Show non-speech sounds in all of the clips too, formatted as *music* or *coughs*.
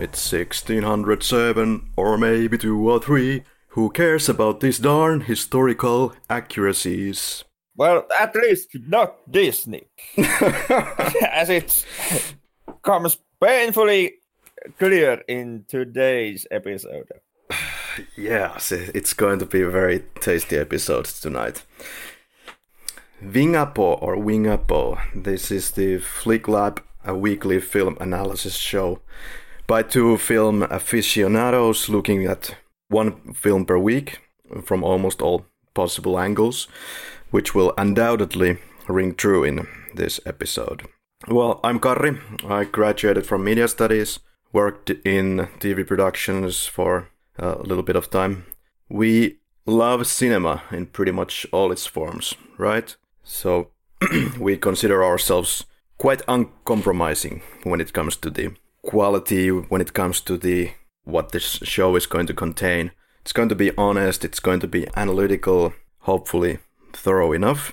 It's 1607, or maybe 2 or 3. Who cares about these darn historical accuracies? Well, at least not Disney. *laughs* As it comes painfully clear in today's episode. Yes, it's going to be a very tasty episode tonight. Wingapo or Wingapo, this is the Flick Lab, a weekly film analysis show by two film aficionados looking at one film per week from almost all possible angles, which will undoubtedly ring true in this episode. Well, I'm Karri. I graduated from media studies, worked in TV productions for a little bit of time. We love cinema in pretty much all its forms, right? So *clears throat* we consider ourselves quite uncompromising when it comes to the quality, when it comes to the what this show is going to contain. It's going to be honest, it's going to be analytical, hopefully thorough enough,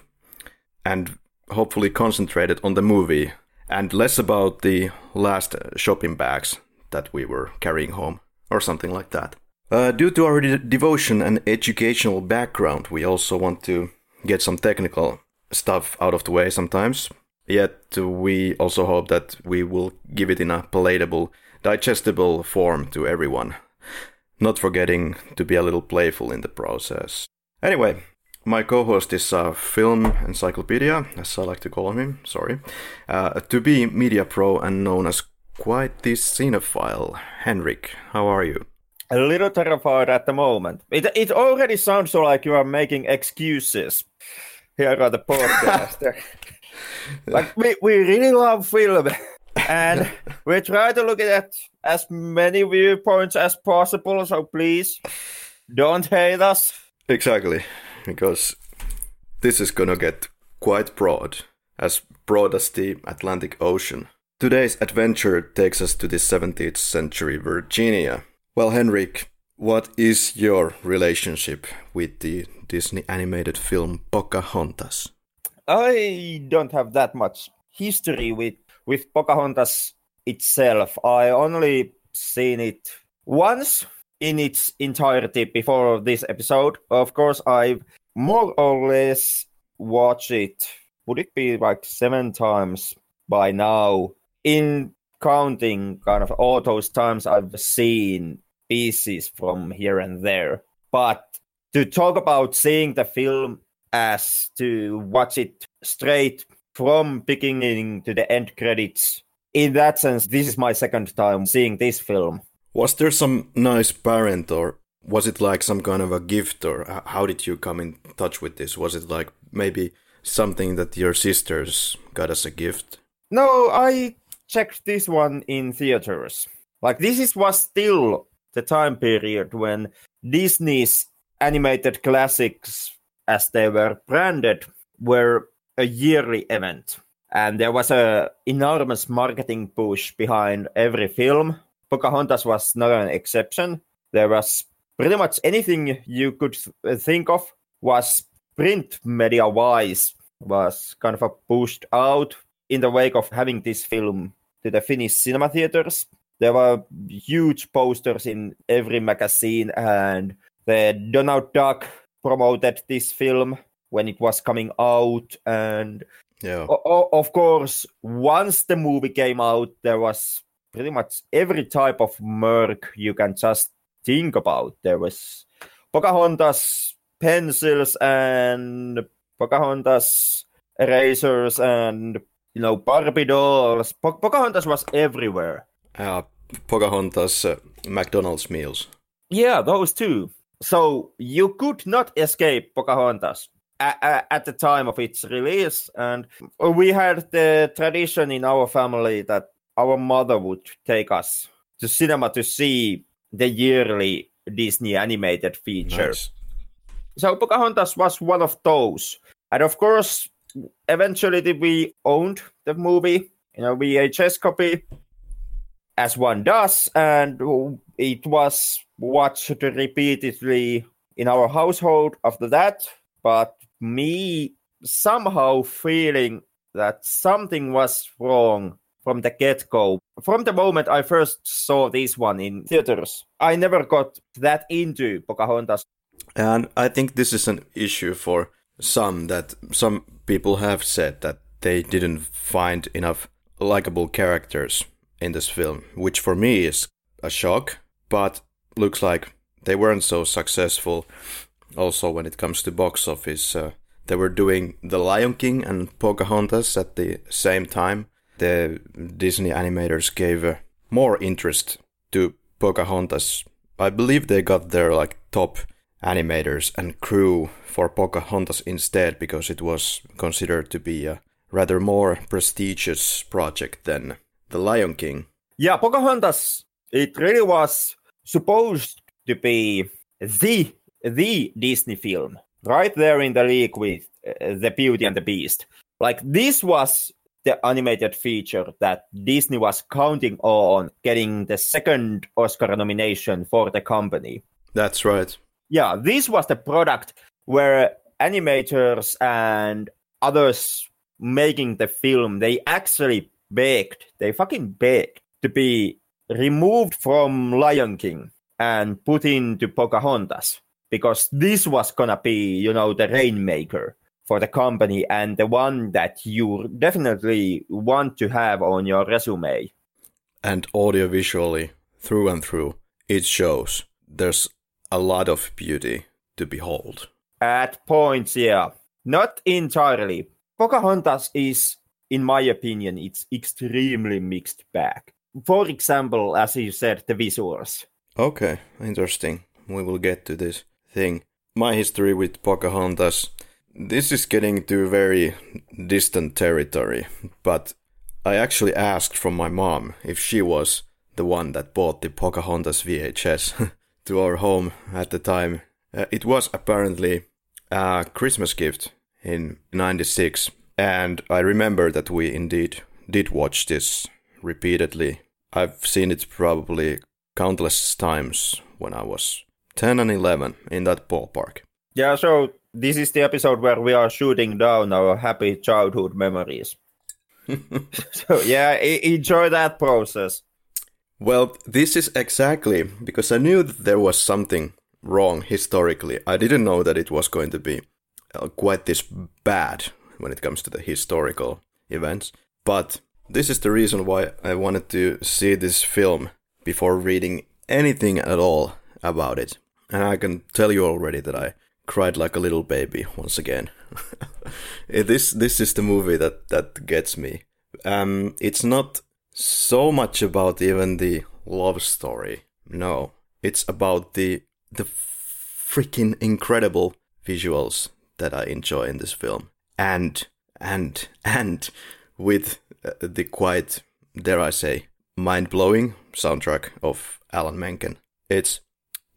and hopefully concentrated on the movie and less about the last shopping bags that we were carrying home or something like that. Uh, due to our de- devotion and educational background, we also want to get some technical stuff out of the way sometimes. Yet we also hope that we will give it in a palatable, digestible form to everyone, not forgetting to be a little playful in the process. Anyway, my co-host is a film encyclopedia, as I like to call him. Sorry, uh, to be media pro and known as quite the cinephile. Henrik, how are you? A little terrified at the moment. It it already sounds so like you are making excuses here on the podcast. *laughs* like we, we really love film and we try to look at as many viewpoints as possible so please don't hate us exactly because this is gonna get quite broad as broad as the atlantic ocean. Today's adventure takes us to the 17th century virginia. Well henrik what is your relationship with the disney animated film pocahontas? I don't have that much history with with Pocahontas itself. I only seen it once in its entirety before this episode. Of course, I've more or less watched it. Would it be like seven times by now? In counting kind of all those times I've seen pieces from here and there. But to talk about seeing the film as to watch it straight from beginning to the end credits. In that sense, this is my second time seeing this film. Was there some nice parent, or was it like some kind of a gift, or how did you come in touch with this? Was it like maybe something that your sisters got as a gift? No, I checked this one in theaters. Like this is, was still the time period when Disney's animated classics as they were branded, were a yearly event. And there was a enormous marketing push behind every film. Pocahontas was not an exception. There was pretty much anything you could think of was print media wise was kind of pushed out in the wake of having this film to the Finnish cinema theaters. There were huge posters in every magazine, and the Donald Duck promoted this film when it was coming out and yeah. o- of course once the movie came out there was pretty much every type of merc you can just think about. There was pocahontas pencils and pocahontas erasers and you know barbie dolls. Po- pocahontas was everywhere. Uh, pocahontas uh, mcdonald's meals. Yeah those two so you could not escape Pocahontas at, at, the time of its release, and we had the tradition in our family that our mother would take us to cinema to see the yearly Disney animated feature. Nice. So Pocahontas was one of those, and of course, eventually we owned the movie in a VHS copy, as one does, and it was watched repeatedly in our household after that. But me somehow feeling that something was wrong from the get go. From the moment I first saw this one in theaters, I never got that into Pocahontas. And I think this is an issue for some that some people have said that they didn't find enough likable characters in this film, which for me is a shock, but looks like they weren't so successful also when it comes to box office. Uh, they were doing The Lion King and Pocahontas at the same time. The Disney animators gave uh, more interest to Pocahontas. I believe they got their like top animators and crew for Pocahontas instead because it was considered to be a rather more prestigious project than The Lion King. Yeah, Pocahontas, it really was supposed to be the the Disney film, right there in the league with uh, the Beauty and the Beast. Like this was the animated feature that Disney was counting on getting the second Oscar nomination for the company. That's right. Yeah, this was the product where animators and others making the film, they actually begged, they fucking begged to be removed from Lion King and put into Pocahontas because this was gonna be, you know, the rainmaker for the company and the one that you definitely want to have on your resume. And audiovisually, through and through, it shows there's a lot of beauty to behold. At points, yeah. Not entirely. Pocahontas is, in my opinion, it's extremely mixed bag. For example, as you said, the visuals. Okay, interesting. We will get to this thing. My history with Pocahontas. This is getting to very distant territory, but I actually asked from my mom if she was the one that bought the Pocahontas VHS *laughs* to our home at the time. Uh, it was apparently a Christmas gift in 96 and I remember that we indeed did watch this repeatedly. I've seen it probably countless times when I was 10 and 11 in that ballpark. Yeah, so this is the episode where we are shooting down our happy childhood memories. *laughs* so yeah, enjoy that process. Well, this is exactly because I knew that there was something wrong historically. I didn't know that it was going to be uh, quite this bad when it comes to the historical events. But this is the reason why I wanted to see this film before reading anything at all about it. And I can tell you already that I cried like a little baby once again. *laughs* this this is the movie that that gets me. Um, it's not so much about even the love story. No, it's about the the freaking incredible visuals that I enjoy in this film, and and and with uh, the quite dare I say mind blowing soundtrack of Alan Menken. It's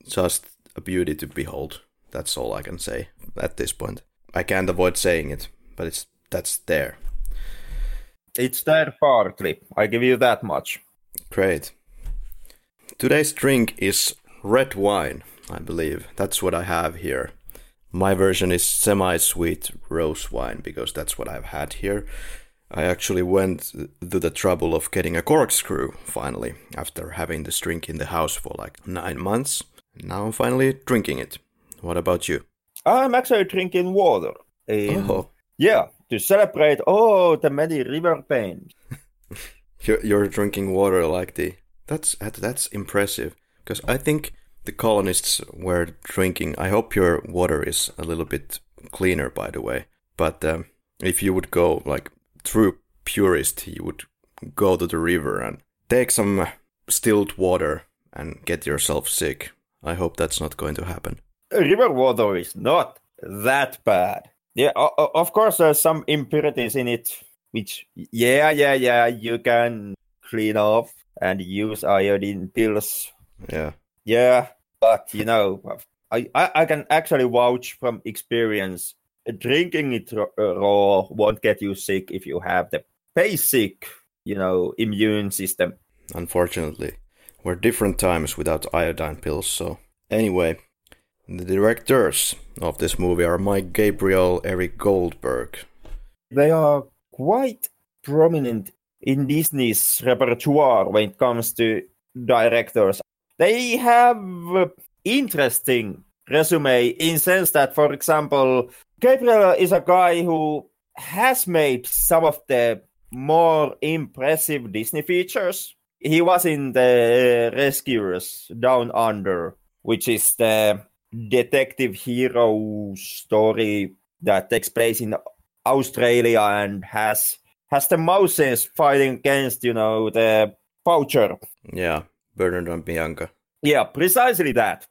just a beauty to behold. That's all I can say at this point. I can't avoid saying it, but it's that's there. It's there partly. I give you that much. Great. Today's drink is red wine, I believe. That's what I have here. My version is semi-sweet rose wine because that's what I've had here. I actually went to the trouble of getting a corkscrew finally after having this drink in the house for like nine months. Now I'm finally drinking it. What about you? I'm actually drinking water. Um, oh. Yeah, to celebrate oh the many river pains. *laughs* you're, you're drinking water like the that's that's impressive because I think the colonists were drinking. I hope your water is a little bit cleaner, by the way. But um, if you would go like true purist, you would go to the river and take some stilled water and get yourself sick. I hope that's not going to happen. River water is not that bad. Yeah, of course, there's some impurities in it, which, yeah, yeah, yeah, you can clean off and use iodine pills. Yeah. Yeah, but you know, I, I, I can actually vouch from experience drinking it uh, raw won't get you sick if you have the basic, you know, immune system. Unfortunately, we're different times without iodine pills. So anyway, the directors of this movie are Mike Gabriel, Eric Goldberg. They are quite prominent in Disney's repertoire when it comes to directors. They have interesting resume in sense that, for example, Gabriel is a guy who has made some of the more impressive Disney features. He was in the Rescuers Down Under, which is the detective hero story that takes place in Australia and has has the mouses fighting against, you know, the poacher. Yeah, Bernard and Bianca. Yeah, precisely that.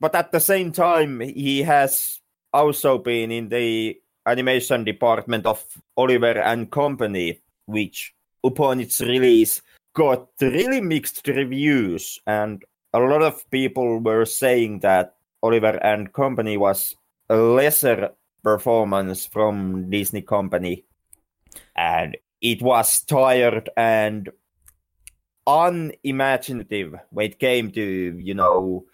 But at the same time, he has also been in the animation department of Oliver and Company, which upon its release got really mixed reviews and a lot of people were saying that Oliver and Company was a lesser performance from Disney Company. And it was tired and unimaginative when it came to you know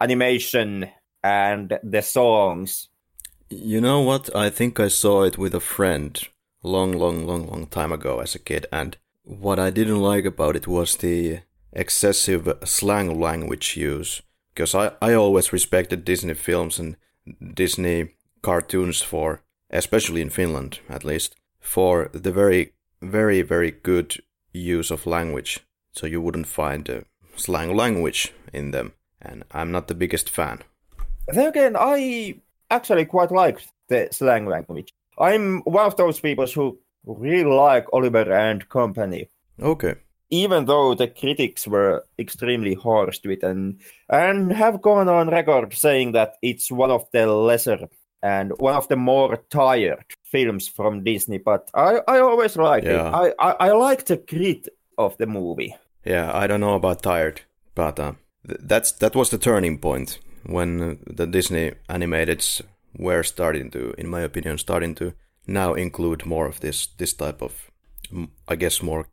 animation and the songs. You know what? I think i saw it with a friend long long long long time ago as a kid. And what i didn't like about it was the excessive slang language use because i, I always respected disney films and disney cartoons for especially in finland at least for the very very very good use of language. So you wouldn't find a slang language in them and i'm not the biggest fan. Then again i actually quite like the slang language. I'm one of those people who really like oliver and company. Okay even though the critics were extremely harsh to it and and have gone on record saying that it's one of the lesser and one of the more tired films from Disney, but I, I always like yeah. it. I, I, I like the grit of the movie. Yeah, I don't know about tired, but uh, th- that's that was the turning point when uh, the Disney animateds were starting to, in my opinion, starting to now include more of this this type of, I guess, more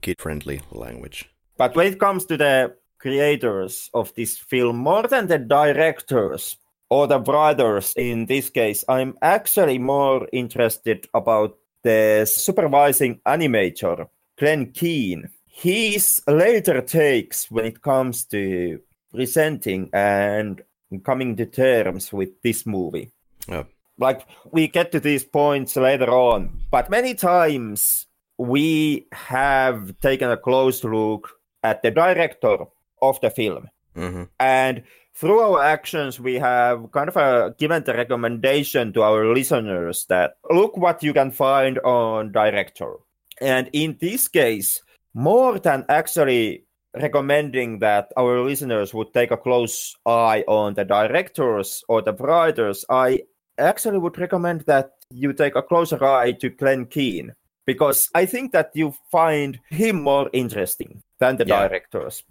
kid-friendly language. But when it comes to the creators of this film, more than the directors, or the brothers in this case, I'm actually more interested about the supervising animator, Glen Keane. His later takes when it comes to presenting and coming to terms with this movie. Yeah. Like we get to these points later on, but many times we have taken a close look at the director of the film. Mm-hmm. And through our actions, we have kind of a, given the recommendation to our listeners that look what you can find on director. And in this case, more than actually recommending that our listeners would take a close eye on the directors or the writers, I actually would recommend that you take a closer eye to Glen Keane because I think that you find him more interesting than the yeah. directors.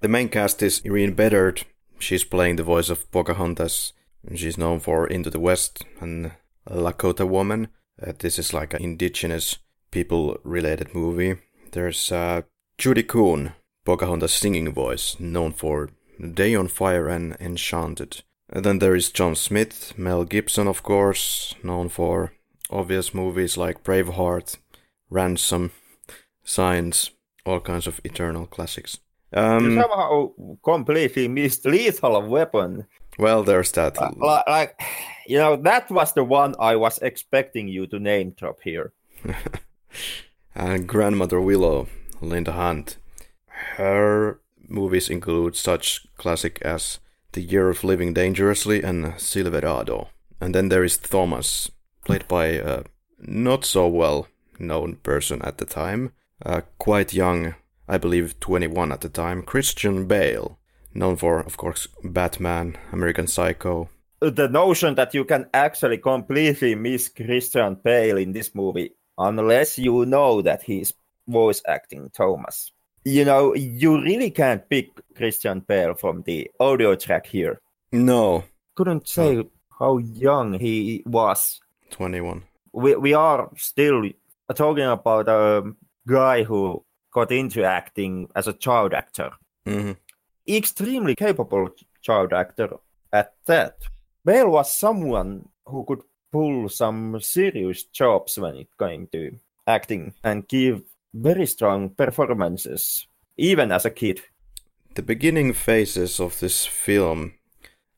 The main cast is Irene Bedard, She's playing the voice of Pocahontas. She's known for Into the West and Lakota Woman. Uh, this is like an indigenous people related movie. There's uh, Judy Kuhn, Pocahontas' singing voice, known for Day on Fire and Enchanted. And then there is John Smith, Mel Gibson, of course, known for obvious movies like Braveheart, Ransom, Signs, all kinds of eternal classics. Um, you somehow completely missed Lethal Weapon. Well, there's that. Uh, like, you know, that was the one I was expecting you to name drop here. and *laughs* Grandmother Willow, Linda Hunt. Her movies include such classic as The Year of Living Dangerously and Silverado. And then there is Thomas, played by a not so well known person at the time, a quite young I believe 21 at the time, Christian Bale, known for, of course, Batman, American Psycho. The notion that you can actually completely miss Christian Bale in this movie, unless you know that he's voice acting Thomas. You know, you really can't pick Christian Bale from the audio track here. No. Couldn't say no. how young he was 21. We we are still talking about a guy who got into acting as a child actor. hmm Extremely capable child actor at that. Bale was someone who could pull some serious jobs when it came to acting and give very strong performances, even as a kid. The beginning phases of this film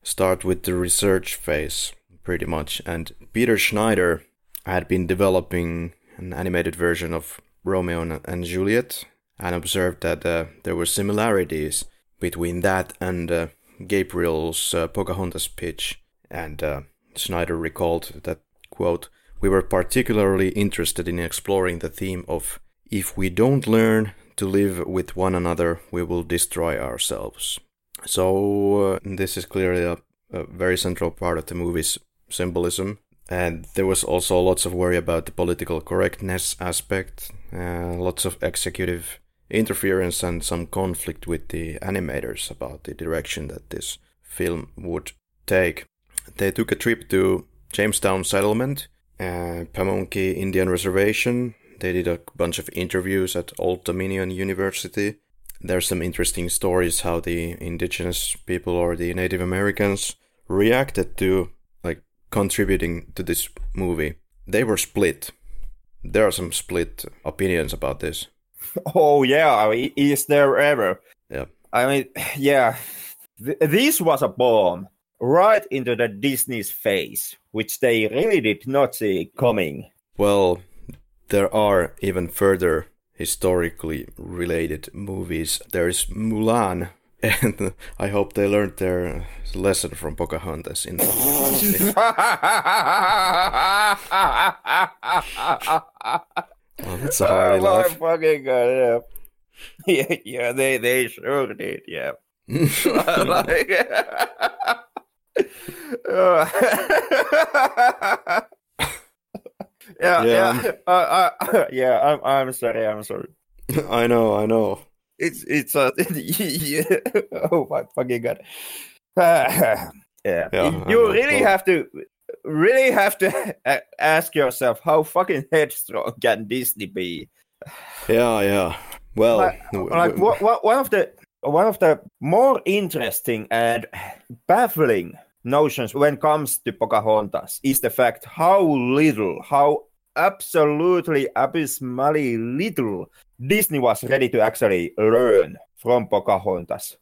start with the research phase, pretty much, and Peter Schneider had been developing an animated version of Romeo and- Juliet and observed that uh, there were similarities between that and uh, Gabriel's uh, Pocahontas pitch. And uh, Schneider recalled that, quote, we were particularly interested in exploring the theme of if we don't learn to live with one another, we will destroy ourselves. So, uh, this is clearly a, a very central part of the movie's symbolism. And there was also lots of worry about the political correctness aspect, uh, lots of executive interference, and some conflict with the animators about the direction that this film would take. They took a trip to Jamestown Settlement, uh, Pamunkey Indian Reservation. They did a bunch of interviews at Old Dominion University. There's some interesting stories how the indigenous people or the Native Americans reacted to contributing to this movie. They were split. There are some split opinions about this. *laughs* Oh yeah, I mean, is there ever? Yeah. I mean, *sighs* yeah, Th- this was a bomb right into the Disney's face, which they really did not see coming. Well, there are even further historically related movies. There is Mulan, and I hope they learned their lesson from Pocahontas in Oh, *laughs* that's a hard Oh, laugh. fucking god, yeah. *laughs* Yeah, yeah, they they sure did, yeah. *laughs* like, Uh, yeah, Yeah. yeah, uh, uh, yeah. I'm, I'm sorry, I'm sorry. I know, I know. It's, it's, uh, yeah. *laughs* oh my fucking god. *sighs* yeah, Yeah, you I you know. really have to, really have to *laughs* ask yourself how fucking *laughs* headstrong can Disney be? Yeah, yeah. Well, Like- like w- what, what, one of the one of the more interesting and baffling notions when it comes to Pocahontas is the fact how little, how absolutely abysmally little Disney was ready to actually learn from Pocahontas.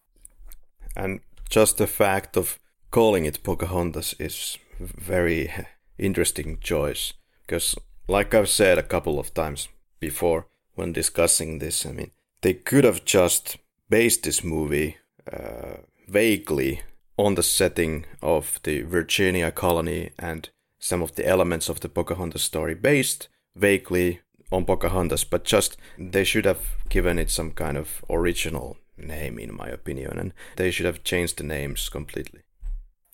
and just the fact of calling it Pocahontas is very interesting choice because like I've said a couple of times before when discussing this I mean they could have just based this movie uh, vaguely on the setting of the Virginia colony and some of the elements of the Pocahontas story based vaguely on Pocahontas, but just they should have given it some kind of original name, in my opinion, and they should have changed the names completely.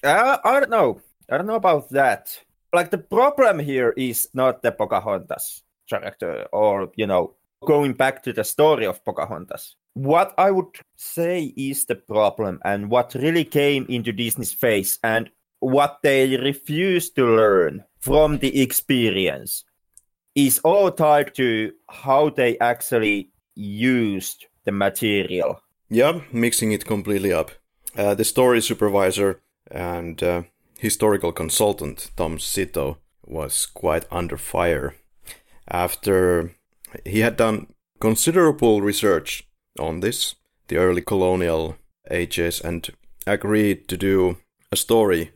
Uh, I don't know. I don't know about that. Like the problem here is not the Pocahontas character, or you know, going back to the story of Pocahontas. What I would say is the problem, and what really came into Disney's face, and what they refuse to learn from the experience, is all tied to how they actually used the material. Yeah, mixing it completely up. Uh, the story supervisor and uh, historical consultant Tom Sito was quite under fire after he had done considerable research on this, the early colonial ages, and agreed to do a story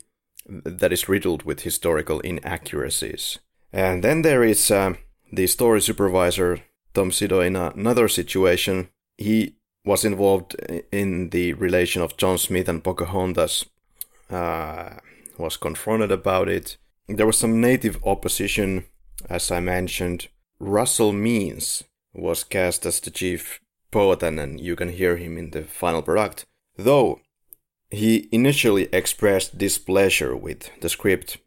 that is riddled with historical inaccuracies. And then there is uh, the story supervisor, Tom Sito, in another situation. He was involved in the relation of John Smith and Pocahontas, uh, was confronted about it. There was some native opposition, as I mentioned. Russell Means was cast as the chief poet, and, and you can hear him in the final product. Though he initially expressed displeasure with the script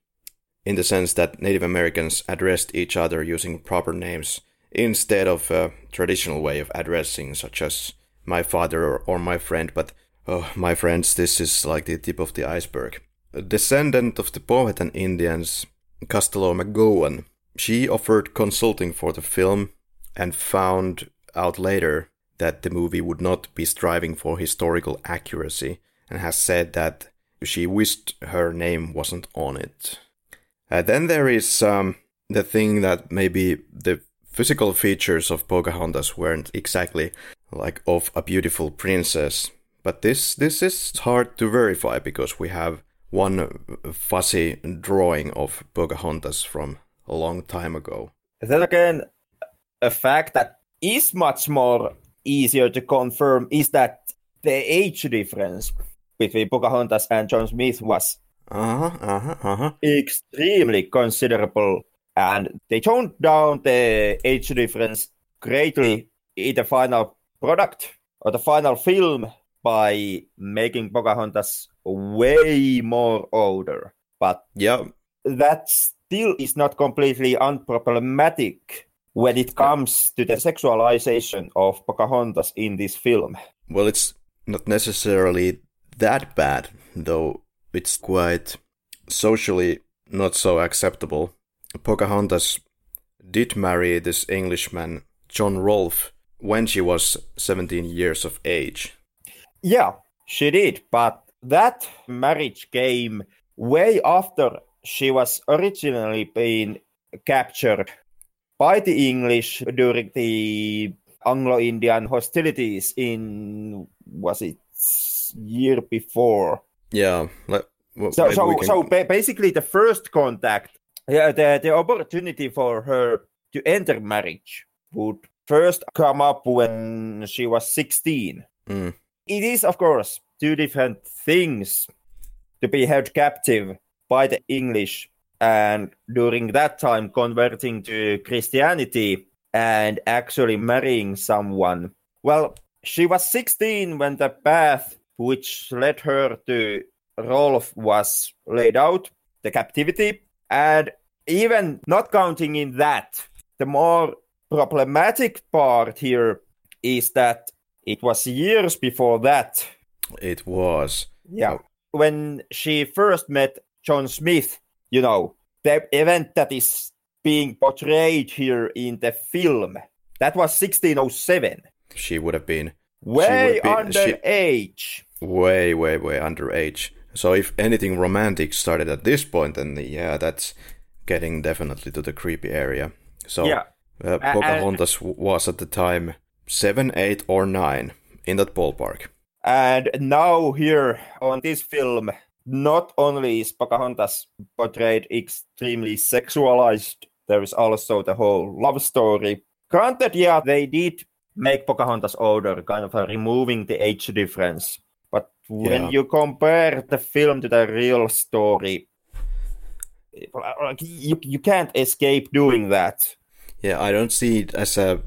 in the sense that Native Americans addressed each other using proper names instead of a traditional way of addressing, such as my father or, or my friend. But, oh, my friends, this is like the tip of the iceberg. A descendant of the Powhatan Indians, Custalow McGowan. She offered consulting for the film and found out later that the movie would not be striving for historical accuracy and has said that she wished her name wasn't on it. Uh, then there is um, the thing that maybe the physical features of Pocahontas weren't exactly like of a beautiful princess, but this this is hard to verify because we have one fuzzy drawing of Pocahontas from a long time ago. Then again, a fact that is much more easier to confirm is that the age difference between Pocahontas and John Smith was uh-huh, uh-huh, uh-huh. extremely considerable, and they toned down the age difference greatly in the final product or the final film by making Pocahontas way more older. But yeah, that still is not completely unproblematic when it comes to the sexualization of Pocahontas in this film. Well, it's not necessarily that bad, though it's quite socially not so acceptable. Pocahontas did marry this Englishman, John Rolfe, when she was 17 years of age. Yeah, she did, but that marriage came way after she was originally being captured by the English during the Anglo-Indian hostilities in was it year before? Yeah. Well, so so, can... so basically, the first contact, yeah, the the opportunity for her to enter marriage would first come up when she was sixteen. Mm. It is, of course, two different things to be held captive by the English and during that time converting to Christianity and actually marrying someone. Well, she was 16 when the path which led her to Rolfe was laid out, the captivity, and even not counting in that, the more problematic part here is that it was years before that. It was. Yeah. When she first met John Smith, you know, the event that is being portrayed here in the film, that was 1607. She would have been way underage. Way, way, way underage. So if anything romantic started at this point, then yeah, that's getting definitely to the creepy area. So yeah. uh, Pocahontas uh, was at the time seven, eight, or nine in that ballpark. And now here on this film, not only is Pocahontas portrayed extremely sexualized, there is also the whole love story. Granted, yeah, they did make Pocahontas older, kind of removing the age difference. But when yeah. you compare the film to the real story, you, you can't escape doing that. Yeah, I don't see it as a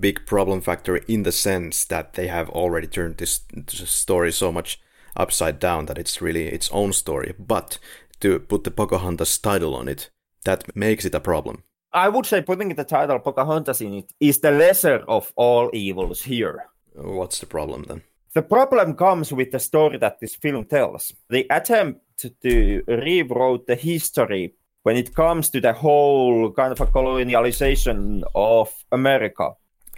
big problem factor in the sense that they have already turned this story so much upside down that it's really its own story. But to put the Pocahontas title on it, that makes it a problem. I would say putting the title Pocahontas in it is the lesser of all evils here. What's the problem then? The problem comes with the story that this film tells. The attempt to rewrite the history when it comes to the whole kind of a colonialization of America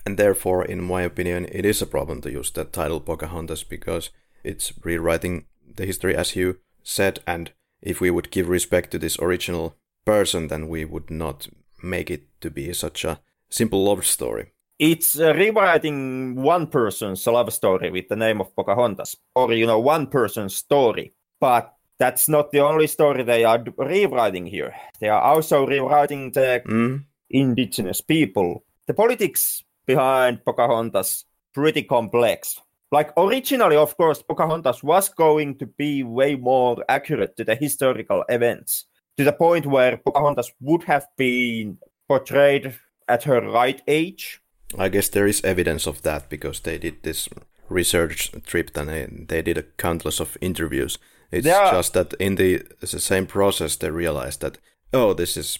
and therefore, in my opinion, it is a problem to use the title Pocahontas because it's rewriting the history as you said. And if we would give respect to this original person, then we would not make it to be such a simple love story. It's uh, rewriting one person's love story with the name of Pocahontas, or you know, one person's story. But that's not the only story they are rewriting here. They are also rewriting the mm. indigenous people. The politics behind Pocahontas pretty complex. Like originally, of course, Pocahontas was going to be way more accurate to the historical events, to the point where Pocahontas would have been portrayed at her right age. I guess there is evidence of that because they did this research trip and they, they did a countless of interviews. It's yeah. just that in the, the same process they realized that oh, this is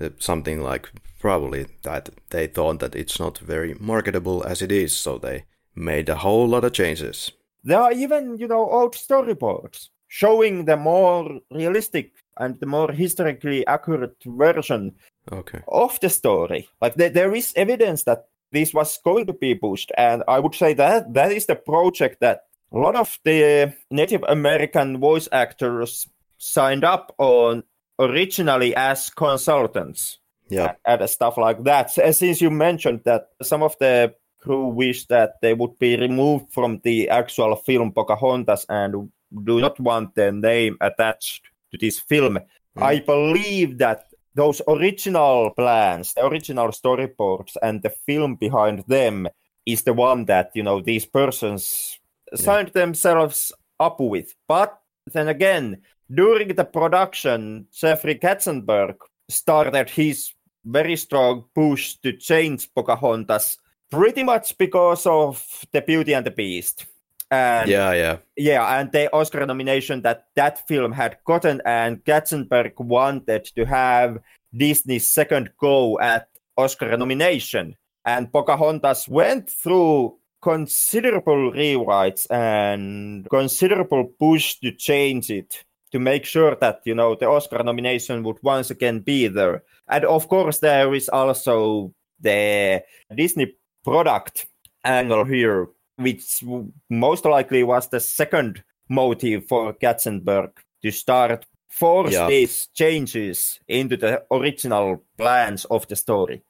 uh, something like probably that they thought that it's not very marketable as it is, so they made a whole lot of changes. There are even, you know, old storyboards showing the more realistic and the more historically accurate version Okay. of the story. Like there, there is evidence that this was going to be pushed, and I would say that that is the project that a lot of the Native American voice actors signed up on originally as consultants Yeah. and stuff like that. So, uh, Since you mentioned that some of the crew wish that they would be removed from the actual film Pocahontas and do not want their name attached to this film, I believe that those original plans, the original storyboards, and the film behind them is the one that you know these persons signed themselves up with. But then again, during the production, Jeffrey Katzenberg started his very strong push to change Pocahontas, pretty much because of the Beauty and the Beast. And Yeah, yeah. yeah, and the Oscar nomination that that film had gotten, and Katzenberg wanted to have Disney's second go at Oscar nomination. And Pocahontas went through considerable rewrites and considerable push to change it to make sure that you know the Oscar nomination would once again be there. And of course, there is also the Disney product angle here, which most likely was the second motive for Katzenberg to start force Yeah. these changes into the original plans of the story.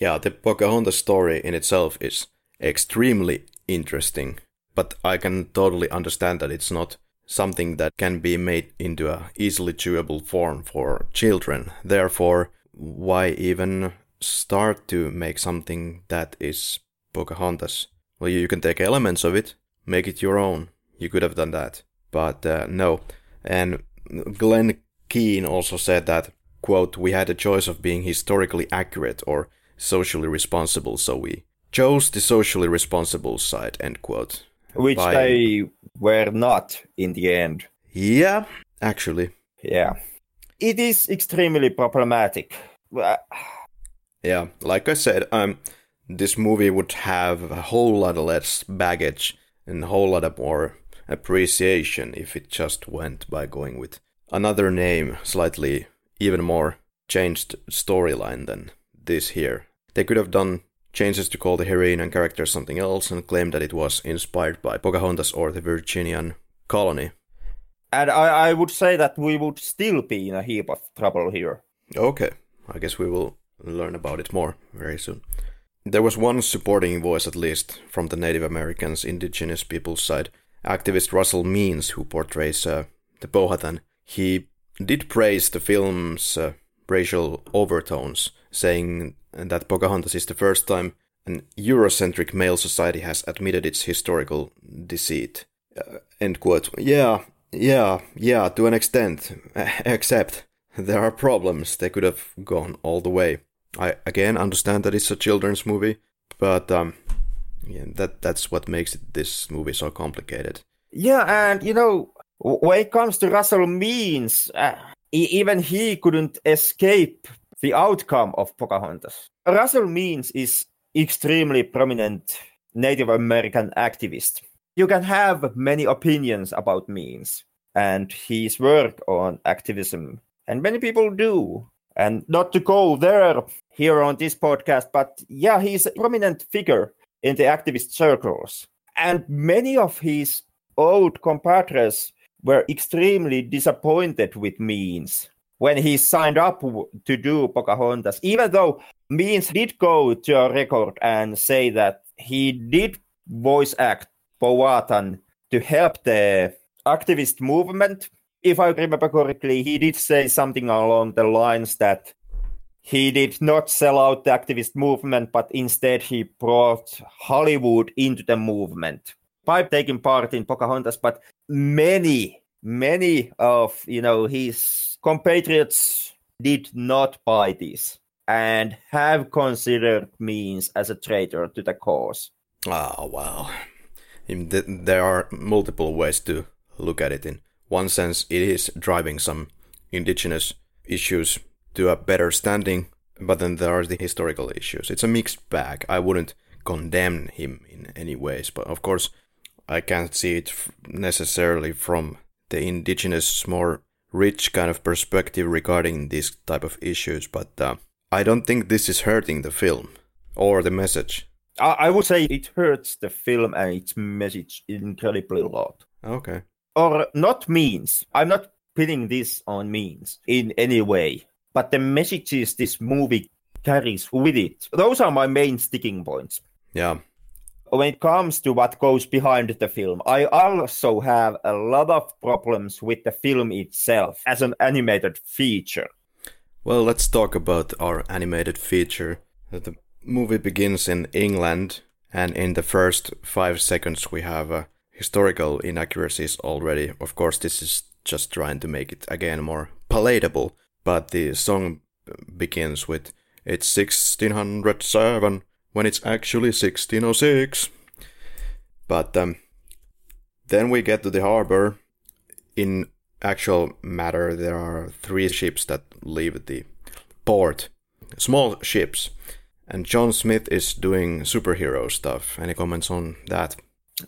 Yeah, the Pocahontas story in itself is extremely interesting, but I can totally understand that it's not something that can be made into a easily chewable form for children. Therefore, why even start to make something that is Pocahontas? Well, you can take elements of it, make it your own. You could have done that, but uh, no. And Glen Keane also said that, quote, we had a choice of being historically accurate or socially responsible, so we chose the socially responsible side, end quote. Which By- they were not in the end. Yeah, actually. Yeah. It is extremely problematic. Yeah, like I said, um, this movie would have a whole lot less baggage and a whole lot of more appreciation if it just went by going with another name, slightly even more changed storyline than this here. They could have done changes to call the heroine and character something else and claim that it was inspired by Pocahontas or the Virginian colony. And I, I would say that we would still be in a heap of trouble here. Okay, I guess we will learn about it more very soon. There was one supporting voice, at least, from the Native Americans, indigenous people's side. Activist Russell Means, who portrays uh, the Powhatan, he did praise the film's uh, racial overtones, saying that Pocahontas is the first time an Eurocentric male society has admitted its historical deceit. Uh, end quote. Yeah, yeah, yeah, to an extent. *laughs* Except there are problems. They could have gone all the way. I again understand that it's a children's movie, but um, yeah, that that's what makes this movie so complicated. Yeah, and you know, when it comes to Russell Means, uh, even he couldn't escape the outcome of Pocahontas. Russell Means is extremely prominent Native American activist. You can have many opinions about Means and his work on activism, and many people do. And not to go there here on this podcast, but yeah, he's a prominent figure in the activist circles. And many of his old compatriots were extremely disappointed with Means when he signed up to do Pocahontas, even though Means did go to a record and say that he did voice act Powhatan to help the activist movement. If I remember correctly, he did say something along the lines that he did not sell out the activist movement, but instead he brought Hollywood into the movement by taking part in Pocahontas. But many, many of you know his compatriots did not buy this and have considered Means as a traitor to the cause. Ah, wow. There are multiple ways to look at it. In one sense, it is driving some indigenous issues to a better standing, but then there are the historical issues. It's a mixed bag. I wouldn't condemn him in any ways, but of course, I can't see it necessarily from the indigenous, more rich kind of perspective regarding these type of issues, but uh, I don't think this is hurting the film or the message. I, I would say it hurts the film and its message incredibly a lot. Okay. Or not means. I'm not putting this on means in any way, but the messages this movie carries with it. Those are my main sticking points. Yeah. When it comes to what goes behind the film, I also have a lot of problems with the film itself as an animated feature. Well, let's talk about our animated feature. The movie begins in England, and in the first five seconds, we have uh, historical inaccuracies already. Of course, this is just trying to make it again more palatable, but the song begins with It's 1607 when it's actually 1606. But um, then we get to the harbor. In actual matter, there are three ships that leave the port, small ships. And John Smith is doing superhero stuff. Any comments on that?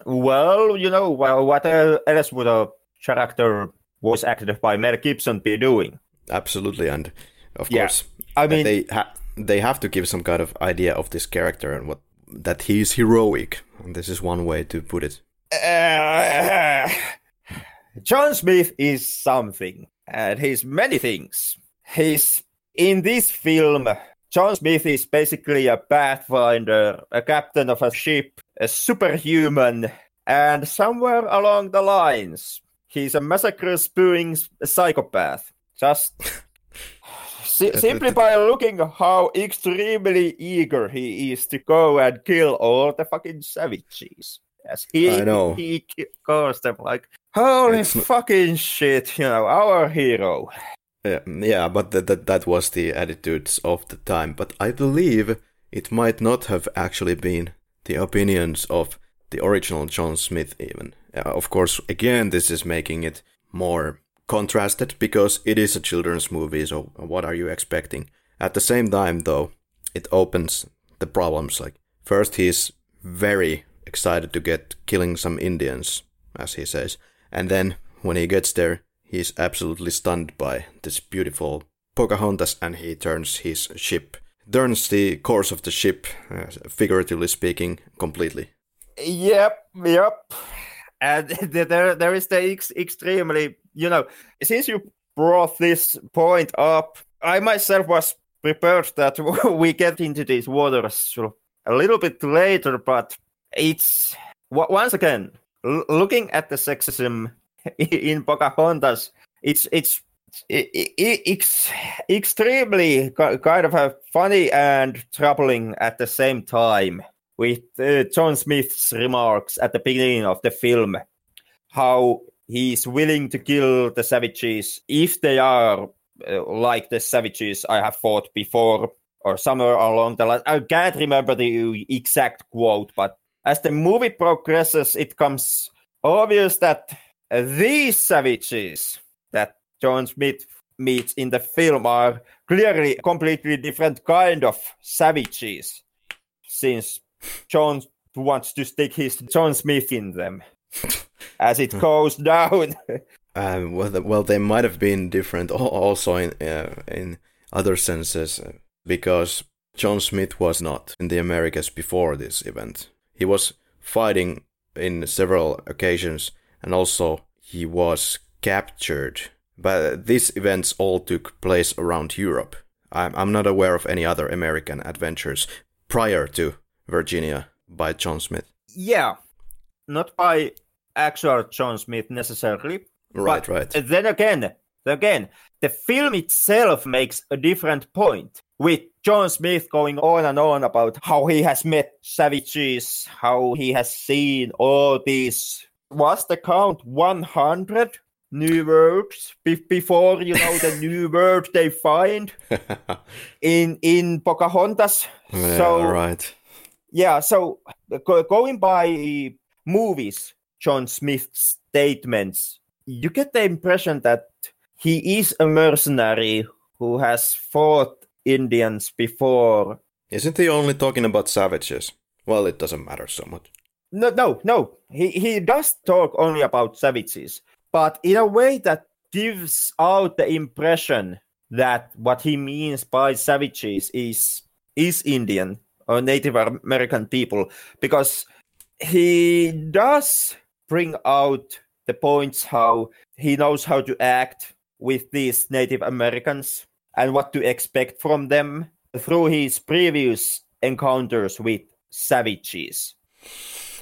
Well, you know, well, what else would a character voice acted by Mel Gibson be doing? Absolutely, and of Yeah. course, I mean, they ha- they have to give some kind of idea of this character and what that he's heroic. And this is one way to put it. Uh, John Smith is something, and he's many things. He's in this film. John Smith is basically a pathfinder, a captain of a ship, a superhuman, and somewhere along the lines, he's a massacre spewing psychopath. Just *sighs* si- simply by looking how extremely eager he is to go and kill all the fucking savages. Yes, he I know. he calls them like holy It's fucking shit, you know, our hero. Yeah, yeah, but that that that was the attitudes of the time. But I believe it might not have actually been the opinions of the original John Smith. Even, uh, of course, again, this is making it more contrasted because it is a children's movie. So, what are you expecting? At the same time, though, it opens the problems. Like first, he's very excited to get killing some Indians, as he says, and then when he gets there, he's absolutely stunned by this beautiful Pocahontas, and he turns his ship, turns the course of the ship, uh, figuratively speaking, completely. Yep, yep. And *laughs* there, there is the ex- extremely, you know, since you brought this point up, I myself was prepared that *laughs* we get into these waters a little bit later, but it's once again looking at the sexism *laughs* in Pocahontas. It's it's i- i- ex- extremely kind of funny and troubling at the same time with uh, John Smith's remarks at the beginning of the film, how he's willing to kill the savages if they are uh, like the savages I have fought before, or somewhere along the line. I can't remember the exact quote, but as the movie progresses, it becomes obvious that these savages that John Smith meets in the film are clearly completely different kind of savages, since John wants to stick his John Smith in them as it goes down. Um, *laughs* well, well, they might have been different also in uh, in other senses uh, because John Smith was not in the Americas before this event. He was fighting in several occasions, and also he was captured. But these events all took place around Europe. I'm not aware of any other American adventures prior to Virginia by John Smith. yeah, not by actual John Smith necessarily. Right, right. Then again, again, the film itself makes a different point with John Smith going on and on about how he has met savages, how he has seen all these. Was the count 100 new words be- before you know the *laughs* new word they find *laughs* in in Pocahontas? yeah, so right. Yeah, so going by movies, John Smith's statements, you get the impression that he is a mercenary who has fought Indians before. Isn't he only talking about savages? Well, it doesn't matter so much. No, no, no. He he does talk only about savages, but in a way that gives out the impression that what he means by savages is is Indian or Native American people because he does bring out the points how he knows how to act with these Native Americans and what to expect from them through his previous encounters with savages.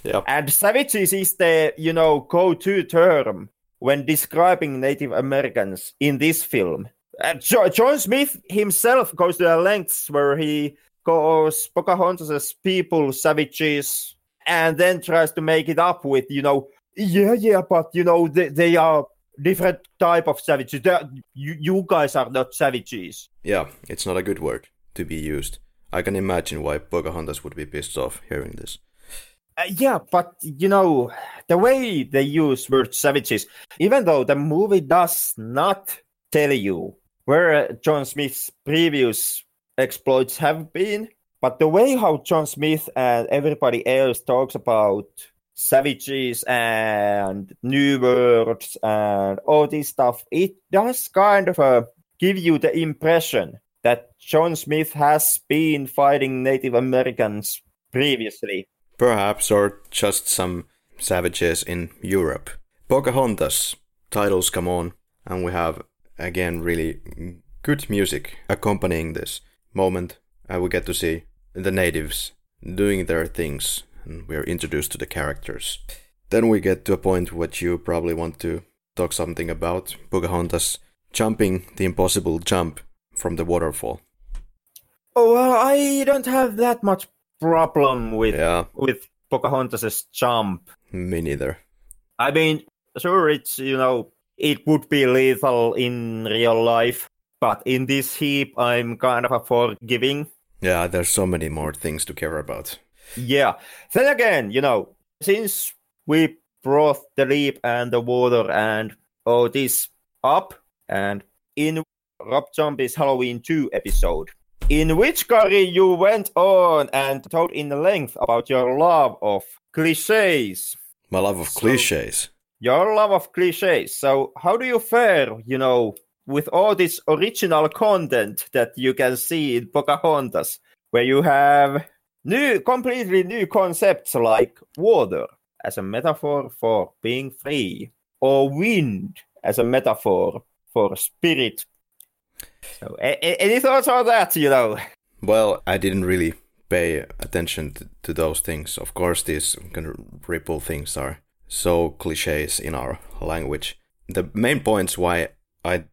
Yeah. And savages is the, you know, go-to term when describing Native Americans in this film. Uh, John Smith himself goes to the lengths where he calls Pocahontas people savages and then tries to make it up with, you know, yeah, yeah, but you know, they, they are different type of savages. You, you guys are not savages. Yeah, it's not a good word to be used. I can imagine why Pocahontas would be pissed off hearing this. Uh, yeah, but you know, the way they use word savages, even though the movie does not tell you where John Smith's previous exploits have been, but the way how John Smith and everybody else talks about savages and new words and all this stuff, it does kind of uh, give you the impression that John Smith has been fighting Native Americans previously. Perhaps, or just some savages in Europe. Pocahontas, titles come on, and we have again really good music accompanying this moment. And we get to see the natives doing their things, and we are introduced to the characters. Then we get to a point what you probably want to talk something about Pocahontas jumping the impossible jump from the waterfall. Oh, well, I don't have that much problem with Yeah, with Pocahontas's jump. me neither. I mean, sure, it's you know it would be lethal in real life, but in this heap, I'm kind of a forgiving. Yeah, there's so many more things to care about. Yeah. Then again, you know, since we brought the leap and the water and all this up, and in Rob Zombie's Halloween 2 episode, in which Kari you went on and told in length about your love of cliches. My love of So- cliches. Your love of cliches. So how do you fare, you know, with all this original content that you can see in Pocahontas, where you have new, completely new concepts like water as a metaphor for being free, or wind as a metaphor for spirit. So, any thoughts on that? You know, Well, I didn't really pay attention to, to those things. Of course, these kind of ripple things are so cliches in our language. The main points why I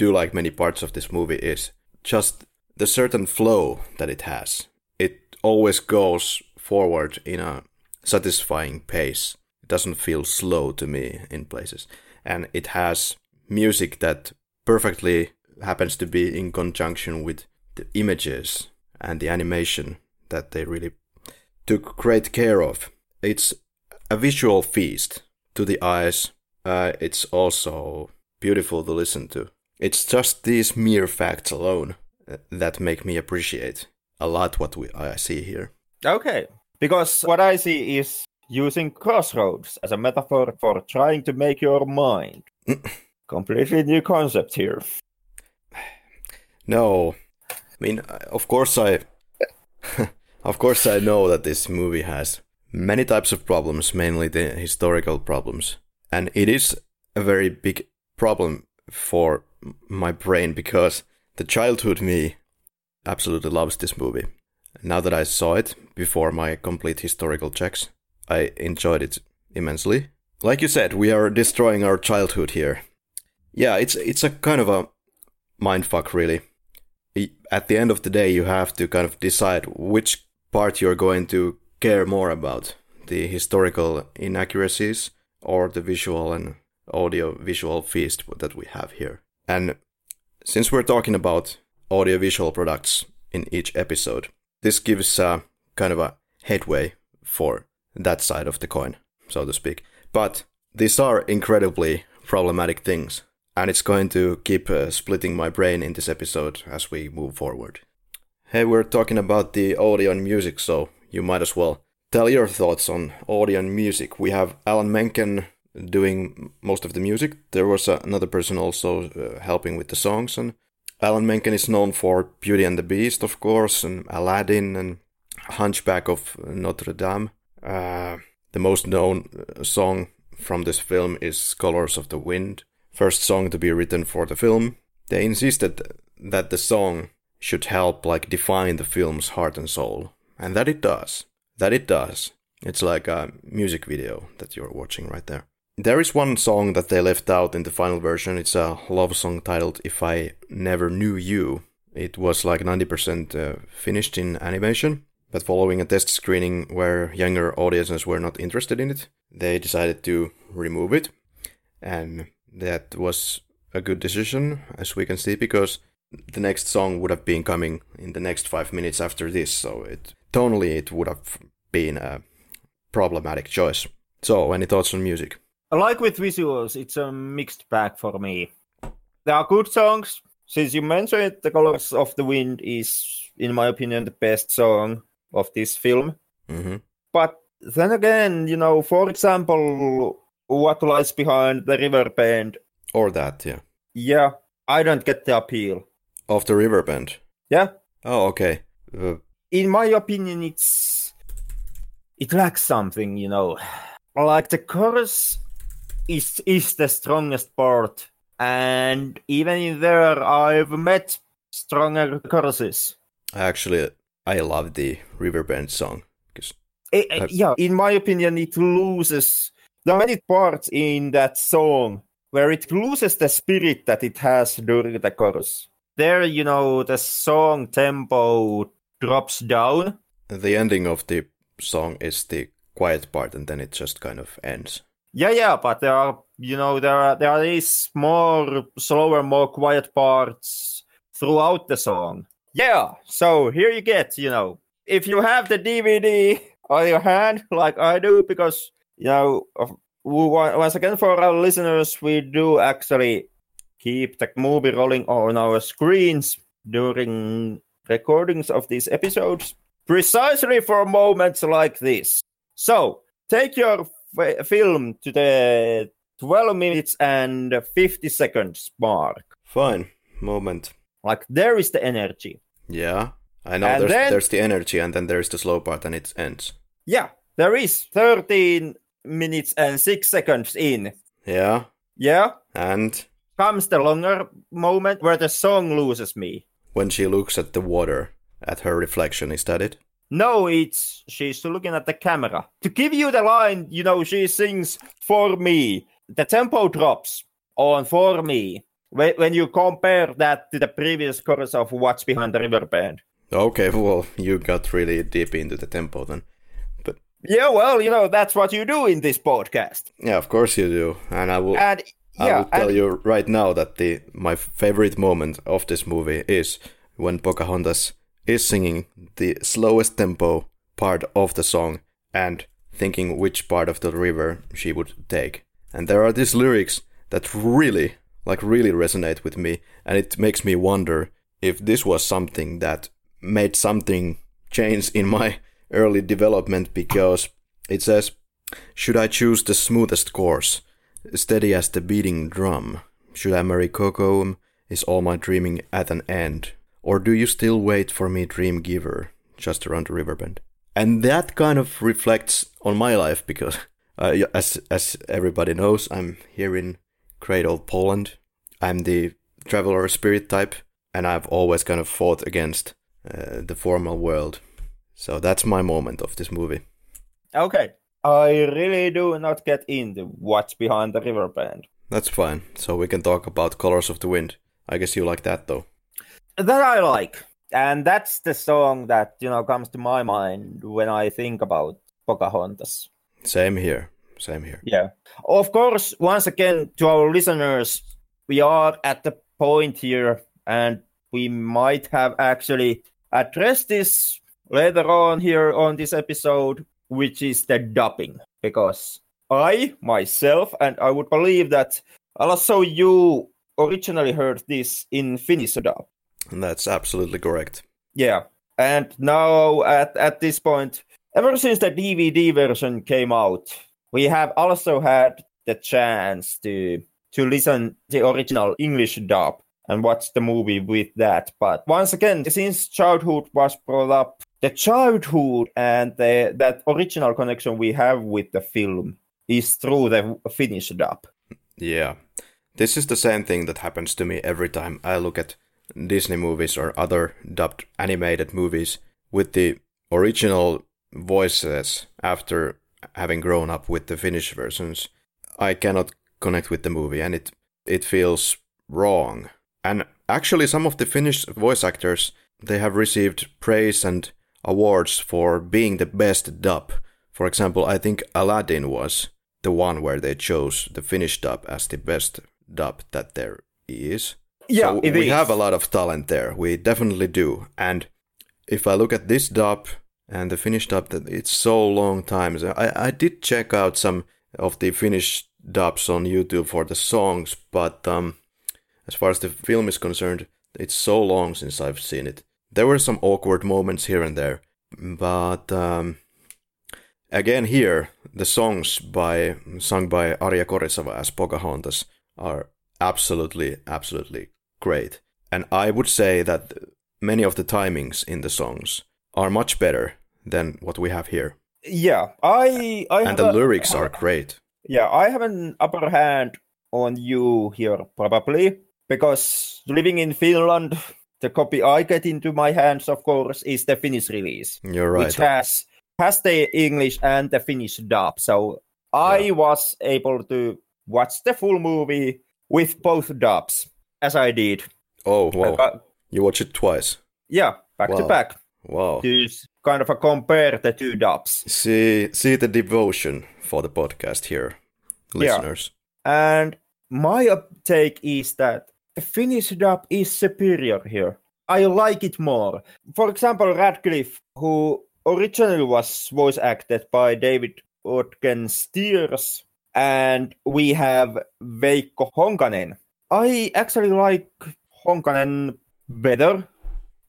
do like many parts of this movie is just the certain flow that it has. It always goes forward in a satisfying pace. It doesn't feel slow to me in places. And it has music that perfectly happens to be in conjunction with the images and the animation that they really took great care of. It's a visual feast to the eyes. Uh, it's also beautiful to listen to. It's just these mere facts alone uh, that make me appreciate a lot what we, I see here. Okay. Because what I see is using crossroads as a metaphor for trying to make your mind. *clears throat* Completely new concept here. No, I mean, uh, of course I, *laughs* of course I know that this movie has many types of problems, mainly the historical problems, and it is a very big problem for my brain because the childhood me absolutely loves this movie. Now that I saw it before my complete historical checks, I enjoyed it immensely. Like you said, we are destroying our childhood here. Yeah, it's it's a kind of a mindfuck, really at the end of the day, you have to kind of decide which part you're going to care more about the historical inaccuracies or the visual and audio visual feast that we have here. And since we're talking about audiovisual products in each episode, this gives uh, kind of a headway for that side of the coin, so to speak. But these are incredibly problematic things and it's going to keep uh, splitting my brain in this episode as we move forward. Hey, we're talking about the audio and music, so you might as well tell your thoughts on audio and music. We have Alan Menken doing most of the music. There was another person also uh, helping with the songs, and Alan Menken is known for Beauty and the Beast, of course, and Aladdin and Hunchback of Notre Dame. Uh, the most known uh, song from this film is Colors of the Wind, first song to be written for the film. They insisted that the song should help like define the film's heart and soul, and that it does. That it does. It's like a music video that you're watching right there. There is one song that they left out in the final version. It's a love song titled If I Never Knew You. It was like 90% uh, finished in animation, but following a test screening where younger audiences were not interested in it, they decided to remove it. And that was a good decision, as we can see, because the next song would have been coming in the next five minutes after this, so it tonally it would have been a problematic choice. So, any thoughts on music? Like with visuals, it's a mixed bag for me. There are good songs. Since you mentioned it, The Colors of the Wind is, in my opinion, the best song of this film. Mm-hmm. But then again, you know, for example, What Lies Behind the River Bend. Or that, yeah. Yeah, I don't get the appeal. Of the river bend. Yeah. Oh, okay. Uh, In my opinion, it's it lacks something, you know. Like the chorus is is the strongest part, and even in there, I've met stronger choruses. actually, I love the river bend song. 'cause- Eh, eh, yeah, in my opinion, it loses. the many parts in that song where it loses the spirit that it has during the chorus. There, you know, the song tempo drops down. the ending of the song is the quiet part, and then it just kind of ends. Yeah, yeah, but there are, you know, there are there are these more slower, more quiet parts throughout the song. Yeah, so here you get, you know, if you have the DVD on your hand, like I do, because you know, once again for our listeners, we do actually keep the movie rolling on our screens during recordings of these episodes, precisely for moments like this. So take your f- film to the 12 minutes and 50 seconds mark. Fine. Moment. Like there is the energy. Yeah. I know And there's, then- there's the energy, and then there's the slow part, and it ends. Yeah, there is 13 minutes and 6 seconds in. Yeah. Yeah, And comes the longer moment where the song loses me. when she looks at the water, at her reflection, is that it? No, it's she's looking at the camera. To give you the line, you know, she sings for me. The tempo drops on for me when, when you compare that to the previous chorus of What's Behind the River Band. Okay, well, you got really deep into the tempo then. But Yeah, well, you know, that's what you do in this podcast. yeah, of course you do. And I will And I yeah, will tell and- you right now that the my favorite moment of this movie is when Pocahontas is singing the slowest tempo part of the song and thinking which part of the river she would take. And there are these lyrics that really, like, really resonate with me, and it makes me wonder if this was something that made something change in my early development because it says, Should I choose the smoothest course? steady as the beating drum. Should I marry Kocoum? Is all my dreaming at an end? Or do you still wait for me, dream giver, just around the river bend? And that kind of reflects on my life because, *laughs* uh, as as everybody knows, I'm here in Cradle, Poland. I'm the traveler spirit type, and I've always kind of fought against uh, the formal world. So that's my moment of this movie. okay. I really do not get into What's Behind the River Band. That's fine. So we can talk about Colors of the Wind. I guess you like that though. That I like. And that's the song that, you know, comes to my mind when I think about Pocahontas. Same here. Same here. Yeah. Of course, once again, to our listeners, we are at the point here, and we might have actually addressed this later on here on this episode, which is the dubbing. Because I, myself, and I would believe that also you originally heard this in Finnish dub. That's absolutely correct. Yeah. And now at, at this point, ever since the DVD version came out, we have also had the chance to to listen the original English dub and watch the movie with that. But once again, since childhood was brought up, the childhood and the, that original connection we have with the film is through the Finnish dub. Yeah. This is the same thing that happens to me every time I look at Disney movies or other dubbed animated movies with the original voices after having grown up with the Finnish versions. I cannot connect with the movie and it it feels wrong. And actually some of the Finnish voice actors they have received praise and awards for being the best dub. For example, I think Aladdin was the one where they chose the Finnish dub as the best dub that there is. Yeah, so we is. have a lot of talent there. We definitely do. And if I look at this dub and the Finnish dub, that it's so long time. So I, I did check out some of the Finnish dubs on YouTube for the songs, but um, as far as the film is concerned, it's so long since I've seen it. There were some awkward moments here and there, but um, again here the songs by sung by Arja Koriseva as Pocahontas are absolutely absolutely great. And I would say that many of the timings in the songs are much better than what we have here. Yeah, I I And the a- lyrics are *laughs* great. Yeah, I have an upper hand on you here probably because living in Finland, the copy I get into my hands, of course, is the Finnish release, You're right. which has has the English and the Finnish dub. So I Yeah. was able to watch the full movie with both dubs, as I did. oh, wow. Uh, You watch it twice. yeah, back to back Wow. to kind of a compare the two dubs. See, see the devotion for the podcast here, Yeah. listeners. And my up- take is that the Finnish dub is superior here. I like it more. For example, Ratcliffe, who originally was voice acted by David Ogden Stiers, and we have Veikko Honkanen. I actually like Honkanen better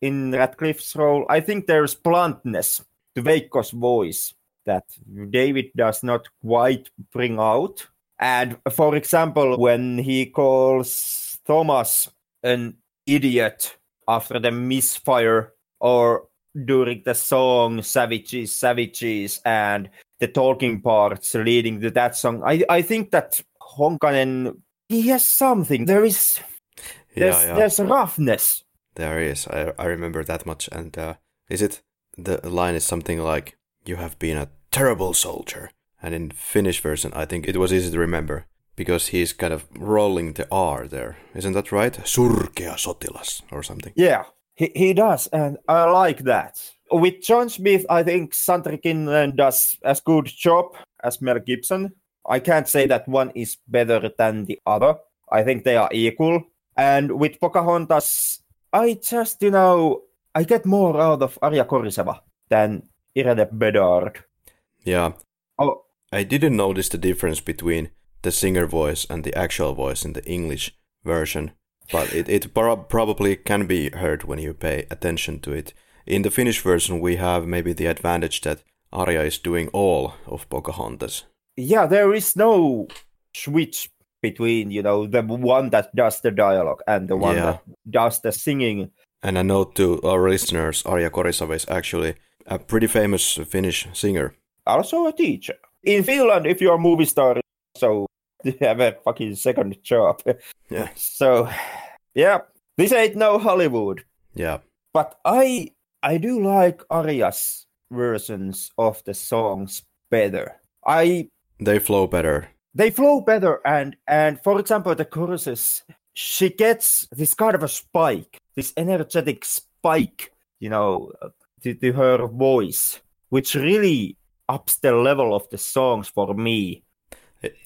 in Ratcliffe's role. I think there's bluntness to Veikko's voice that David does not quite bring out. And for example, when he calls Thomas an idiot after the misfire or during the song Savages, Savages, and the talking parts leading to that song, I, I think that Honkanen, he has something. There is, there's, Yeah, yeah. there's roughness. There is. I, I remember that much. And uh, is it the line is something like "You have been a terrible soldier," and in Finnish version, I think it was easy to remember because he's kind of rolling the R there. Isn't that right? Surkea sotilas or something. Yeah, he, he does, and I like that. With John Smith, I think Kinlan does as good job as Mel Gibson. I can't say that one is better than the other. I think they are equal. And with Pocahontas, I just, you know, I get more out of Arja Koriseva than Irene Bedard. Yeah, Oh, I didn't notice the difference between the singer voice and the actual voice in the English version, but it, it pro- probably can be heard when you pay attention to it. In the Finnish version, we have maybe the advantage that Arja is doing all of Pocahontas. Yeah, there is no switch between, you know, the one that does the dialogue and the one Yeah. that does the singing. And a note to our listeners, Arja Koriseva is actually a pretty famous Finnish singer. also a teacher. In Finland, if you're a movie star, so you have a fucking second job. *laughs* Yeah. So, yeah, this ain't no Hollywood. Yeah, But I I do like Arja's versions of the songs better. I they flow better. they flow better and and for example the choruses she gets this kind of a spike this energetic spike you know to, to her voice which really ups the level of the songs for me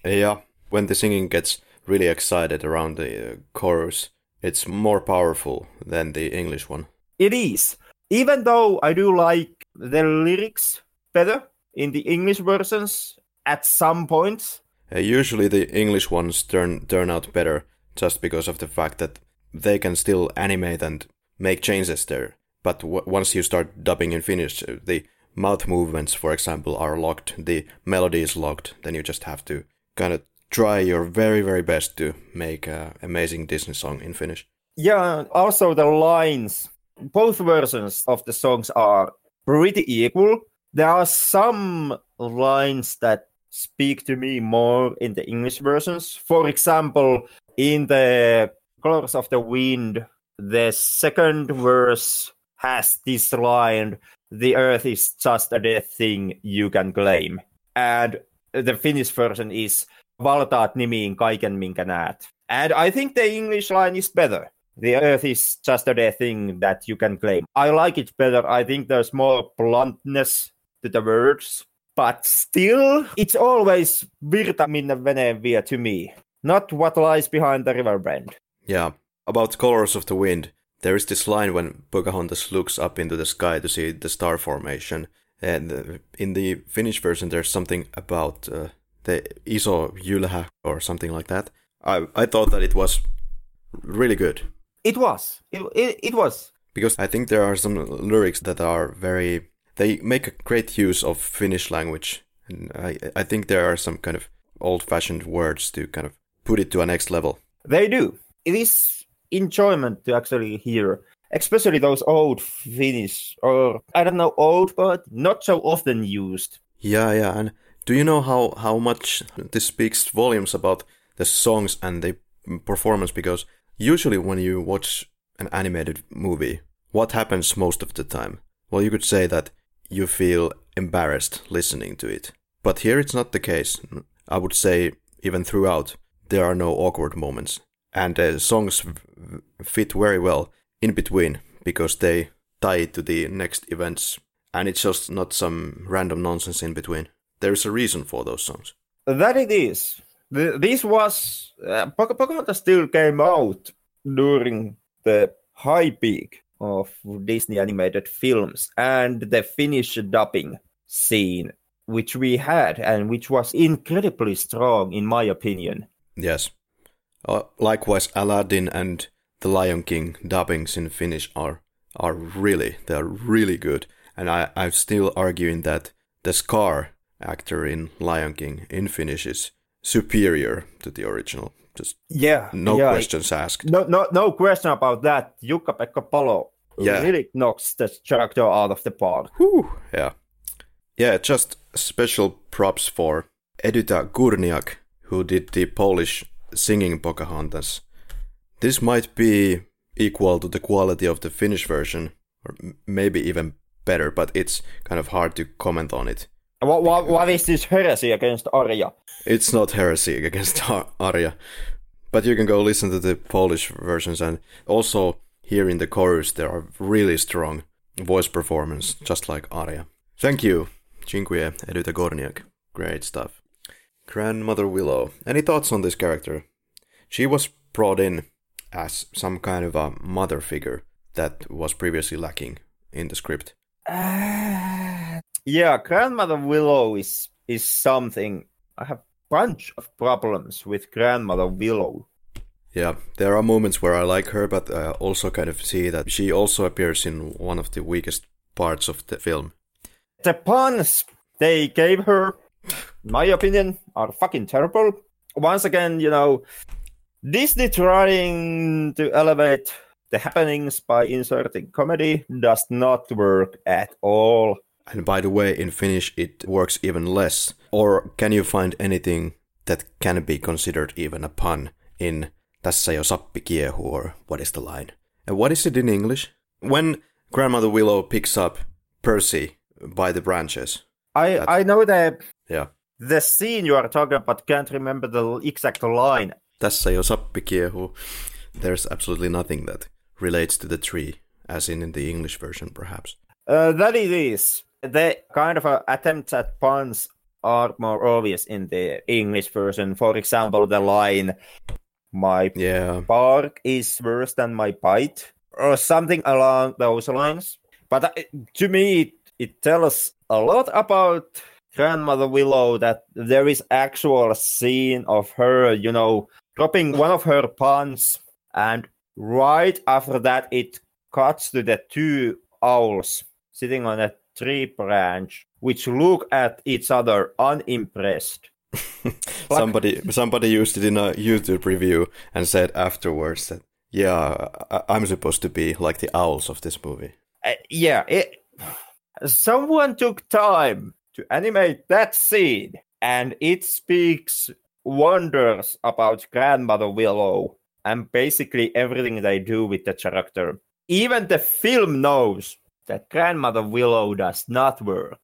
Yeah, when the singing gets really excited around the uh, chorus, it's more powerful than the English one. it is even though i do like the lyrics better in the english versions at some points Uh, usually the English ones turn turn out better just because of the fact that they can still animate and make changes there. But w- once you start dubbing in Finnish, uh, the mouth movements, for example, are locked. The melody is locked. Then you just have to kind of try your very, very best to make an amazing Disney song in Finnish. Yeah, also the lines, both versions of the songs are pretty equal. There are some lines that speak to me more in the English versions. For example, in the Colors of the Wind, the second verse has this line the earth is just a dead thing you can claim. And the Finnish version is valtaat nimiin kaiken minkä näet. And I think the English line is better. The earth is just a dead thing that you can claim. I like it better. I think there's more bluntness to the words. But still, it's always virta minne veneen vie to me, not what lies behind the river bend. Yeah. About Colors of the Wind, there is this line when Pocahontas looks up into the sky to see the star formation. And uh, in the Finnish version, there's something about uh, the iso ylhä or something like that. I, I thought that it was really good. It was. It, it, it was. Because I think there are some lyrics that are very. They make a great use of Finnish language. And I, I think there are some kind of old fashioned words to kind of put it to a next level. They do. It is enjoyment to actually hear, especially those old Finnish, or I don't know, old, but not so often used. Yeah, yeah. And do you know how, how much this speaks volumes about the songs and the performance? Because usually when you watch an animated movie, what happens most of the time? Well, you could say that you feel embarrassed listening to it. But here it's not the case. I would say, even throughout, there are no awkward moments. And the songs fit very well in between because they tie it to the next events. And it's just not some random nonsense in between. There's a reason for those songs. That it is. This was. Uh, Pocahontas still came out during the high peak of Disney animated films and the Finnish dubbing scene, which we had and which was incredibly strong, in my opinion. Yes. Uh, likewise, Aladdin and The Lion King dubbings in Finnish are are really they are really good, and I I'm still arguing that the Scar actor in Lion King in Finnish is superior to the original. Just yeah, no yeah. questions asked. No, no, no question about that. Jukka-Pekka Palo Yeah. really knocks the character out of the park. Whew, yeah. Yeah, just special props for Edyta Górniak, who did the Polish singing Pocahontas. This might be equal to the quality of the Finnish version, or maybe even better, but it's kind of hard to comment on it. What, what, what is this heresy against Arja? It's not heresy against Ar- Arja, but you can go listen to the Polish versions, and also here in the chorus there are really strong voice performance, just like Arja. Thank you, Cinque Edyta Górniak. Great stuff. Grandmother Willow. Any thoughts on this character? She was brought in as some kind of a mother figure that was previously lacking in the script. Uh, yeah, Grandmother Willow is is something. I have bunch of problems with Grandmother Willow. Yeah, there are moments where I like her, but I also kind of see that she also appears in one of the weakest parts of the film. The puns they gave her, in my opinion, are fucking terrible. Once again, you know, Disney trying to elevate the happenings by inserting comedy does not work at all. And by the way, in Finnish it works even less. Or can you find anything that can be considered even a pun in Tässä jo sappi kiehuu, or what is the line? And what is it in English? When Grandmother Willow picks up Percy by the branches. I That- I know the Yeah. the scene you are talking about. Can't remember the exact line. Tässä jo sappi kiehuu. There's absolutely nothing that relates to the tree, as in in the English version, perhaps. Uh, that it is. The kind of uh, attempts at puns are more obvious in the English version. For example, the line "My Yeah. bark is worse than my bite," or something along those lines. But uh, to me, it, it tells a lot about Grandmother Willow that there is actual scene of her, you know, dropping one of her puns, and right after that, it cuts to the two owls sitting on a tree branch, which look at each other unimpressed. *laughs* somebody somebody used it in a YouTube review and said afterwards that yeah, I, I'm supposed to be like the owls of this movie. Uh, yeah, it, someone took time to animate that scene, and it speaks wonders about Grandmother Willow and basically everything they do with the character. Even the film knows that Grandmother Willow does not work.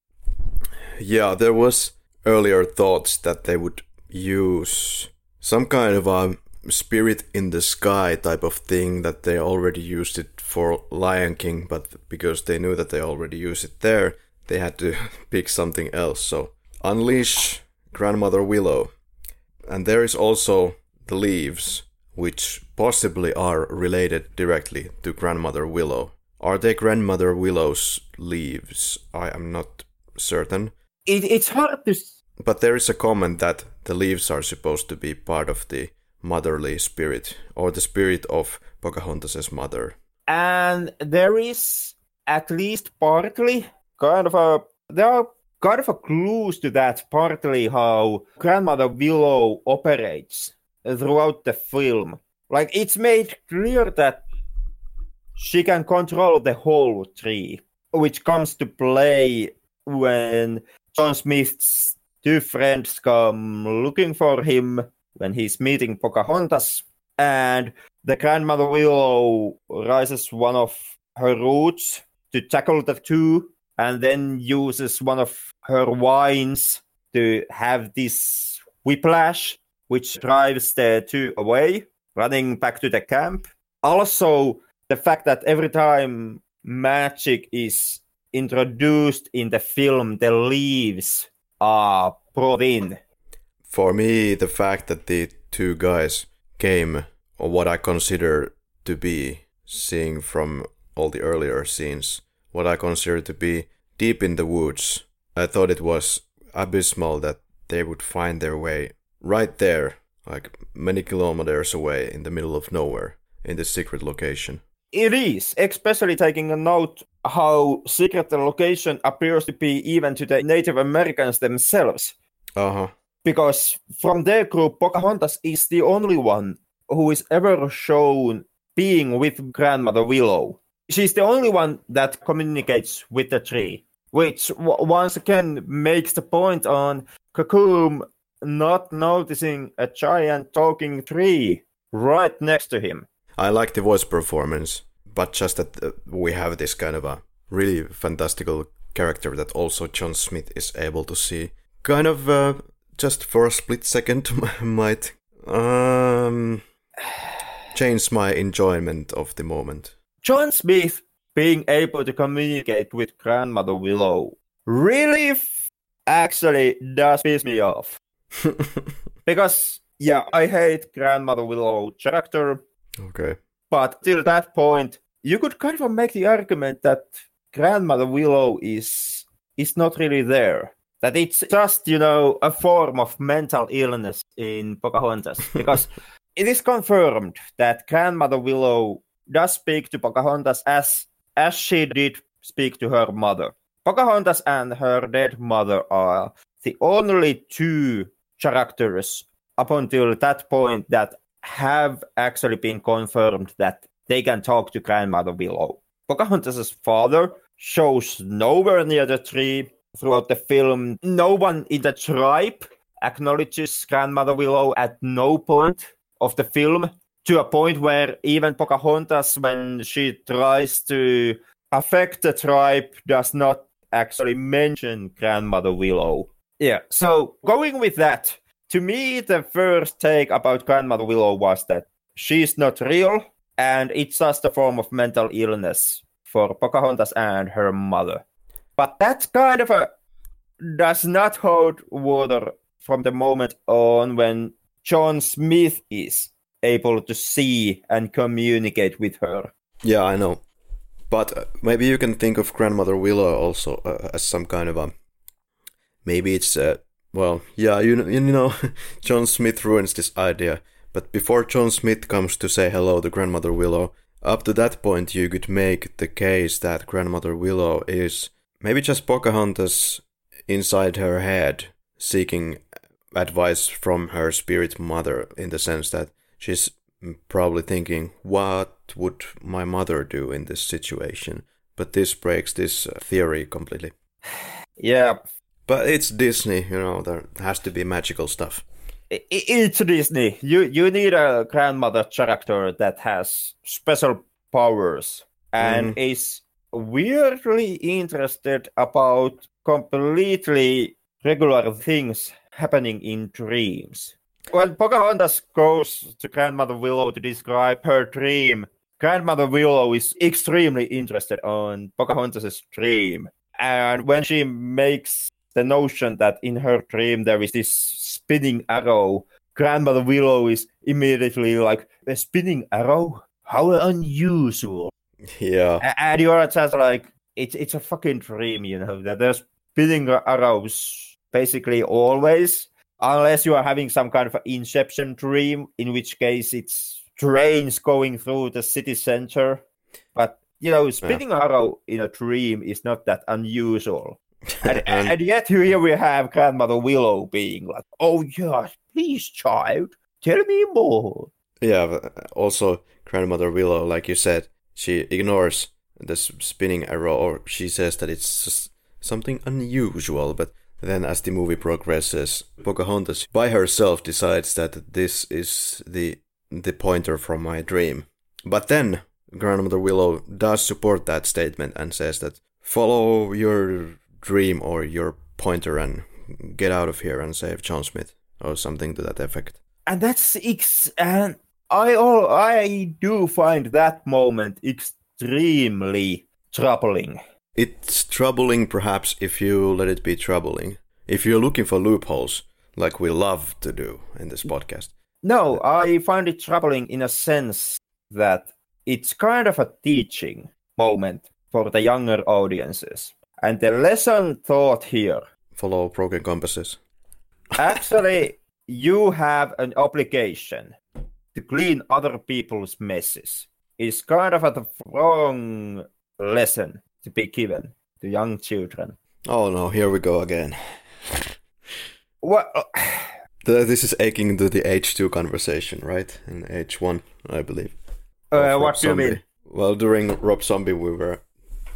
Yeah, there was earlier thoughts that they would use some kind of a spirit in the sky type of thing that they already used it for Lion King, but because they knew that they already used it there, they had to *laughs* pick something else. So unleash Grandmother Willow. And there is also the leaves, which possibly are related directly to Grandmother Willow. Are they Grandmother Willow's leaves? I am not certain. It, it's hard to. But there is a comment that the leaves are supposed to be part of the motherly spirit or the spirit of Pocahontas's mother. And there is at least partly kind of a there are kind of a clues to that partly how grandmother Willow operates throughout the film. Like it's made clear that she can control the whole tree, which comes to play when John Smith's two friends come looking for him when he's meeting Pocahontas, and the grandmother Willow raises one of her roots to tackle the two, and then uses one of her vines to have this whiplash, which drives the two away, running back to the camp. Also, the fact that every time magic is introduced in the film, the leaves are brought in for me, the fact that the two guys came, or what I consider to be, seeing from all the earlier scenes, what I consider to be deep in the woods, I thought it was abysmal that they would find their way right there, like many kilometers away in the middle of nowhere, in this secret location. It is, especially taking a note how secret the location appears to be even to the Native Americans themselves. Uh huh because from their group, Pocahontas is the only one who is ever shown being with Grandmother Willow. She's the only one that communicates with the tree, which w- once again makes the point on Kocoum not noticing a giant talking tree right next to him. I like the voice performance, but just that uh, we have this kind of a really fantastical character that also John Smith is able to see. Kind of uh, just for a split second *laughs* might um, change my enjoyment of the moment. John Smith being able to communicate with grandmother Willow really f- actually does piss me off. *laughs* because yeah, I hate grandmother Willow character. Okay. But till that point, you could kind of make the argument that grandmother Willow is is not really there that it's just you know a form of mental illness in Pocahontas *laughs* because it is confirmed that grandmother Willow does speak to Pocahontas as as she did speak to her mother. Pocahontas and her dead mother are the only two characters up until that point that have actually been confirmed that they can talk to grandmother Willow. Pocahontas' father shows nowhere near the tree throughout the film. No one in the tribe acknowledges Grandmother Willow at no point of the film, to a point where even Pocahontas, when she tries to affect the tribe, does not actually mention Grandmother Willow. Yeah, so going with that, to me, the first take about Grandmother Willow was that she's not real and it's just a form of mental illness for Pocahontas and her mother. But that kind of a does not hold water from the moment on when John Smith is able to see and communicate with her. Yeah, I know. But uh, maybe you can think of Grandmother Willow also uh, as some kind of a. Maybe it's uh, well, yeah, you you know, *laughs* John Smith ruins this idea. But before John Smith comes to say hello to Grandmother Willow, up to that point you could make the case that Grandmother Willow is maybe just Pocahontas inside her head, seeking advice from her spirit mother in the sense that she's probably thinking, what would my mother do in this situation? But this breaks this uh, theory completely. *sighs* Yeah. But it's Disney, you know, there has to be magical stuff. It's Disney. You you need a grandmother character that has special powers and mm. is weirdly interested about completely regular things happening in dreams. When Pocahontas goes to Grandmother Willow to describe her dream, Grandmother Willow is extremely interested on Pocahontas' dream. And when she makes the notion that in her dream there is this spinning arrow, Grandmother Willow is immediately like, a spinning arrow? How unusual. Yeah. And you're just like, it's it's a fucking dream, you know, that there's spinning arrows basically always unless you are having some kind of inception dream, in which case it's trains going through the city center. But you know, spinning yeah. arrow in a dream is not that unusual. *laughs* and, and, yet here we have grandmother Willow being like, "Oh yes, please, child, tell me more." Yeah. Uh, also, grandmother Willow, like you said, she ignores the spinning arrow, or she says that it's something unusual. But then, as the movie progresses, Pocahontas by herself decides that this is the the pointer from my dream. But then Grandmother Willow does support that statement and says that follow your dream or your pointer and get out of here and save John Smith or something to that effect. And that's ex- and I all I do find that moment extremely troubling it's troubling, perhaps, if you let it be troubling. If you're looking for loopholes, like we love to do in this podcast. No, I find it troubling in a sense that it's kind of a teaching moment for the younger audiences. And the lesson taught here follow broken compasses. Actually, you have an obligation to clean other people's messes. It's kind of a wrong lesson to be given to young children. Oh no, here we go again. What? The, this is aching to the H2 conversation, right? In H1, I believe. Uh, what do you mean? Well, during Rob Zombie, we were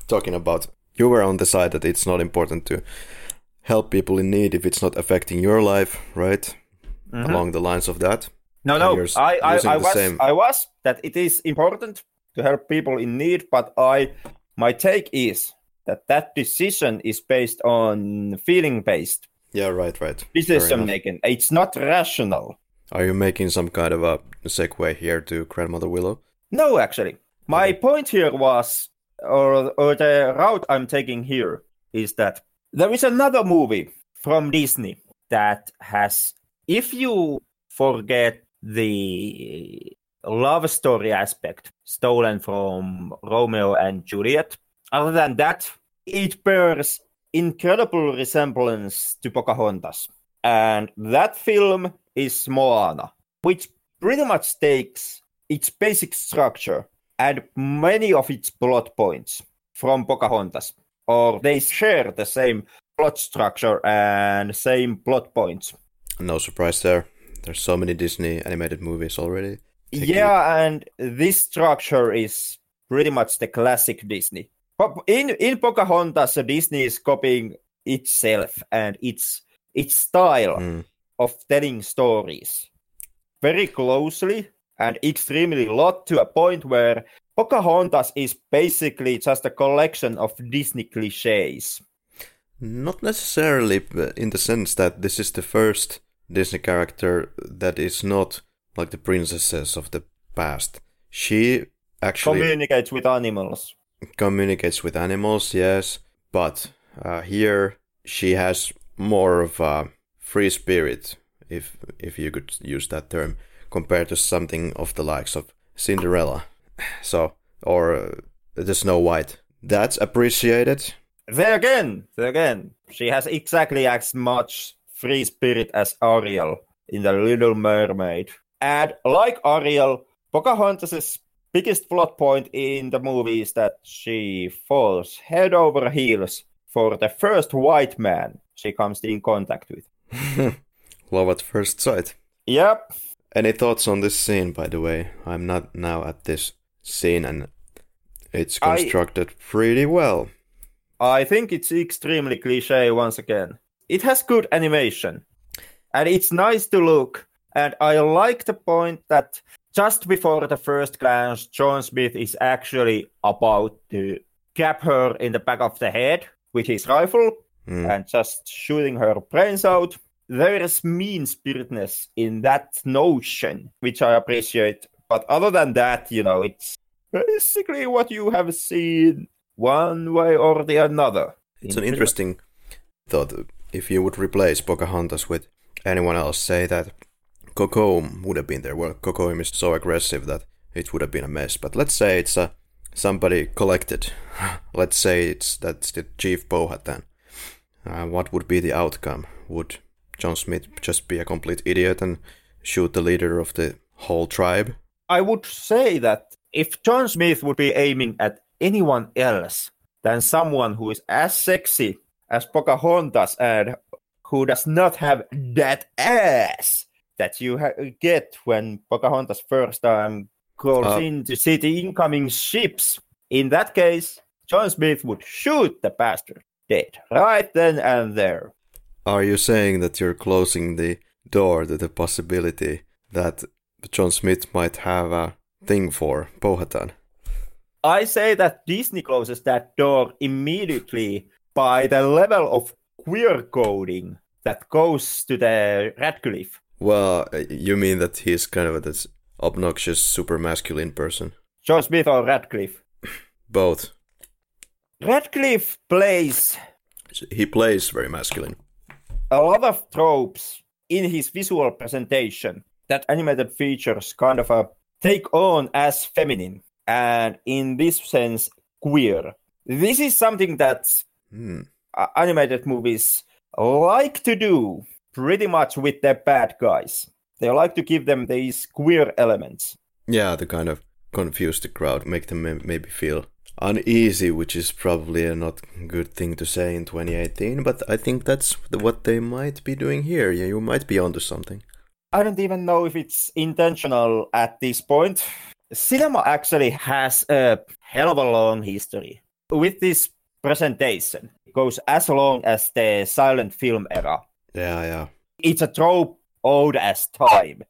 talking about you were on the side that it's not important to help people in need if it's not affecting your life, right? Mm-hmm. Along the lines of that. No, no, I, I, I was, same... I was that it is important to help people in need, but I my take is that that decision is based on feeling based. Yeah, right, right. Decision making. It's not rational. Are you making some kind of a segue here to Grandmother Willow? No, actually. My okay. point here was, or, or the route I'm taking here, is that there is another movie from Disney that has, if you forget the love story aspect stolen from Romeo and Juliet. Other than that, it bears incredible resemblance to Pocahontas. And that film is Moana, which pretty much takes its basic structure and many of its plot points from Pocahontas, or they share the same plot structure and same plot points. No surprise there. There's so many Disney animated movies already. Yeah, and this structure is pretty much the classic Disney. In in Pocahontas, Disney is copying itself and its its style mm. of telling stories very closely and extremely lot to a point where Pocahontas is basically just a collection of Disney cliches. Not necessarily in the sense that this is the first Disney character that is not like the princesses of the past. She actually communicates with animals. Communicates with animals, yes, but uh, here she has more of a free spirit, if if you could use that term, compared to something of the likes of Cinderella, *sighs* so or uh, the Snow White. That's appreciated. There again, there again, she has exactly as much free spirit as Ariel in the Little Mermaid. And like Ariel, Pocahontas' biggest plot point in the movie is that she falls head over heels for the first white man she comes in contact with. *laughs* Love at first sight. Yep. Any thoughts on this scene, by the way? I'm not now at this scene and it's I- constructed pretty well. I think it's extremely cliche once again. It has good animation and it's nice to look. And I like the point that just before the first glance, John Smith is actually about to cap her in the back of the head with his rifle Hmm. and just shooting her brains out. There is mean spiritedness in that notion, which I appreciate. But other than that, you know, it's basically what you have seen one way or the another. It's an interesting thought. If you would replace Pocahontas with anyone else, say that Kocoum would have been there. Well, Kocoum is so aggressive that it would have been a mess. But let's say it's uh, somebody collected. *laughs* let's say it's that's the Chief Powhatan. Uh, what would be the outcome? Would John Smith just be a complete idiot and shoot the leader of the whole tribe? I would say that if John Smith would be aiming at anyone else than someone who is as sexy as Pocahontas and who does not have that ass that you ha- get when Pocahontas first time calls Uh. in to see the incoming ships, in that case, John Smith would shoot the bastard dead right then and there. Are you saying that you're closing the door to the possibility that John Smith might have a thing for Powhatan? I say that Disney closes that door immediately by the level of queer coding that goes to the Ratcliffe. Well, uh, you mean that he's kind of this obnoxious, super masculine person? John Smith or Ratcliffe. *clears throat* Both. Ratcliffe plays He plays very masculine. A lot of tropes in his visual presentation that animated features kind of a take on as feminine and in this sense queer. This is something that Hmm. uh, animated movies like to do pretty much with their bad guys. They like to give them these queer elements. Yeah, to kind of confuse the crowd, make them maybe feel uneasy, which is probably a not good thing to say in 2018, but I think that's what they might be doing here. Yeah, you might be onto something. I don't even know if it's intentional at this point. Cinema actually has a hell of a long history with this presentation. It goes as long as the silent film era. Yeah, yeah. It's a trope old as time.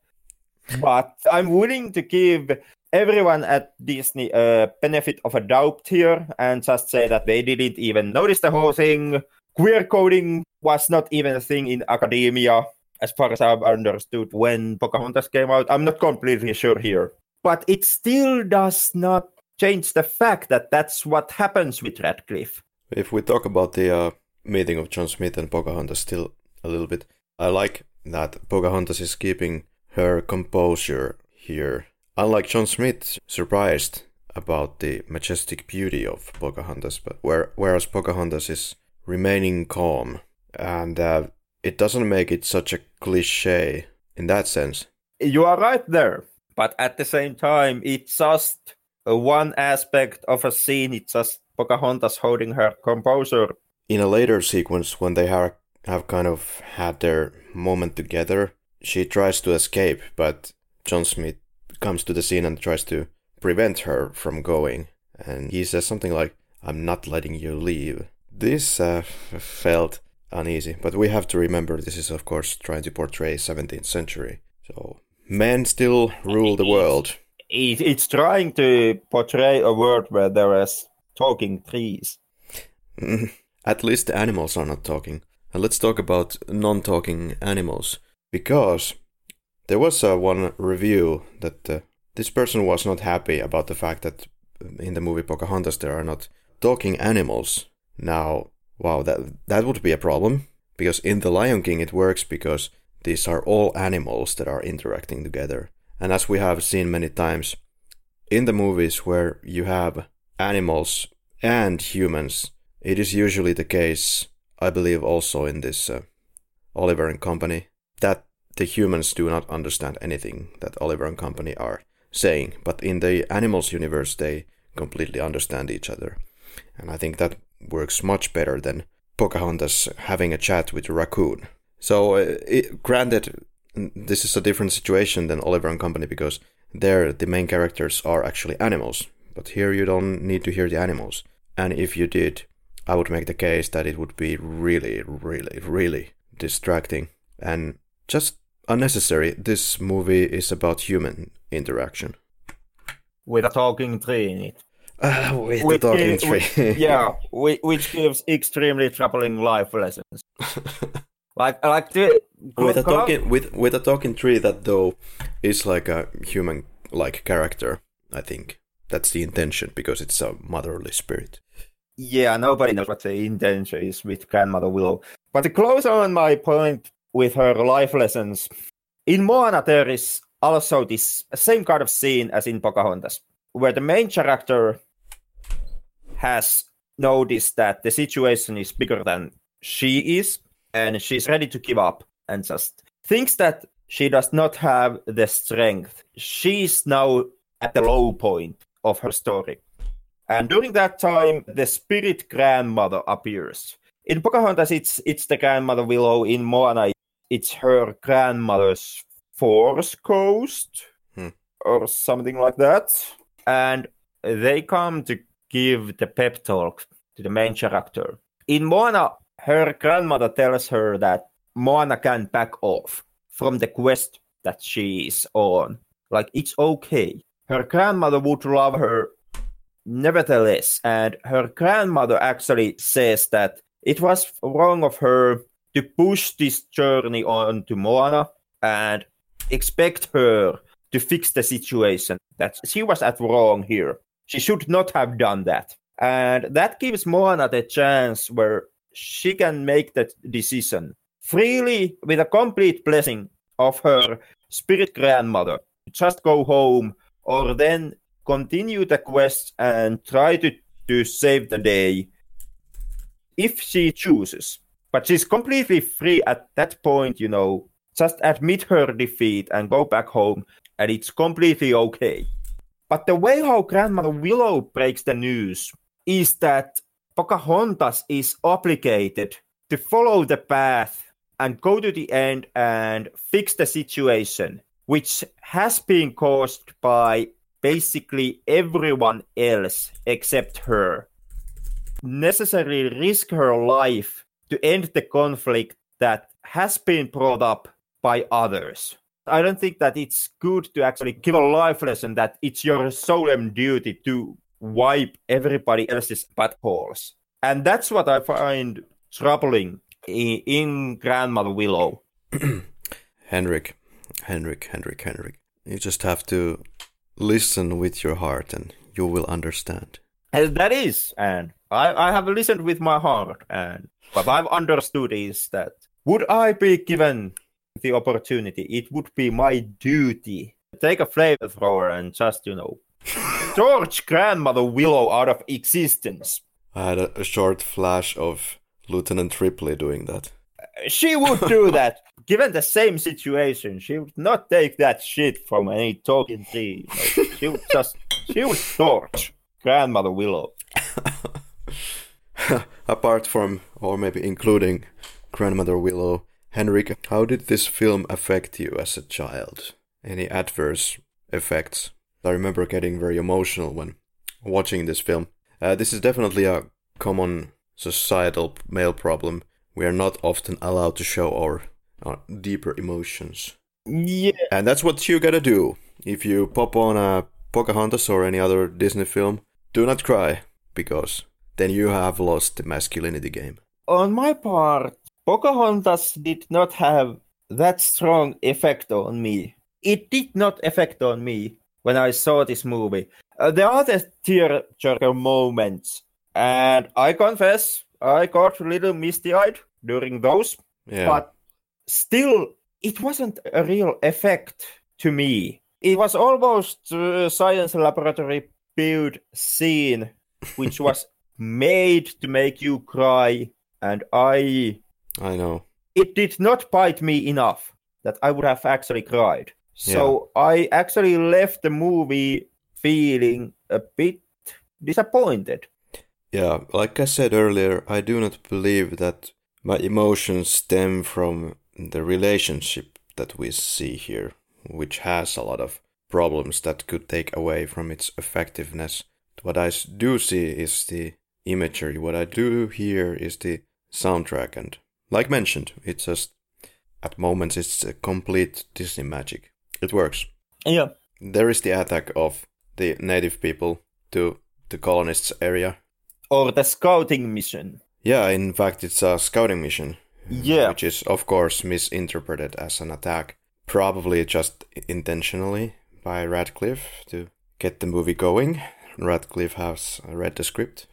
But I'm willing to give everyone at Disney a benefit of a doubt here and just say that they didn't even notice the whole thing. Queer coding was not even a thing in academia, as far as I've understood, when Pocahontas came out. I'm not completely sure here. But it still does not change the fact that that's what happens with Ratcliffe. If we talk about the uh, meeting of John Smith and Pocahontas still a little bit, I like that Pocahontas is keeping her composure here. Unlike John Smith, surprised about the majestic beauty of Pocahontas, but where, whereas Pocahontas is remaining calm, and uh, it doesn't make it such a cliche in that sense. You are right there, but at the same time, it's just uh, one aspect of a scene. It's just Pocahontas holding her composure. in a later sequence when they have have kind of had their moment together she tries to escape but john smith comes to the scene and tries to prevent her from going and he says something like i'm not letting you leave this uh, felt uneasy but we have to remember this is of course trying to portray 17th century so men still rule the world it's trying to portray a world where there is talking trees. Mm, At least the animals are not talking. And let's talk about non talking animals. Because there was uh, one review that uh, this person was not happy about the fact that in the movie Pocahontas there are not talking animals. Now, wow, that, that would be a problem. Because in The Lion King it works because these are all animals that are interacting together. And as we have seen many times, in the movies where you have animals and humans, it is usually the case, I believe also in this uh, Oliver and Company, that the humans do not understand anything that Oliver and Company are saying, but in the animals universe they completely understand each other. And I think that works much better than Pocahontas having a chat with a raccoon, So, uh, it, granted, this is a different situation than Oliver and Company because there the main characters are actually animals. But here you don't need to hear the animals. And if you did, I would make the case that it would be really, really, really distracting and just unnecessary. This movie is about human interaction. With a talking tree in it. Uh, with which the talking tree. Which, yeah, which gives extremely troubling life lessons. *laughs* like, like the, with a talking with with a talking tree that though is like a human like character. I think that's the intention because it's a motherly spirit. Yeah, nobody knows what the intention is with grandmother Willow. But to close on my point with her life lessons, in Moana there is also this same kind of scene as in Pocahontas, where the main character has noticed that the situation is bigger than she is, and she's ready to give up and just thinks that she does not have the strength. She's now at the low point of her story. And during that time, the spirit grandmother appears. In Pocahontas, it's it's the grandmother Willow. In Moana, it's her grandmother's force ghost hmm. or something like that. And they come to give the pep talk to the main character. In Moana, her grandmother tells her that Moana can back off from the quest that she is on. Like, it's okay. Her grandmother would love her nevertheless. And her grandmother actually says that it was wrong of her to push this journey on to Moana and expect her to fix the situation. That she was at wrong here. She should not have done that. And that gives Moana the chance where she can make that decision freely with a complete blessing of her spirit grandmother. Just go home or then continue the quest and try to, to save the day if she chooses. But she's completely free at that point, you know. Just admit her defeat and go back home, and it's completely okay. But the way how Grandmother Willow breaks the news is that Pocahontas is obligated to follow the path and go to the end and fix the situation, which has been caused by basically everyone else except her necessarily risk her life to end the conflict that has been brought up by others. I don't think that it's good to actually give a life lesson that it's your solemn duty to wipe everybody else's buttholes. And that's what I find troubling in, in Grandmother Willow. *clears throat* Henrik, Henrik, Henrik, Henrik. You just have to listen with your heart and you will understand. And that is, and I, I have listened with my heart, and what I've understood is that would I be given the opportunity, it would be my duty to take a flamethrower and just, you know, *laughs* torch grandmother Willow out of existence. I had a, a short flash of Lieutenant Ripley doing that. She would do *laughs* that given the same situation, she would not take that shit from any talking tree. Like, she would just, she would torch Grandmother Willow. *laughs* Apart from, or maybe including Grandmother Willow, Henrik, how did this film affect you as a child? Any adverse effects? I remember getting very emotional when watching this film. Uh, this is definitely a common societal male problem. We are not often allowed to show our uh, deeper emotions. Yeah. And that's what you gotta do. If you pop on a Pocahontas or any other Disney film, do not cry, because then you have lost the masculinity game. On my part, Pocahontas did not have that strong effect on me. It did not affect on me when I saw this movie. Uh, there are the tearjerker moments, and I confess I got a little misty-eyed during those. Yeah. But still, it wasn't a real effect to me. It was almost a science laboratory build scene, which *laughs* was made to make you cry, and I. I know. It did not bite me enough that I would have actually cried. So yeah. I actually left the movie feeling a bit disappointed. Yeah, like I said earlier, I do not believe that my emotions stem from the relationship that we see here, which has a lot of problems that could take away from its effectiveness. What I do see is the imagery. What I do here is the soundtrack, and like mentioned, it's just at moments it's a complete Disney magic. It works. Yeah. There is the attack of the native people to the colonists' area. Or the scouting mission. Yeah, in fact, it's a scouting mission. Yeah. Which is, of course, misinterpreted as an attack. Probably just intentionally by Ratcliffe to get the movie going. Ratcliffe has read the script.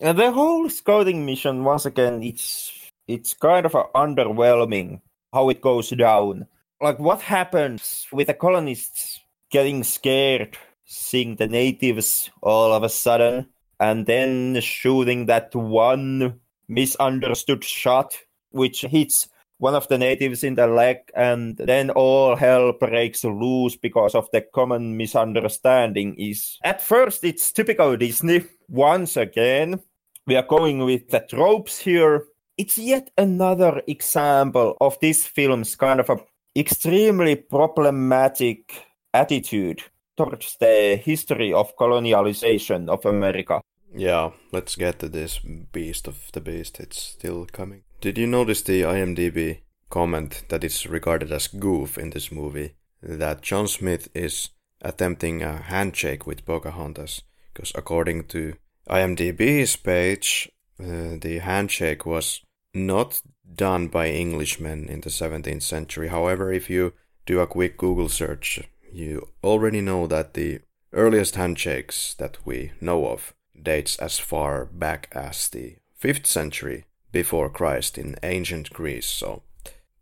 And the whole scouting mission, once again, it's it's kind of underwhelming how it goes down. Like what happens with the colonists getting scared, seeing the natives all of a sudden, and then shooting that one misunderstood shot, which hits one of the natives in the leg, and then all hell breaks loose because of the common misunderstanding. Is at first it's typical Disney. *laughs* Once again, we are going with the tropes here. It's yet another example of this film's kind of a extremely problematic attitude towards the history of colonialization of America. Yeah, let's get to this beast of the beast. It's still coming. Did you notice the IMDb comment that is regarded as goof in this movie? That John Smith is attempting a handshake with Pocahontas. Because according to IMDb's page, uh, the handshake was not done by Englishmen in the 17th century. However, if you do a quick Google search, you already know that the earliest handshakes that we know of dates as far back as the 5th century before Christ in ancient Greece. So,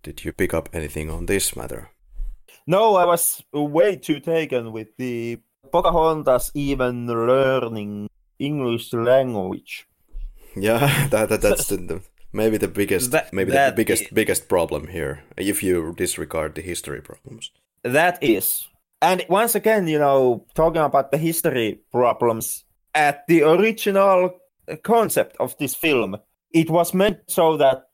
did you pick up anything on this matter? No, I was way too taken with the Pocahontas even learning English language. Yeah, *laughs* that, that that's the, the, maybe the biggest That- maybe that the biggest is- biggest problem here if you disregard the history problems. That is. And once again, you know, talking about the history problems, at the original concept of this film, it was meant so that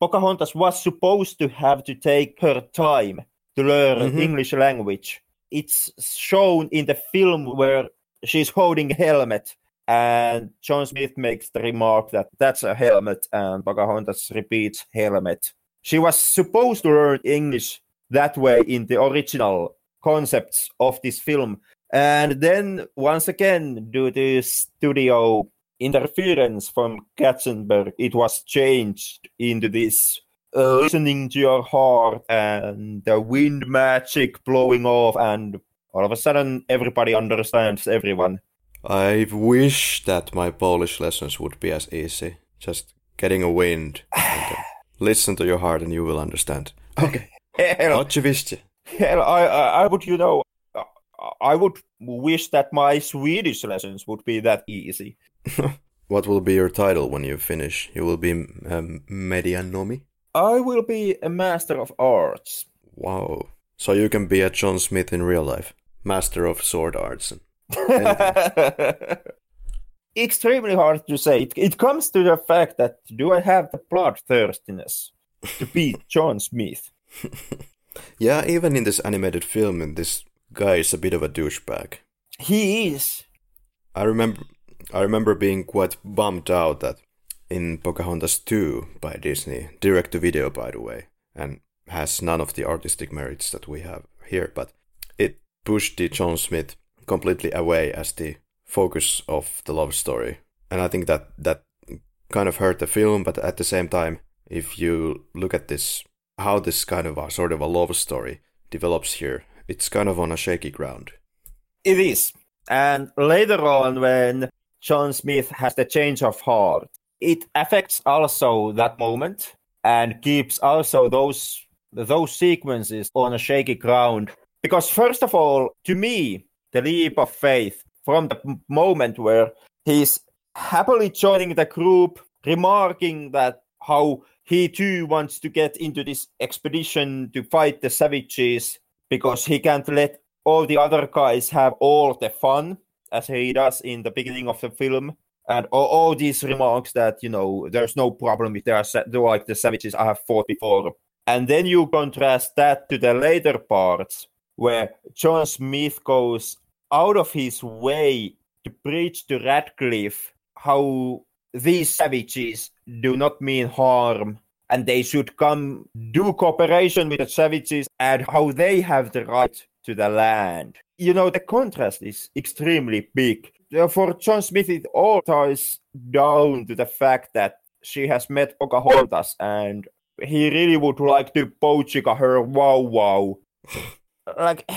Pocahontas was supposed to have to take her time to learn Mhm. English language. It's shown in the film where she's holding a helmet, and John Smith makes the remark that that's a helmet, and Pocahontas repeats helmet. She was supposed to learn English that way in the original concepts of this film. And then once again, due to studio interference from Katzenberg, it was changed into this listening to your heart and the wind magic blowing off, and all of a sudden everybody understands everyone. I wish that my Polish lessons would be as easy. Just getting a wind. and, uh, *sighs* listen to your heart and you will understand. Okay. Hell, Oczywiście. hell I, I, I would, you know, uh, I would wish that my Swedish lessons would be that easy. *laughs* What will be your title when you finish? You will be um, medianomi? I will be a master of arts. Wow. So you can be a John Smith in real life. Master of sword arts. *laughs* Extremely hard to say. It, it comes to the fact that do I have the bloodthirstiness to beat *laughs* John Smith? *laughs* Yeah, even in this animated film, this guy is a bit of a douchebag. He is. I remember I remember being quite bummed out that in Pocahontas 2 by Disney, direct to video by the way, and has none of the artistic merits that we have here, but it pushed the John Smith completely away as the focus of the love story. And I think that that kind of hurt the film, but at the same time, if you look at this how this kind of a sort of a love story develops here, it's kind of on a shaky ground. It is. And later on, when John Smith has the change of heart, it affects also that moment and keeps also those those sequences on a shaky ground. Because first of all, to me, the leap of faith from the moment where he's happily joining the group, remarking that how he too wants to get into this expedition to fight the savages because he can't let all the other guys have all the fun as he does in the beginning of the film and all, all these remarks that you know there's no problem if they are they're like the savages i have fought before And then you contrast that to the later parts where John Smith goes out of his way to preach to Ratcliffe how these savages do not mean harm and they should come do cooperation with the savages and how they have the right to the land. You know, the contrast is extremely big. For John Smith, it all ties down to the fact that she has met Pocahontas and he really would like to poach her wow wow. like,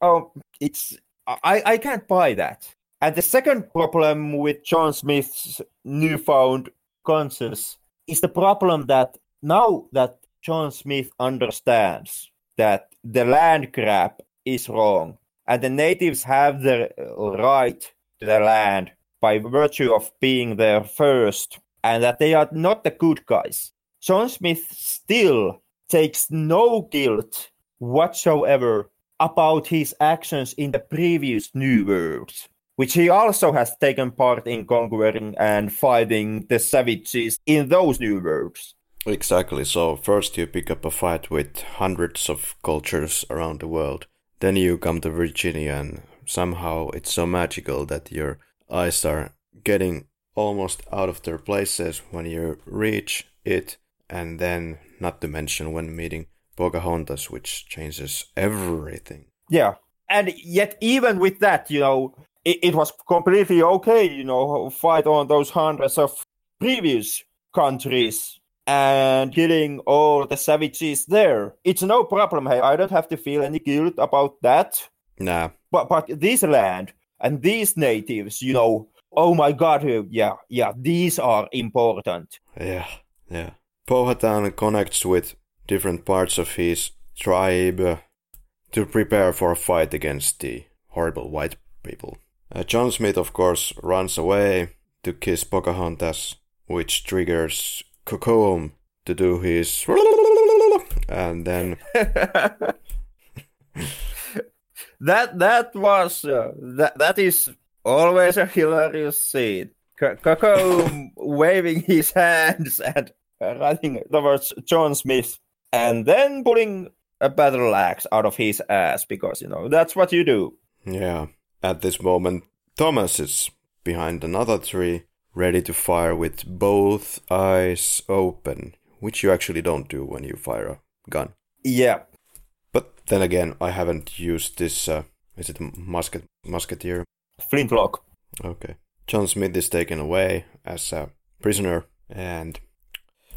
oh, *sighs* it's I, I can't buy that. And the second problem with John Smith's newfound conscience is the problem that now that John Smith understands that the land grab is wrong and the natives have the right the land by virtue of being there first and that they are not the good guys. John Smith still takes no guilt whatsoever about his actions in the previous New Worlds, which he also has taken part in conquering and fighting the savages in those New Worlds. Exactly. So first you pick up a fight with hundreds of cultures around the world. Then you come to Virginia and somehow it's so magical that your eyes are getting almost out of their places when you reach it and then not to mention when meeting Pocahontas, which changes everything. Yeah. And yet even with that, you know, it, it was completely okay, you know, fight on those hundreds of previous countries and killing all the savages there. It's no problem. Hey, I don't have to feel any guilt about that. Nah. But but this land and these natives, you know, oh my god, yeah, yeah, these are important. Yeah, yeah. Powhatan connects with different parts of his tribe to prepare for a fight against the horrible white people. Uh, John Smith, of course, runs away to kiss Pocahontas, which triggers Kocoum to do his *laughs* and then *laughs* that that was uh, that that is always a hilarious scene. Kocoum *laughs* waving his hands and running towards John Smith, and then pulling a battle axe out of his ass because you know that's what you do. Yeah. At this moment, Thomas is behind another tree ready to fire with both eyes open, which you actually don't do when you fire a gun. Yeah. Then again, I haven't used this. Uh, is it musket musketeer? Flintlock. Okay. John Smith is taken away as a prisoner, and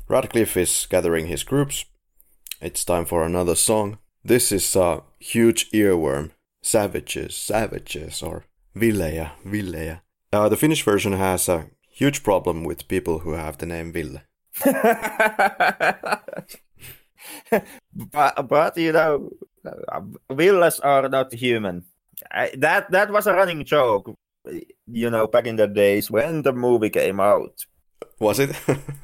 Ratcliffe is gathering his groups. It's time for another song. This is a huge earworm. Savages, savages, or Villeja, Villeja. Uh, the Finnish version has a huge problem with people who have the name Ville. *laughs* but, but you know, villas are not human. I, that that was a running joke, you know, back in the days when the movie came out. Was it?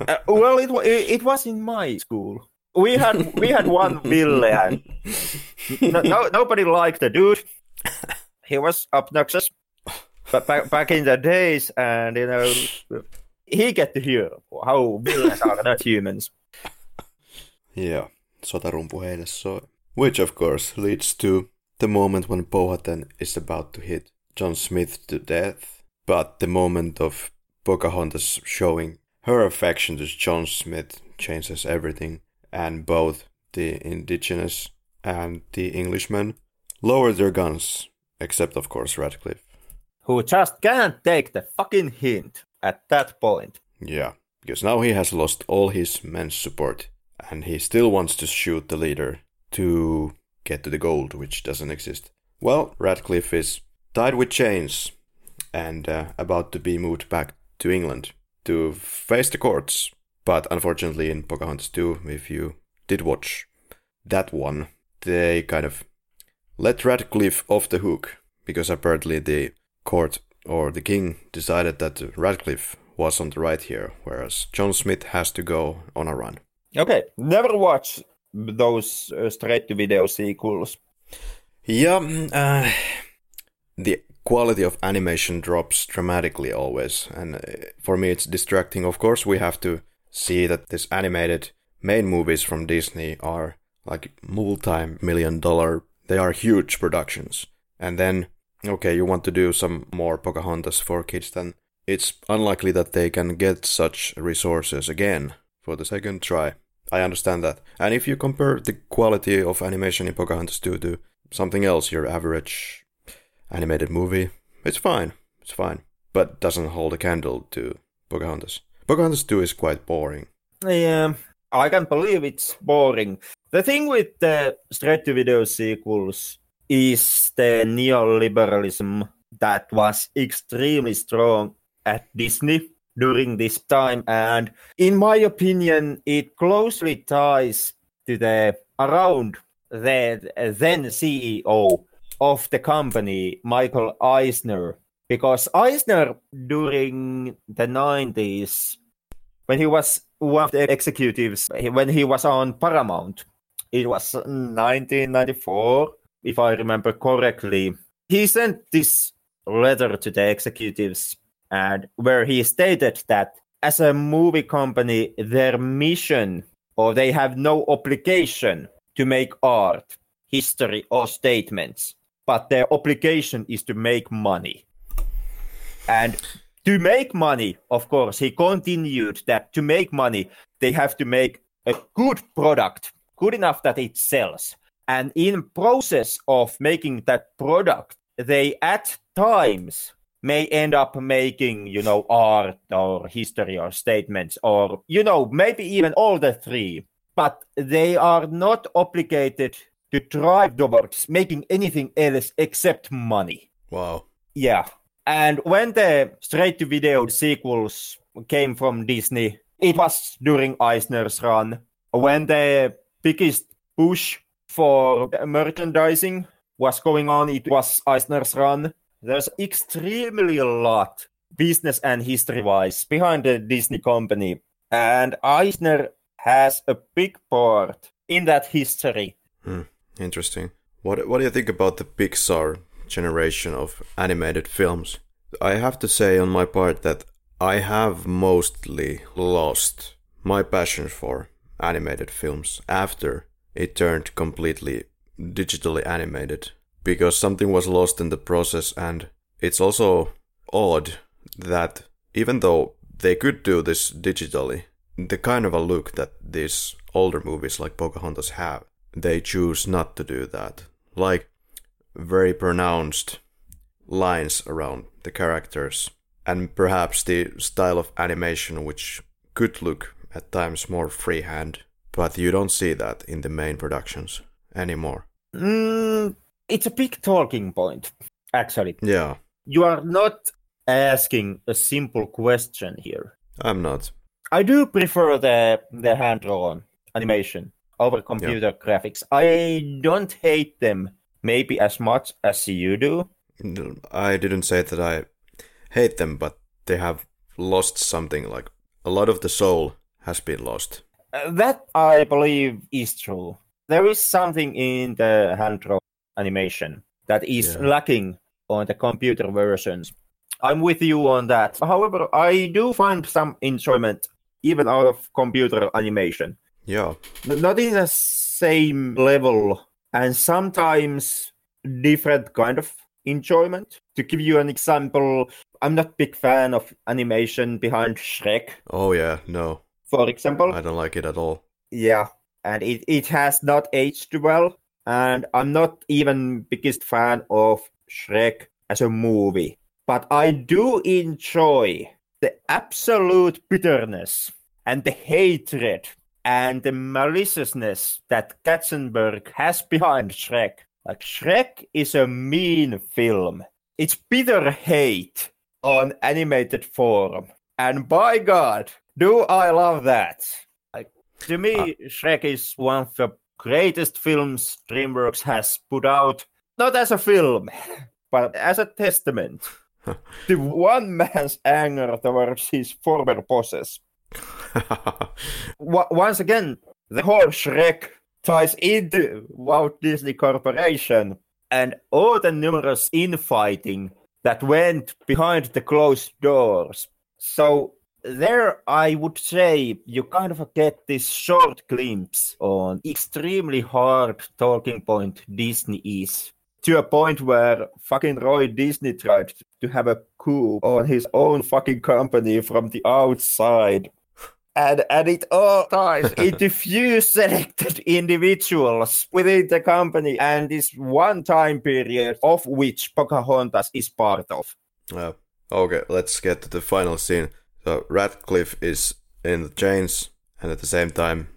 uh, well, it, it it was in my school. We had we had one *laughs* Ville, and no, no, nobody liked the dude. He was obnoxious but back, back in the days, and you know, he get to hear how villains are not humans. Yeah, sotarumpu heille soi. Which of course leads to the moment when Powhatan is about to hit John Smith to death, but the moment of Pocahontas showing her affection to John Smith changes everything, and both the indigenous and the Englishmen lower their guns, except of course Ratcliffe who just can't take the fucking hint at that point. Yeah, because now he has lost all his men's support, and he still wants to shoot the leader to get to the gold, which doesn't exist. Well, Ratcliffe is tied with chains and uh, about to be moved back to England to face the courts. But unfortunately, in Pocahontas 2, if you did watch that one, they kind of let Ratcliffe off the hook because apparently the court or the king decided that Ratcliffe was on the right here, whereas John Smith has to go on a run. Okay, never watch those uh, straight to video sequels. Yeah, uh, the quality of animation drops dramatically always, and uh, for me it's distracting. Of course, we have to see that this animated main movies from Disney are like multi-million dollar. They are huge productions, and then okay, you want to do some more Pocahontas for kids, then it's unlikely that they can get such resources again for the second try. I understand that. And if you compare the quality of animation in Pocahontas 2 to something else, your average animated movie, it's fine. It's fine. But doesn't hold a candle to Pocahontas. Pocahontas 2 is quite boring. Yeah, I can't believe it's boring. The thing with the straight to video sequels is the neoliberalism that was extremely strong at Disney during this time. And in my opinion, it closely ties to the around the then CEO of the company, Michael Eisner, because Eisner during the 90s, when he was one of the executives, when he was on Paramount, it was 1994, if I remember correctly, he sent this letter to the executives and where he stated that as a movie company, their mission or they have no obligation to make art, history, or statements, but their obligation is to make money. And to make money, of course, he continued that to make money, they have to make a good product, good enough that it sells. And in process of making that product, they at times may end up making, you know, art or history or statements or, you know, maybe even all the three. But they are not obligated to drive towards making anything else except money. Wow. Yeah. And when the straight to video sequels came from Disney, it was during Eisner's run when the biggest push for merchandising was going on. It was Eisner's run there's extremely a lot business and history wise behind the Disney company. And Eisner has a big part in that history. Hmm. Interesting. What what do you think about the Pixar generation of animated films? I have to say on my part that I have mostly lost my passion for animated films after it turned completely digitally animated because something was lost in the process and it's also odd that even though they could do this digitally the kind of a look that these older movies like Pocahontas have they choose not to do that. Like very pronounced lines around the characters and perhaps the style of animation which could look at times more freehand but you don't see that in the main productions anymore. Mm, it's a big talking point, actually. Yeah. You are not asking a simple question here. I'm not. I do prefer the the hand drawn animation over computer yeah. graphics. I don't hate them maybe as much as you do. I didn't say that I hate them, but they have lost something. Like a lot of the soul has been lost. Uh, that I believe is true. There is something in the hand drawn animation that is yeah. lacking on the computer versions. I'm with you on that. However, I do find some enjoyment even out of computer animation. Yeah. Not in the same level and sometimes different kind of enjoyment. To give you an example, I'm not big fan of animation behind Shrek. Oh yeah, no. For example. I don't like it at all. Yeah. And it, it has not aged well and I'm not even biggest fan of Shrek as a movie, but I do enjoy the absolute bitterness and the hatred and the maliciousness that Katzenberg has behind Shrek. Like Shrek is a mean film. It's bitter hate on animated form. And by God, do I love that. Like to me, uh, Shrek is one of the greatest films DreamWorks has put out, not as a film, *laughs* but as a testament *laughs* to one man's anger towards his former bosses. *laughs* Once again, the whole Shrek ties into Walt Disney Corporation and all the numerous infighting that went behind the closed doors. So there I would say you kind of get this short glimpse on extremely hard talking point Disney is to a point where fucking Roy Disney tried to have a coup on his own fucking company from the outside. And, and it all ties *laughs* into few selected individuals within the company and this one time period of which Pocahontas is part of. Uh, okay, let's get to the final scene. So Ratcliffe is in the chains, and at the same time,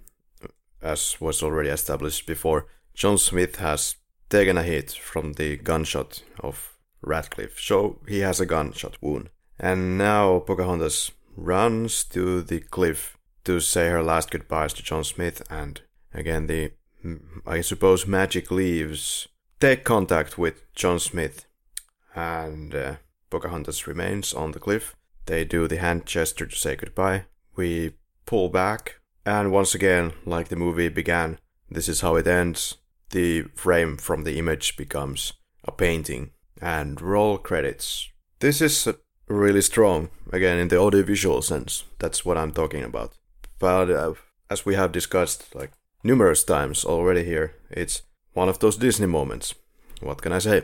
as was already established before, John Smith has taken a hit from the gunshot of Ratcliffe, so he has a gunshot wound. And now Pocahontas runs to the cliff to say her last goodbyes to John Smith, and again the, I suppose, magic leaves take contact with John Smith, and uh, Pocahontas remains on the cliff. They do the hand gesture to say goodbye. We pull back, and once again, like the movie began, this is how it ends the frame from the image becomes a painting and roll credits. This is really strong, again, in the audiovisual sense. That's what I'm talking about. But uh, as we have discussed like numerous times already here, it's one of those Disney moments. What can I say?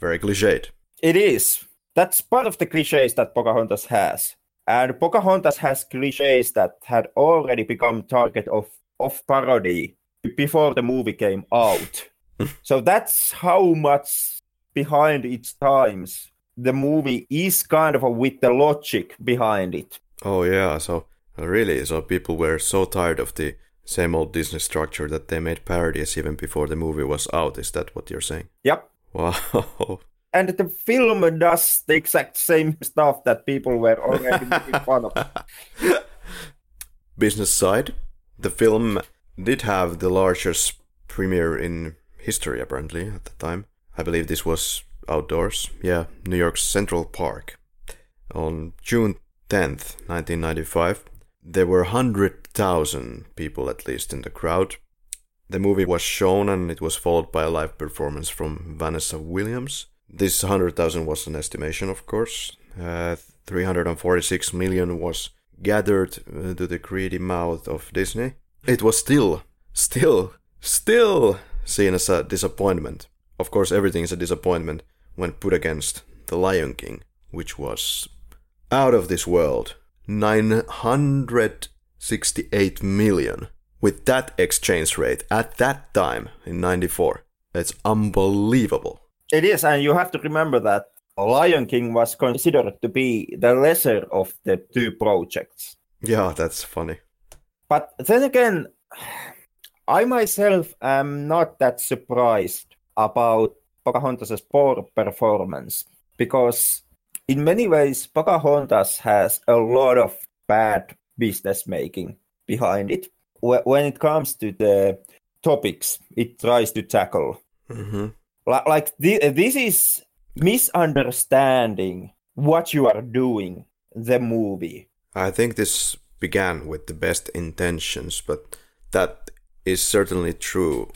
Very cliched. It is. That's part of the cliches that Pocahontas has. And Pocahontas has cliches that had already become target of, of parody before the movie came out. *laughs* so that's how much behind its times the movie is kind of a, with the logic behind it. Oh yeah, so really, so people were so tired of the same old Disney structure that they made parodies even before the movie was out. Is that what you're saying? Yep. Wow. *laughs* And the film does the exact same stuff that people were already making fun of. *laughs* Business side, the film did have the largest premiere in history, apparently, at the time. I believe this was outdoors. Yeah, New York's Central Park. On June 10th, 1995, there were 100,000 people at least in the crowd. The movie was shown and it was followed by a live performance from Vanessa Williams. This 100,000 was an estimation, of course. Uh, 346 million was gathered uh, to the greedy mouth of Disney it was still, still, still seen as a disappointment. Of course, everything is a disappointment when put against The Lion King, which was out of this world. 968 million. With that exchange rate at that time in 94, it's unbelievable. It is, and you have to remember that Lion King was considered to be the lesser of the two projects. Yeah, that's funny. But then again, I myself am not that surprised about Pocahontas' poor performance because, in many ways, Pocahontas has a lot of bad business making behind it. When it comes to the topics it tries to tackle, mm-hmm. Like this is misunderstanding what you are doing the movie. I think this began with the best intentions, but that is certainly true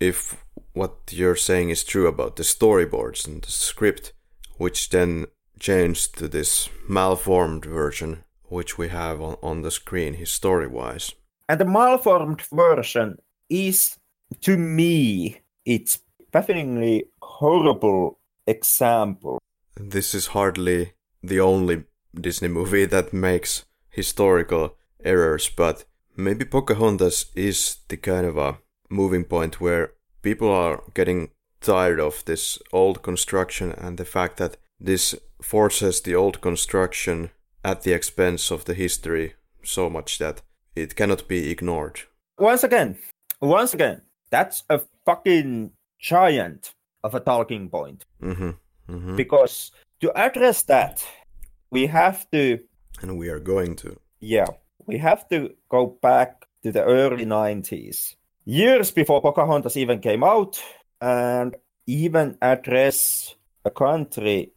if what you're saying is true about the storyboards and the script, which then changed to this malformed version which we have on, on the screen history wise. And the malformed version is, to me, it's definitely horrible example. This is hardly the only Disney movie that makes historical errors, but maybe Pocahontas is the kind of a moving point where people are getting tired of this old construction and the fact that this forces the old construction at the expense of the history so much that it cannot be ignored. Once again, once again, that's a fucking giant of a talking point. Mm-hmm. Mm-hmm. Because to address that, we have to and we are going to. Yeah, we have to go back to the early 90s, years before Pocahontas even came out, and even address a country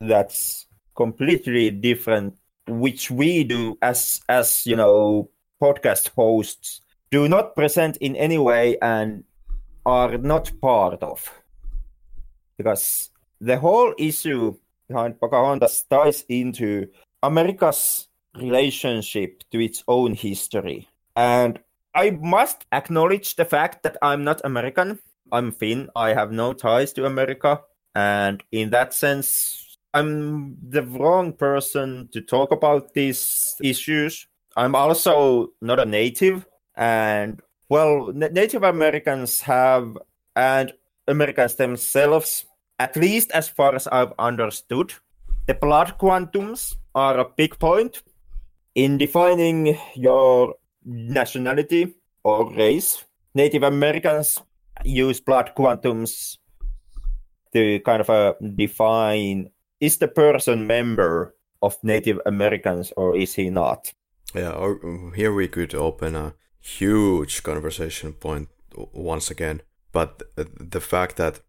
that's completely different, which we do as as you know podcast hosts do not present in any way and are not part of, because the whole issue behind Pocahontas ties into America's relationship to its own history. And I must acknowledge the fact that I'm not American. I'm Finn. I have no ties to America. And in that sense, I'm the wrong person to talk about these issues. I'm also not a native. And well, Native Americans have, and Americans themselves, at least as far as I've understood, the blood quantums are a big point in defining your nationality or race. Native Americans use blood quantums to kind of uh, define is the person member of Native Americans or is he not? Yeah, or here we could open a huge conversation point once again. But the fact that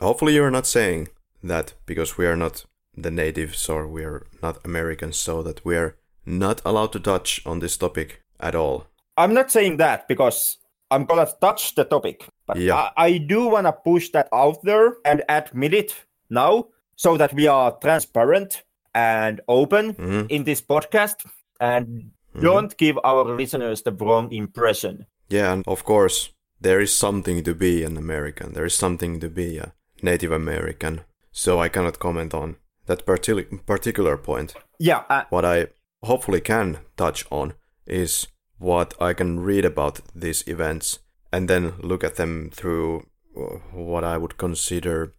hopefully you're not saying that because we are not the natives or we are not Americans, so that we are not allowed to touch on this topic at all. I'm not saying that because I'm gonna touch the topic, but yeah. I, I do wanna push that out there and admit it now so that we are transparent and open mm-hmm. in this podcast and mm-hmm. don't give our listeners the wrong impression. Yeah, and of course, there is something to be an American. There is something to be a Native American. So I cannot comment on that partic- particular point. Yeah. Uh, what I hopefully can touch on is what I can read about these events and then look at them through uh, what I would consider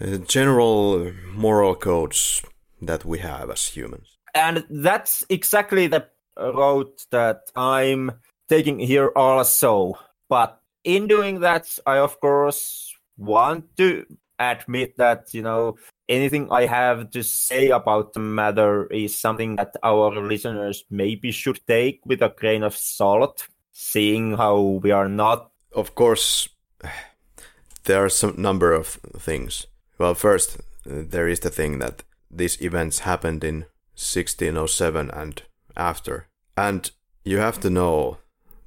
uh, general moral codes that we have as humans. And that's exactly the road that I'm taking here also. But in doing that, I of course want to admit that, you know, anything I have to say about the matter is something that our listeners maybe should take with a grain of salt, seeing how we are not. Of course, there are some number of things. Well, first, uh, there is the thing that these events happened in 1607 and after. And you have to know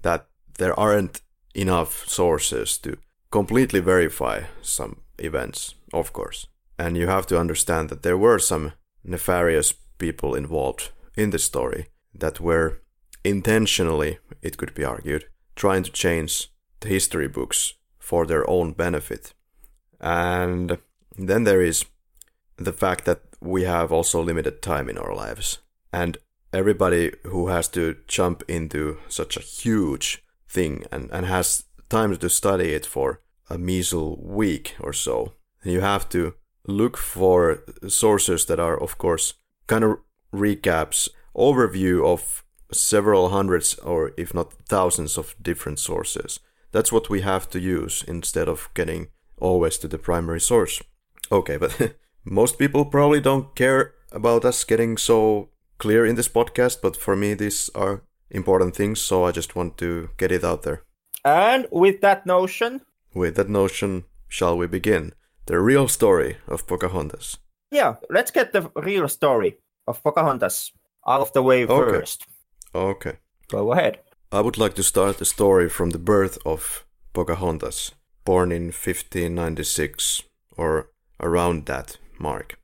that there aren't enough sources to completely verify some events, of course. And you have to understand that there were some nefarious people involved in the story that were intentionally, it could be argued, trying to change the history books for their own benefit. And then there is the fact that we have also limited time in our lives. And everybody who has to jump into such a huge thing and, and has time to study it for a measly week or so, you have to look for sources that are, of course, kind of recaps, overview of several hundreds or if not thousands of different sources. That's what we have to use instead of getting always to the primary source. Okay, but *laughs* most people probably don't care about us getting so clear in this podcast, but for me, these are important things, so I just want to get it out there. And with that notion, with that notion, shall we begin the real story of Pocahontas? Yeah, let's get the real story of Pocahontas out of the way okay. first. Okay. Go ahead. I would like to start the story from the birth of Pocahontas, born in 1596 or around that mark.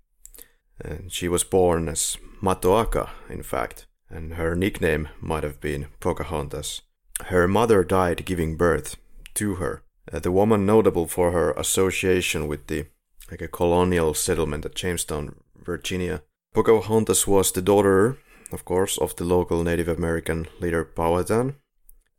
And she was born as Matoaka, in fact, and her nickname might have been Pocahontas. Her mother died giving birth to her. Uh, the woman notable for her association with the like a colonial settlement at Jamestown, Virginia. Pocahontas was the daughter, of course, of the local Native American leader Powhatan,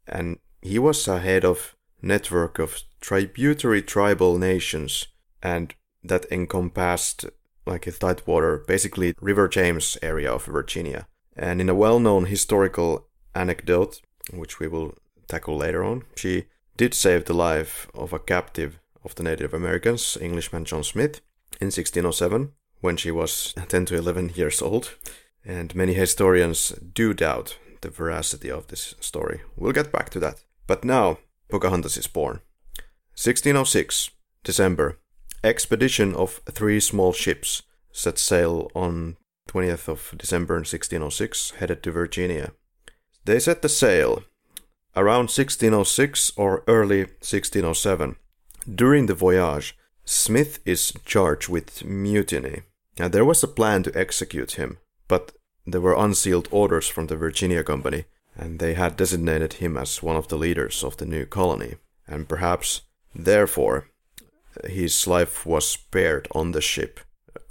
and he was a head of network of tributary tribal nations and that encompassed like a tidewater, basically River James area of Virginia. And in a well-known historical anecdote, which we will tackle later on, she did save the life of a captive of the Native Americans, Englishman John Smith, in 1607 when she was *laughs* 10 to 11 years old. And many historians do doubt the veracity of this story. We'll get back to that. But now, Pocahontas is born. 1606, December, expedition of three small ships set sail on 20th of December 1606, headed to Virginia. They set the sail around 1606 or early 1607. During the voyage, Smith is charged with mutiny. Now, there was a plan to execute him, but there were unsealed orders from the Virginia Company, and they had designated him as one of the leaders of the new colony. And perhaps, therefore, his life was spared on the ship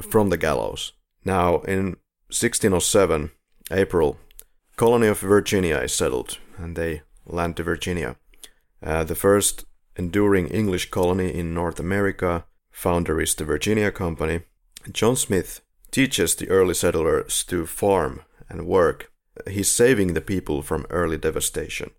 from the gallows. Now, in 1607, April, colony of Virginia is settled, and they land to Virginia. Uh, the first enduring English colony in North America, founder is the Virginia Company. John Smith teaches the early settlers to farm and work. He's saving the people from early devastation.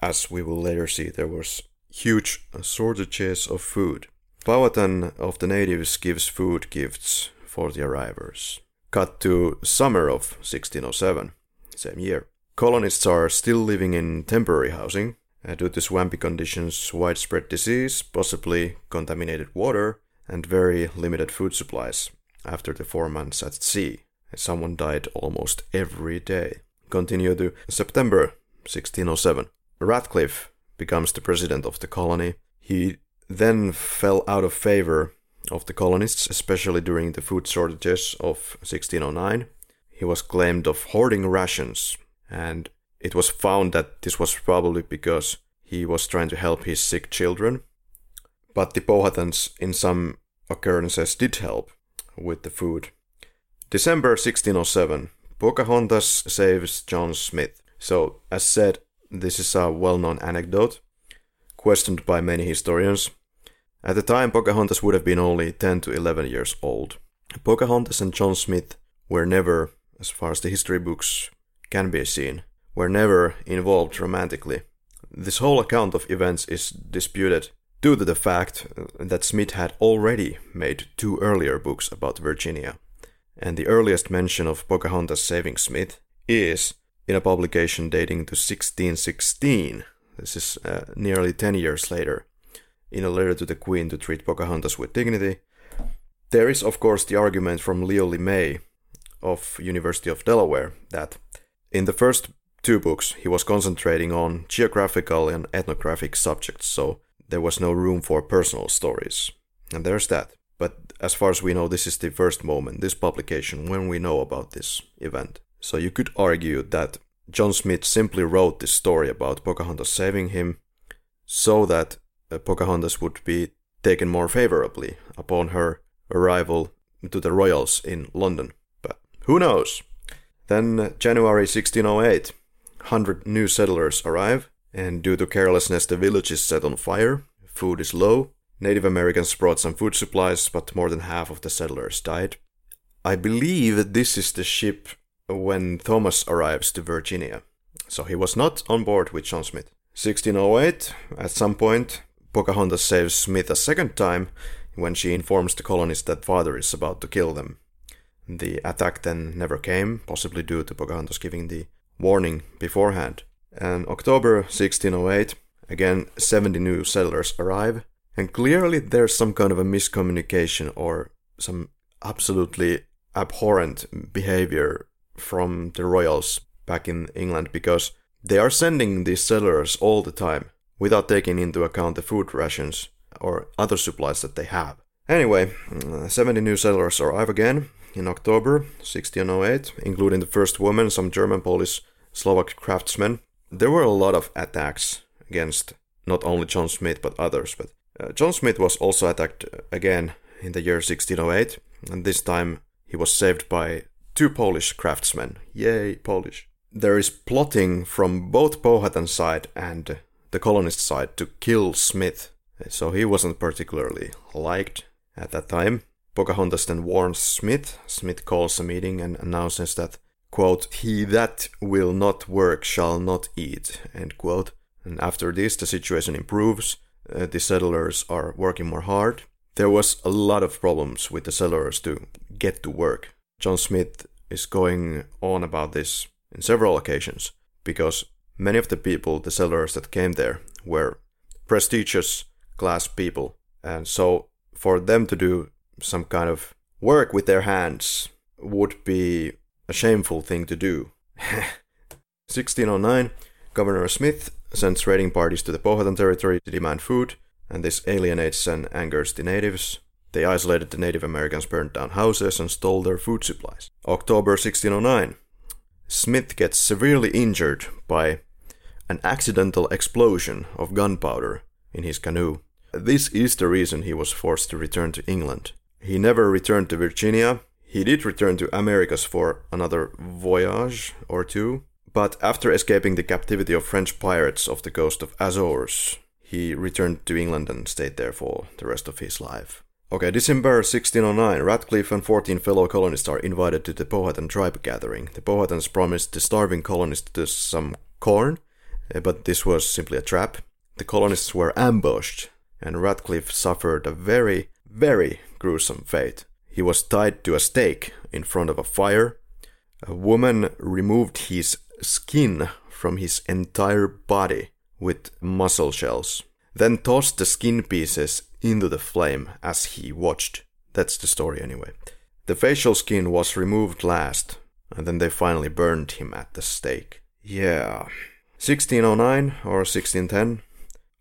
As we will later see, there was huge shortages of food. Powhatan of the natives gives food gifts for the arrivals. Cut to summer of 1607, same year. Colonists are still living in temporary housing. Uh, due to swampy conditions, widespread disease, possibly contaminated water, and very limited food supplies after the four months at sea. Someone died almost every day. Continue to September 1607. Ratcliffe becomes the president of the colony. He then fell out of favor of the colonists, especially during the food shortages of 1609. He was claimed of hoarding rations, and it was found that this was probably because he was trying to help his sick children. But the Powhatans, in some occurrences, did help with the food. December 1607, Pocahontas saves John Smith. So, as said, this is a well known anecdote, questioned by many historians. At the time, Pocahontas would have been only 10 to 11 years old. Pocahontas and John Smith were never, as far as the history books can be seen, were never involved romantically. This whole account of events is disputed due to the fact that Smith had already made two earlier books about Virginia. And the earliest mention of Pocahontas saving Smith is in a publication dating to 1616. This is uh, nearly 10 years later. In a letter to the Queen to treat Pocahontas with dignity. There is, of course, the argument from Leo LeMay of University of Delaware that in the first two books he was concentrating on geographical and ethnographic subjects, so there was no room for personal stories. And there's that. But as far as we know, this is the first moment, this publication, when we know about this event. So you could argue that John Smith simply wrote this story about Pocahontas saving him so that Pocahontas would be taken more favorably upon her arrival to the royals in London. But who knows? Then, uh, January 1608, 100 new settlers arrive, and due to carelessness, the village is set on fire. Food is low. Native Americans brought some food supplies, but more than half of the settlers died. I believe this is the ship when Thomas arrives to Virginia. So he was not on board with John Smith. 1608, at some point, Pocahontas saves Smith a second time when she informs the colonists that father is about to kill them. The attack then never came, possibly due to Pocahontas giving the warning beforehand. In October 1608, again 70 new settlers arrive, and clearly there's some kind of a miscommunication or some absolutely abhorrent behavior from the royals back in England because they are sending these settlers all the time without taking into account the food rations or other supplies that they have. Anyway, uh, 70 new settlers arrive again in October 1608, including the first woman, some German, Polish, Slovak craftsmen. There were a lot of attacks against not only John Smith but others, but uh, John Smith was also attacked again in the year 1608, and this time he was saved by two Polish craftsmen. Yay, Polish. There is plotting from both Powhatan side and the colonist side to kill Smith, so he wasn't particularly liked at that time. Pocahontas then warns Smith. Smith calls a meeting and announces that, quote, he that will not work shall not eat, end quote. And after this, the situation improves. Uh, the settlers are working more hard. There was a lot of problems with the settlers to get to work. John Smith is going on about this in several occasions because many of the people, the settlers that came there, were prestigious class people. And so for them to do some kind of work with their hands would be a shameful thing to do. *laughs* 1609, Governor Smith sends raiding parties to the Powhatan territory to demand food, and this alienates and angers the natives. They isolated the Native Americans, burned down houses, and stole their food supplies. October 1609, Smith gets severely injured by an accidental explosion of gunpowder in his canoe. This is the reason he was forced to return to England. He never returned to Virginia. He did return to Americas for another voyage or two, but after escaping the captivity of French pirates off the coast of Azores, he returned to England and stayed there for the rest of his life. Okay, December 1609, Ratcliffe and 14 fellow colonists are invited to the Powhatan tribe gathering. The Powhatans promised the starving colonists some corn, Uh, but this was simply a trap. The colonists were ambushed, and Ratcliffe suffered a very, very gruesome fate. He was tied to a stake in front of a fire. A woman removed his skin from his entire body with mussel shells, then tossed the skin pieces into the flame as he watched. That's the story anyway. The facial skin was removed last, and then they finally burned him at the stake. Yeah. 1609 or 1610.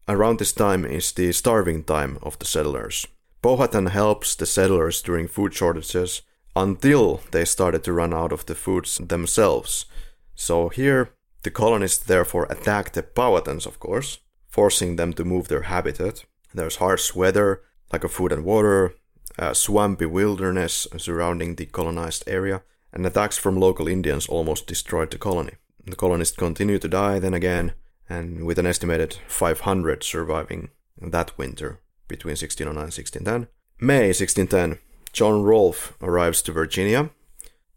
Around this time is the starving time of the settlers. Powhatan helps the settlers during food shortages until they started to run out of the foods themselves. So here, the colonists therefore attack the Powhatans, of course, forcing them to move their habitat. There's harsh weather, lack of food and water, a swampy wilderness surrounding the colonized area, and attacks from local Indians almost destroyed the colony. The colonists continued to die then again, and with an estimated 500 surviving that winter between 1609 and 1610. May 1610, John Rolfe arrives to Virginia.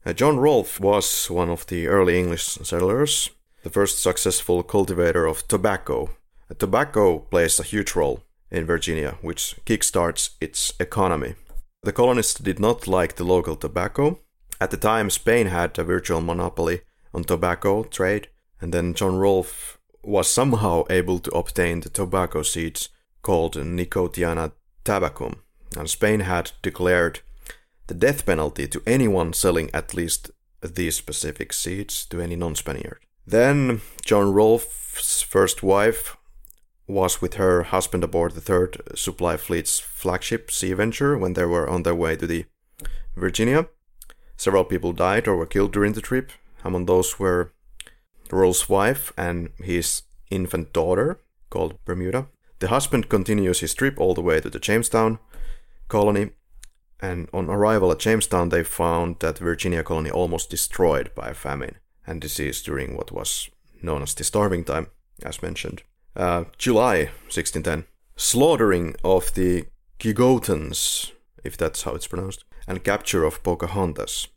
Uh, John Rolfe was one of the early English settlers, the first successful cultivator of tobacco. Uh, tobacco plays a huge role in Virginia, which kickstarts its economy. The colonists did not like the local tobacco. At the time, Spain had a virtual monopoly on tobacco trade, and then John Rolfe was somehow able to obtain the tobacco seeds called Nicotiana tabacum, and Spain had declared the death penalty to anyone selling at least these specific seeds to any non Spaniard. Then John Rolfe's first wife was with her husband aboard the third supply fleet's flagship Sea Venture when they were on their way to the Virginia. Several people died or were killed during the trip. Among those were Rolfe's wife and his infant daughter, called Bermuda. The husband continues his trip all the way to the Jamestown colony, and on arrival at Jamestown, they found that Virginia colony almost destroyed by famine and disease during what was known as the starving time, as mentioned. Uh, July 1610, slaughtering of the Gigotans, if that's how it's pronounced, and capture of Pocahontas.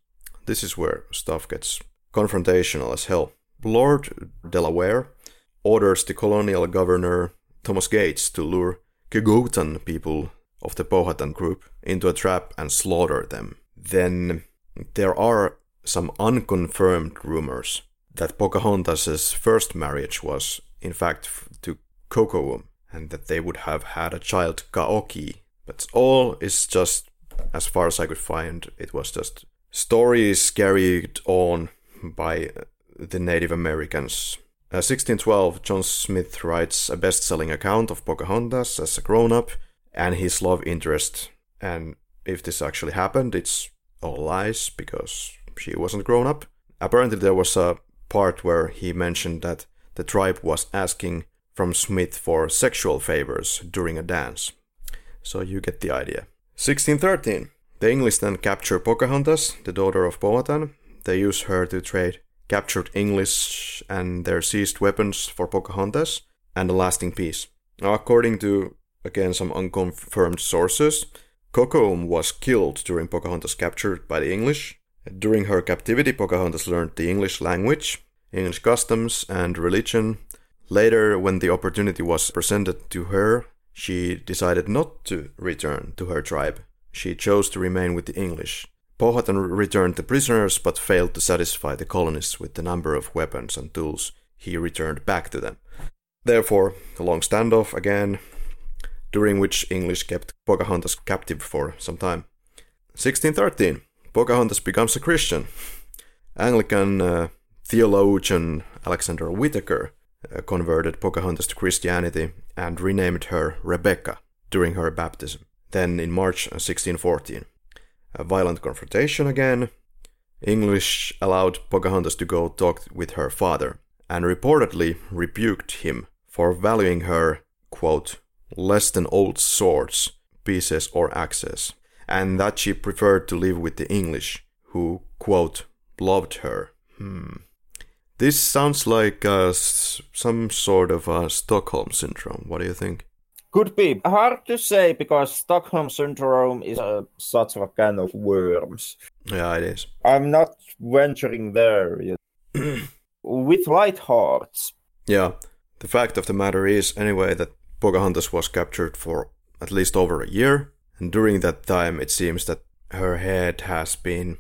This is where stuff gets confrontational as hell. Lord Delaware orders the colonial governor Thomas Gates to lure Gigotan people of the Powhatan group into a trap and slaughter them. Then there are some unconfirmed rumors that Pocahontas's first marriage was in fact to Kocoum and that they would have had a child Kaoki. But all is just as far as I could find it was just stories carried on by the Native Americans. Uh, 1612, John Smith writes a best selling account of Pocahontas as a grown up and his love interest. And if this actually happened, it's all lies because she wasn't grown up. Apparently, there was a part where he mentioned that the tribe was asking from Smith for sexual favors during a dance. So you get the idea. 1613. The English then capture Pocahontas, the daughter of Powhatan. They use her to trade captured English and their seized weapons for Pocahontas and a lasting peace. Now, according to again some unconfirmed sources, Kocoum was killed during Pocahontas' capture by the English. During her captivity, Pocahontas learned the English language, English customs, and religion. Later, when the opportunity was presented to her, she decided not to return to her tribe. She chose to remain with the English. Powhatan returned the prisoners but failed to satisfy the colonists with the number of weapons and tools he returned back to them. Therefore, a long standoff again, during which English kept Pocahontas captive for some time. 1613, Pocahontas becomes a Christian. Anglican uh, theologian Alexander Whitaker uh, converted Pocahontas to Christianity and renamed her Rebecca during her baptism. Then in March 1614, a violent confrontation again. English allowed Pocahontas to go talk with her father and reportedly rebuked him for valuing her, quote, less than old swords, pieces, or axes, and that she preferred to live with the English, who, quote, loved her. Hmm. This sounds like uh, some sort of a Stockholm syndrome. What do you think? Could be hard to say because Stockholm syndrome is a such a kind of worms. Yeah, it is. I'm not venturing there yet. *clears throat* With light hearts. Yeah, the fact of the matter is, anyway, that Pocahontas was captured for at least over a year, and during that time, it seems that her head has been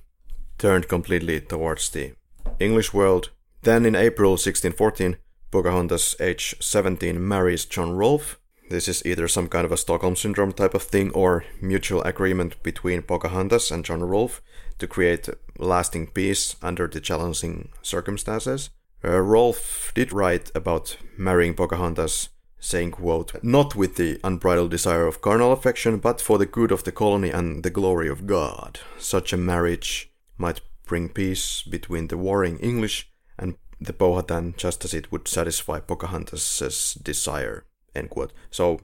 turned completely towards the English world. Then, in April 1614, Pocahontas, age 17, marries John Rolfe. This is either some kind of a Stockholm Syndrome type of thing or mutual agreement between Pocahontas and John Rolfe to create lasting peace under the challenging circumstances. Uh, Rolfe did write about marrying Pocahontas, saying, quote, Not with the unbridled desire of carnal affection, but for the good of the colony and the glory of God. Such a marriage might bring peace between the warring English and the Powhatan just as it would satisfy Pocahontas' desire, end quote. So,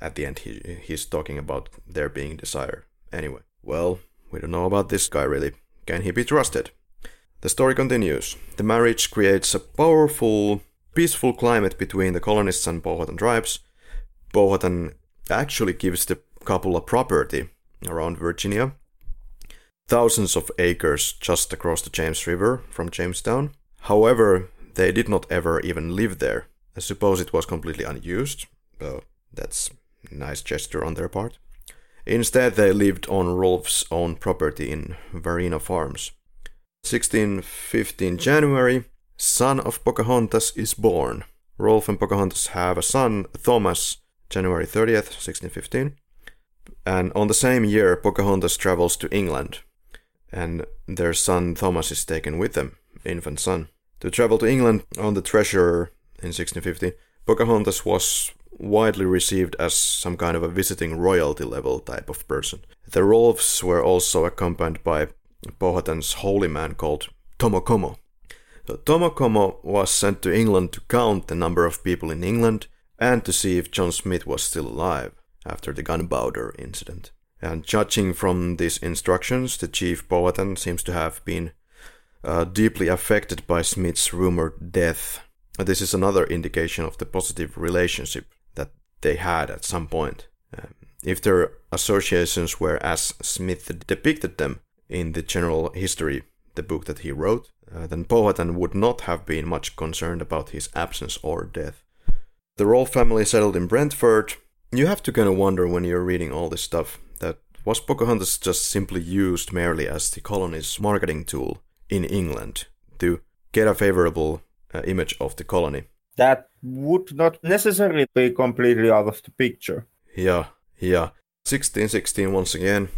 at the end, he, he's talking about there being desire. Anyway, well, we don't know about this guy really. Can he be trusted? The story continues. The marriage creates a powerful, peaceful climate between the colonists and Powhatan tribes. Powhatan actually gives the couple a property around Virginia, thousands of acres just across the James River from Jamestown. However, they did not ever even live there. I suppose it was completely unused, though that's nice gesture on their part. Instead, they lived on Rolfe's own property in Varina Farms. 1615 January, son of Pocahontas is born. Rolfe and Pocahontas have a son, Thomas, January 30th, 1615. And on the same year, Pocahontas travels to England, and their son Thomas is taken with them, infant son. To travel to England on the Treasurer in 1615, Pocahontas was widely received as some kind of a visiting royalty level type of person. The Rolfes were also accompanied by Powhatan's holy man called Tomocomo. So Tomocomo was sent to England to count the number of people in England and to see if John Smith was still alive after the gunpowder incident. And judging from these instructions, the chief Powhatan seems to have been uh, deeply affected by Smith's rumored death. This is another indication of the positive relationship that they had at some point. Um, if their associations were as Smith depicted them, in the general history, the book that he wrote, uh, then Powhatan would not have been much concerned about his absence or death. The Rolfe family settled in Brentford. You have to kind of wonder when you're reading all this stuff that was Pocahontas just simply used merely as the colony's marketing tool in England to get a favorable uh, image of the colony? That would not necessarily be completely out of the picture. Yeah, yeah. 1616 once again,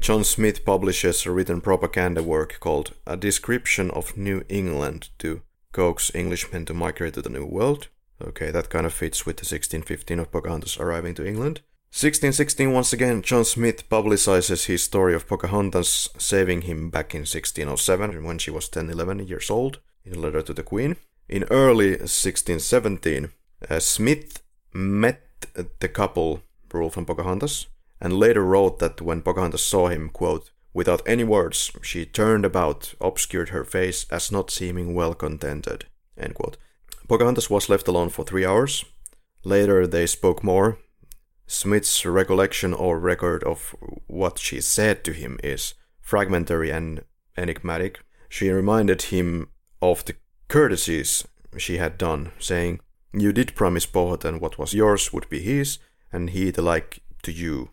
John Smith publishes a written propaganda work called A Description of New England to coax Englishmen to migrate to the New World. Okay, that kind of fits with the 1615 of Pocahontas arriving to England. 1616, once again, John Smith publicizes his story of Pocahontas saving him back in 1607 when she was 10 11 years old in a letter to the Queen. In early 1617, uh, Smith met the couple, Rolfe and Pocahontas, and later wrote that when Pocahontas saw him, quote, without any words, she turned about, obscured her face as not seeming well contented, end quote. Pocahontas was left alone for three hours. Later they spoke more. Smith's recollection or record of what she said to him is fragmentary and enigmatic. She reminded him of the courtesies she had done, saying, You did promise Powhatan what was yours would be his, and he the like to you.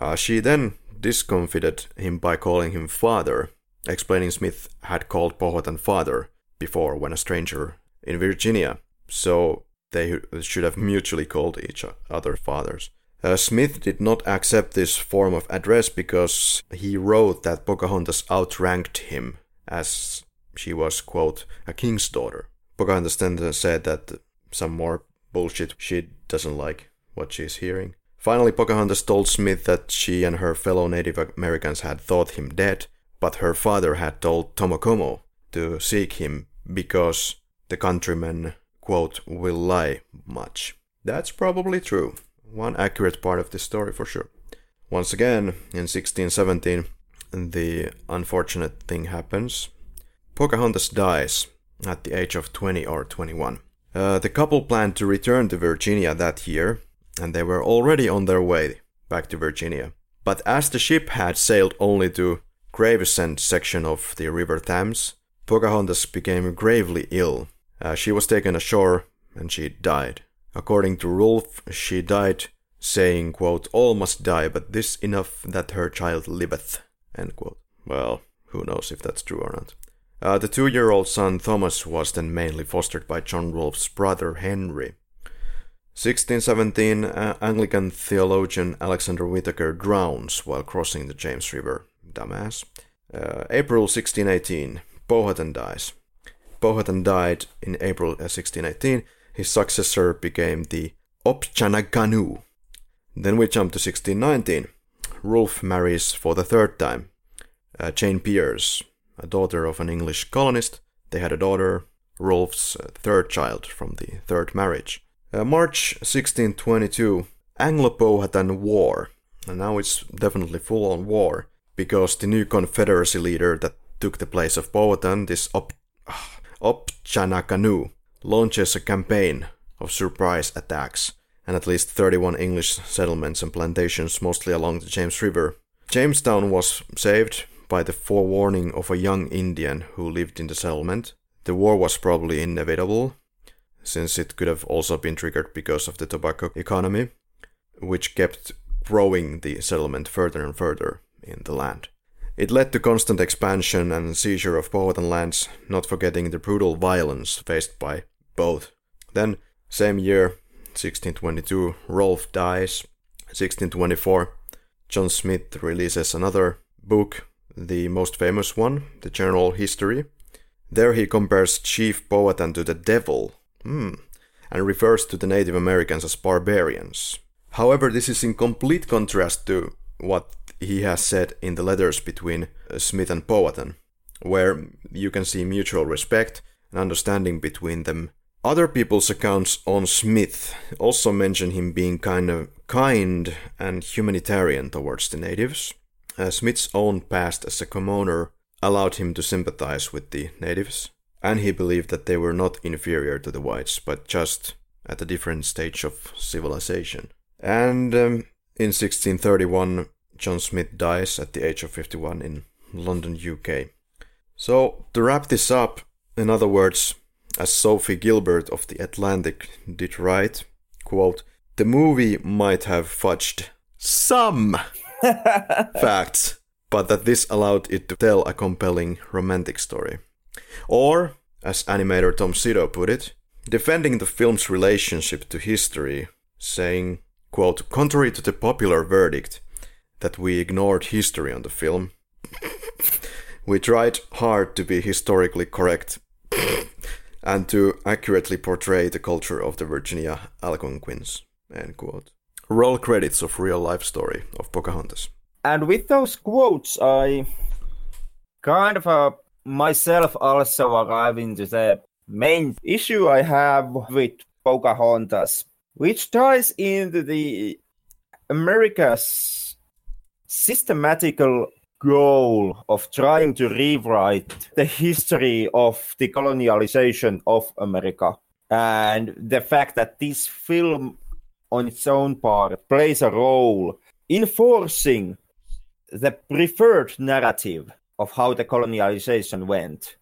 Uh, she then discomfited him by calling him father, explaining Smith had called Powhatan father before when a stranger in Virginia, so they should have mutually called each other fathers. Uh, Smith did not accept this form of address because he wrote that Pocahontas outranked him, as she was, quote, a king's daughter. Pocahontas then uh, said that some more bullshit she doesn't like what she's hearing. Finally, Pocahontas told Smith that she and her fellow Native Americans had thought him dead, but her father had told Tomocomo to seek him because the countrymen, quote, will lie much. That's probably true. One accurate part of the story for sure. Once again, in 1617, the unfortunate thing happens. Pocahontas dies at the age of 20 or 21. Uh, the couple planned to return to Virginia that year, and they were already on their way back to Virginia. But as the ship had sailed only to Gravesend section of the River Thames, Pocahontas became gravely ill. Uh, she was taken ashore and she died. According to Rolfe, she died saying, quote, All must die, but this enough that her child liveth. End quote. Well, who knows if that's true or not. Uh, the two year old son Thomas was then mainly fostered by John Rolfe's brother Henry. 1617, uh, Anglican theologian Alexander Whitaker drowns while crossing the James River. Dumbass. Uh, April 1618, Powhatan dies. Powhatan died in April 1618. Uh, His successor became the Opechancanough. Then we jump to 1619. Rolfe marries for the third time. Uh, Jane Pearce, a daughter of an English colonist. They had a daughter, Rolfe's uh, third child from the third marriage. Uh, March 1622, Anglo-Powhatan War. And now it's definitely full-on war, because the new Confederacy leader that took the place of Powhatan, this Op- *sighs* Opechancanough, launches a campaign of surprise attacks, and at least 31 English settlements and plantations, mostly along the James River. Jamestown was saved, by the forewarning of a young Indian who lived in the settlement. The war was probably inevitable, since it could have also been triggered because of the tobacco economy, which kept growing the settlement further and further in the land. It led to constant expansion and seizure of Powhatan lands, not forgetting the brutal violence faced by both. Then, same year, 1622, Rolfe dies. 1624, John Smith releases another book the most famous one, the General History. There he compares Chief Powhatan to the devil, hmm, and refers to the Native Americans as barbarians. However, this is in complete contrast to what he has said in the letters between uh, Smith and Powhatan, where you can see mutual respect and understanding between them. Other people's accounts on Smith also mention him being kind of kind and humanitarian towards the natives. Uh, Smith's own past as a commoner allowed him to sympathize with the natives, and he believed that they were not inferior to the whites, but just at a different stage of civilization. And um, in 1631, John Smith dies at the age of 51 in London, UK. So, to wrap this up, in other words, as Sophie Gilbert of The Atlantic did write, quote, the movie might have fudged some *laughs* facts, but that this allowed it to tell a compelling romantic story. Or, as animator Tom Sito put it, defending the film's relationship to history, saying, quote, contrary to the popular verdict that we ignored history on the film, *laughs* we tried hard to be historically correct and to accurately portray the culture of the Virginia Algonquins, end quote roll credits of real life story of Pocahontas. And with those quotes, I kind of uh, myself also arrive into the main issue I have with Pocahontas, which ties into the America's systematical goal of trying to rewrite the history of the colonialization of America. And the fact that this film on its own part plays a role in forcing the preferred narrative of how the colonialization went.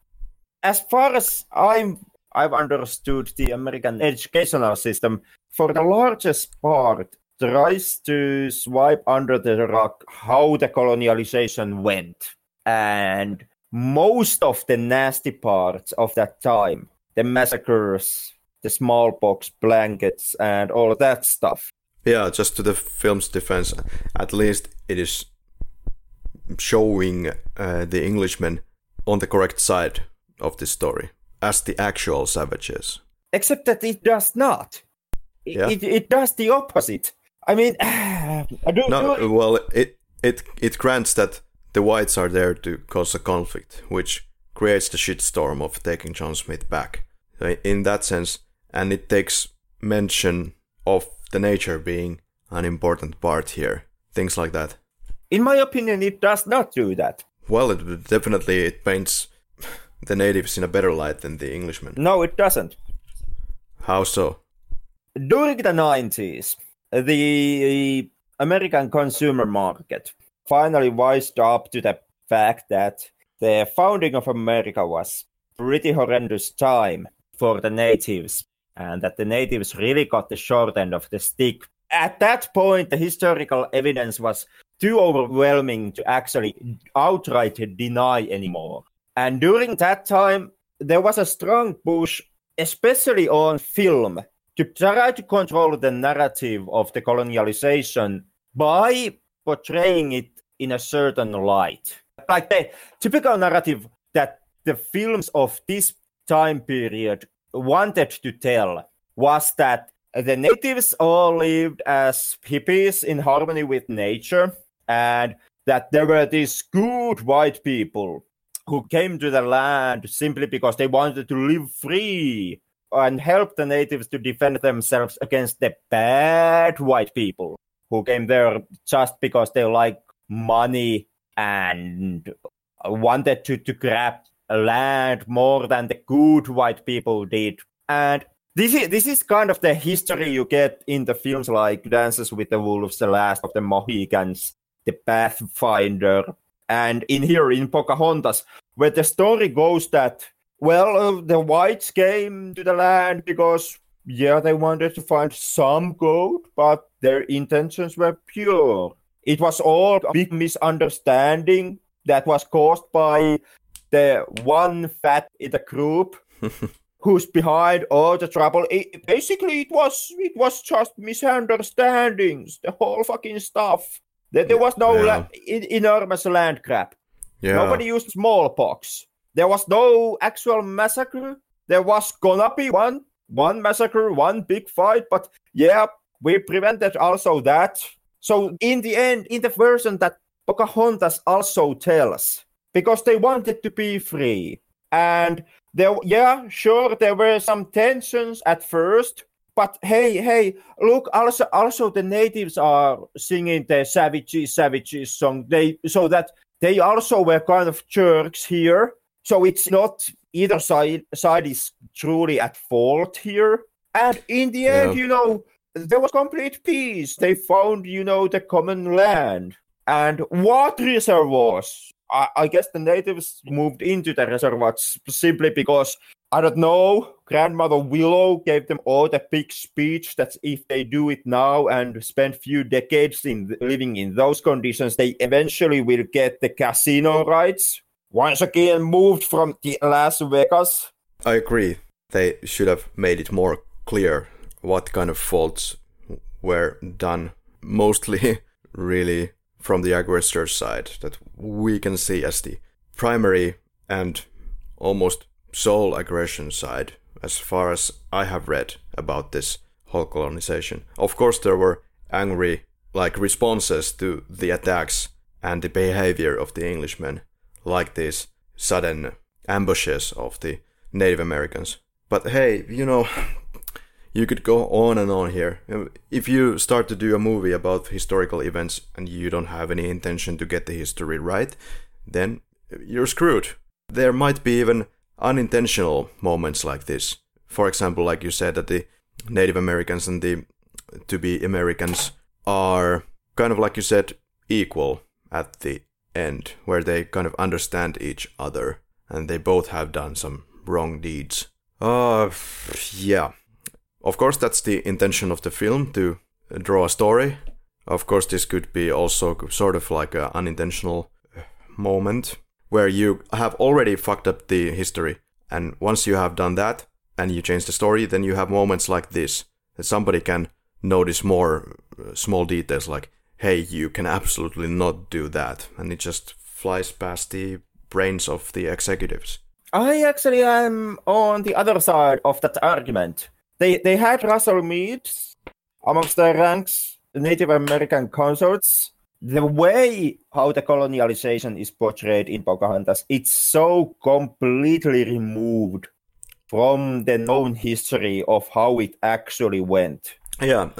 As far as I'm I've understood the American educational system for the largest part tries to swipe under the rug how the colonialization went. And most of the nasty parts of that time, the massacres, the smallpox blankets and all of that stuff. Yeah, just to the film's defense, at least it is showing uh, the Englishmen on the correct side of the story as the actual savages. Except that it does not. It, yeah. it, it does the opposite. I mean, *sighs* I don't no, know. Well, it, it, it grants that the whites are there to cause a conflict, which creates the shitstorm of taking John Smith back. In that sense, and it takes mention of the nature being an important part here. Things like that. In my opinion, it does not do that. Well, it definitely it paints the natives in a better light than the Englishmen. No, it doesn't. How so? During the 90s, the American consumer market finally wised up to the fact that the founding of America was pretty horrendous time for the natives and that the natives really got the short end of the stick. At that point, the historical evidence was too overwhelming to actually outright deny anymore. And during that time, there was a strong push, especially on film, to try to control the narrative of the colonialization by portraying it in a certain light. Like the typical narrative that the films of this time period wanted to tell was that the natives all lived as hippies in harmony with nature, and that there were these good white people who came to the land simply because they wanted to live free and help the natives to defend themselves against the bad white people who came there just because they like money and wanted to, to grab land more than the good white people did. And this is this is kind of the history you get in the films like Dances with the Wolves, The Last of the Mohicans, The Pathfinder, and in here in Pocahontas, where the story goes that well, uh, the whites came to the land because yeah, they wanted to find some gold, but their intentions were pure. It was all a big misunderstanding that was caused by the one fat in the group *laughs* who's behind all the trouble. It, basically, it was it was just misunderstandings. The whole fucking stuff. There, there was no yeah. Uh, la- enormous land grab. Yeah. Nobody used smallpox. There was no actual massacre. There was gonna be one one massacre, one big fight, but yeah, we prevented also that. So in the end, in the version that Pocahontas also tells, because they wanted to be free. And there yeah, sure, there were some tensions at first, but hey, hey, look, also also the natives are singing the Savages, Savages song. They so that they also were kind of jerks here. So it's not either side side is truly at fault here. And in the end, yeah. you know, there was complete peace. They found, you know, the common land and water reservoirs. I, guess the natives moved into the reservoirs simply because I don't know. Grandmother Willow gave them all the big speech that if they do it now and spend few decades in living in those conditions, they eventually will get the casino rights. Once again, moved from the Las Vegas. I agree. They should have made it more clear what kind of faults were done. Mostly, *laughs* really, from the aggressor's side that we can see as the primary and almost sole aggression side, as far as I have read about this whole colonization. Of course, there were angry like responses to the attacks and the behavior of the Englishmen, like these sudden ambushes of the Native Americans. But hey, you know, you could go on and on here. If you start to do a movie about historical events and you don't have any intention to get the history right, then you're screwed. There might be even unintentional moments like this. For example, like you said, that the Native Americans and the to be Americans are kind of like you said equal at the end, where they kind of understand each other and they both have done some wrong deeds. Uh, yeah. Of course, that's the intention of the film to draw a story. Of course, this could be also sort of like an unintentional moment where you have already fucked up the history. And once you have done that and you change the story, then you have moments like this that somebody can notice more uh, small details like, hey, you can absolutely not do that. And it just flies past the brains of the executives. I actually am on the other side of that argument. They they had Russell Means amongst their ranks, Native American consorts, the way how the colonialization is portrayed in Pocahontas, it's so completely removed from the known history of how it actually went. Yeah.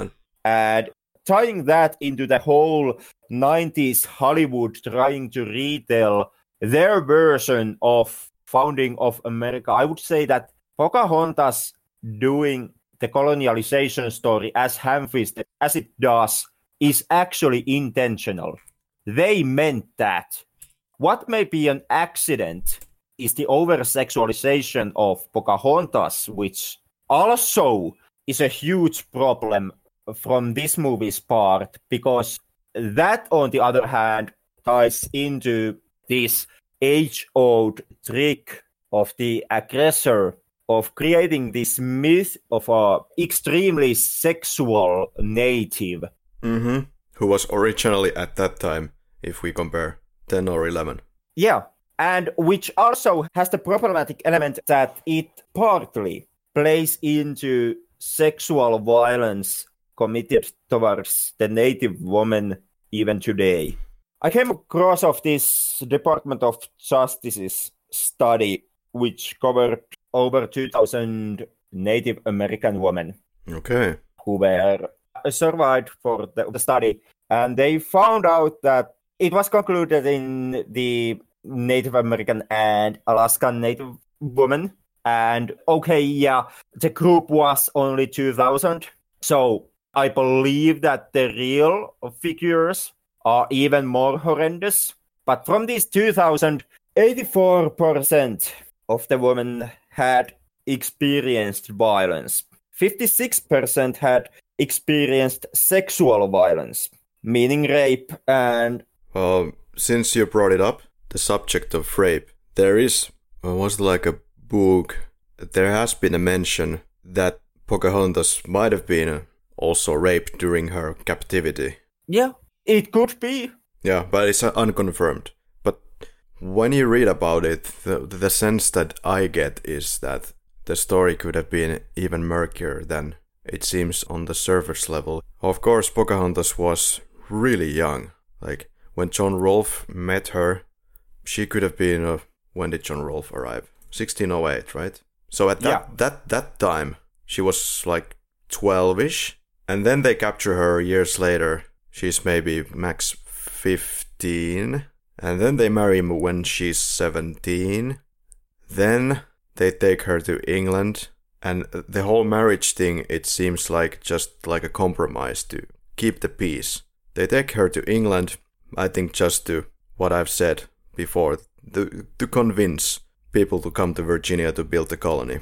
And tying that into the whole 90s Hollywood trying to retell their version of founding of America, I would say that Pocahontas doing the colonialization story as ham-fisted as it does is actually intentional. They meant that. What may be an accident is the over sexualization of Pocahontas, which also is a huge problem from this movie's part, because that, on the other hand, ties into this age old trick of the aggressor of creating this myth of a extremely sexual native. Mm-hmm. Who was originally at that time, if we compare 10 or 11. Yeah, and which also has the problematic element that it partly plays into sexual violence committed towards the native woman even today. I came across of this Department of Justice's study which covered over 2000 Native American women. Okay. Who were survived for the, the study and they found out that it was concluded in the Native American and Alaskan Native women. And okay, yeah, the group was only 2000. So I believe that the real figures are even more horrendous. But from these 2000, 84% of the women had experienced violence. 56% had experienced sexual violence, meaning rape and. Well, since you brought it up, the subject of rape, there is, uh, was like a book, there has been a mention that Pocahontas might have been uh, also raped during her captivity. Yeah, it could be. Yeah, but it's uh, unconfirmed. When you read about it, the, the sense that I get is that the story could have been even murkier than it seems on the surface level. Of course, Pocahontas was really young. Like, when John Rolfe met her, she could have been. Uh, when did John Rolfe arrive? 1608, right? So at that yeah. that that time, she was like 12ish, and then they capture her years later. She's maybe max 15, and then they marry him when she's 17. Then they take her to England, and the whole marriage thing it seems like just like a compromise to keep the peace. They take her to England, I think just to what I've said before to, to convince people to come to Virginia to build the colony.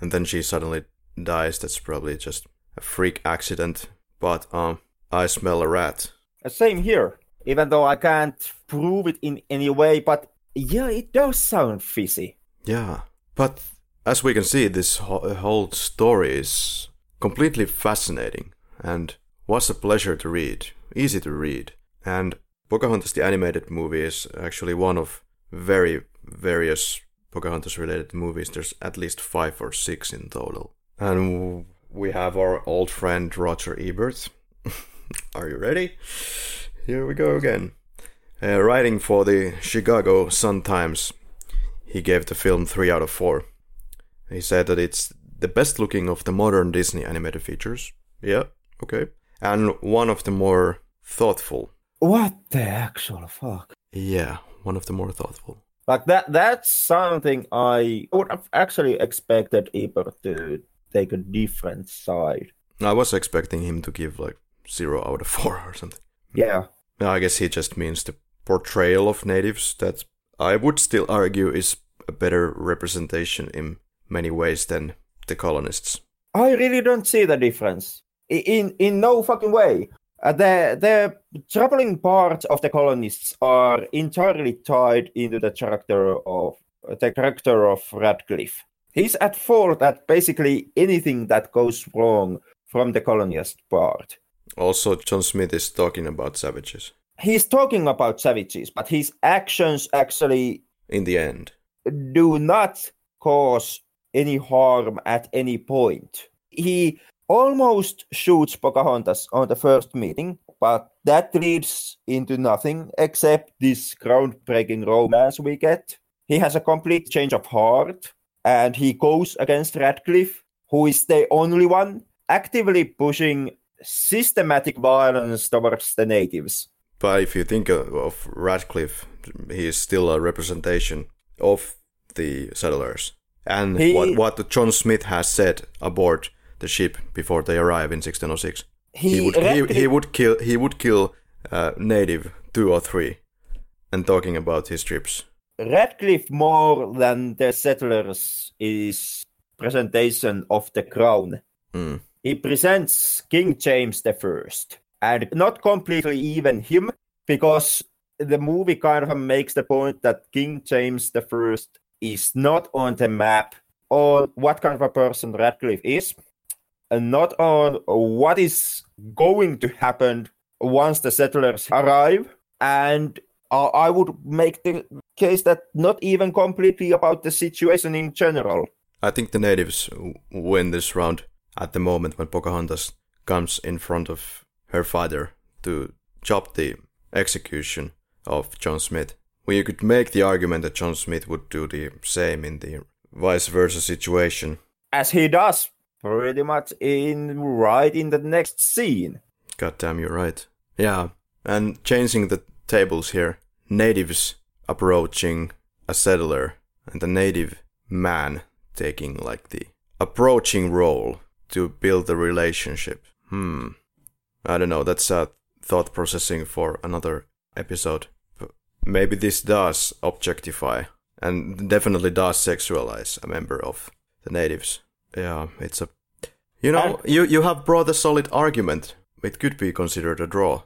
And then she suddenly dies. That's probably just a freak accident. But um, I smell a rat. Uh, same here. Even though I can't prove it in any way, but yeah, it does sound fishy. Yeah, but as we can see, this whole story is completely fascinating and was a pleasure to read, easy to read. And Pocahontas the animated movie is actually one of very various Pocahontas related movies. There's at least five or six in total. And we have our old friend Roger Ebert. *laughs* Are you ready? Here we go again. Uh, writing for the Chicago Sun-Times, he gave the film 3 out of 4. He said that it's the best looking of the modern Disney animated features. Yeah, okay. And one of the more thoughtful what the actual fuck? Yeah, one of the more thoughtful. Like that that's something I would have actually expected Ebert to take a different side. I was expecting him to give like zero out of four *laughs* or something. Yeah. I guess he just means the portrayal of natives that I would still argue is a better representation in many ways than the colonists. I really don't see the difference. In in no fucking way. Uh, the the troubling parts of the colonists are entirely tied into the character of the character of Ratcliffe. He's at fault at basically anything that goes wrong from the colonist part. Also, John Smith is talking about savages. He's talking about savages, but his actions actually, in the end, do not cause any harm at any point. He almost shoots Pocahontas on the first meeting, but that leads into nothing except this groundbreaking romance we get. He has a complete change of heart and he goes against Ratcliffe, who is the only one actively pushing systematic violence towards the natives. But if you think of Ratcliffe, he is still a representation of the settlers. And he, what, what John Smith has said aboard the ship before they arrive in 1606. He, he would he, he, would kill he would kill uh, native two or three, and talking about his trips. Ratcliffe more than the settlers is presentation of the crown. Mm. He presents King James the First, and not completely even him, because the movie kind of makes the point that King James the First is not on the map on what kind of a person Ratcliffe is, and not on what is going to happen once the settlers arrive. And uh, I would make the case that not even completely about the situation in general. I think the natives win this round at the moment when Pocahontas comes in front of her father to chop the execution of John Smith. Well, you could make the argument that John Smith would do the same in the vice versa situation. As he does pretty much in right in the next scene. God damn, you're right. Yeah, and changing the tables here. Natives approaching a settler, and the native man taking like the approaching role to build the relationship. Hmm. I don't know, that's a thought processing for another episode. Maybe this does objectify and definitely does sexualize a member of the natives. Yeah, it's a. You know, and you you have brought a solid argument. It could be considered a draw.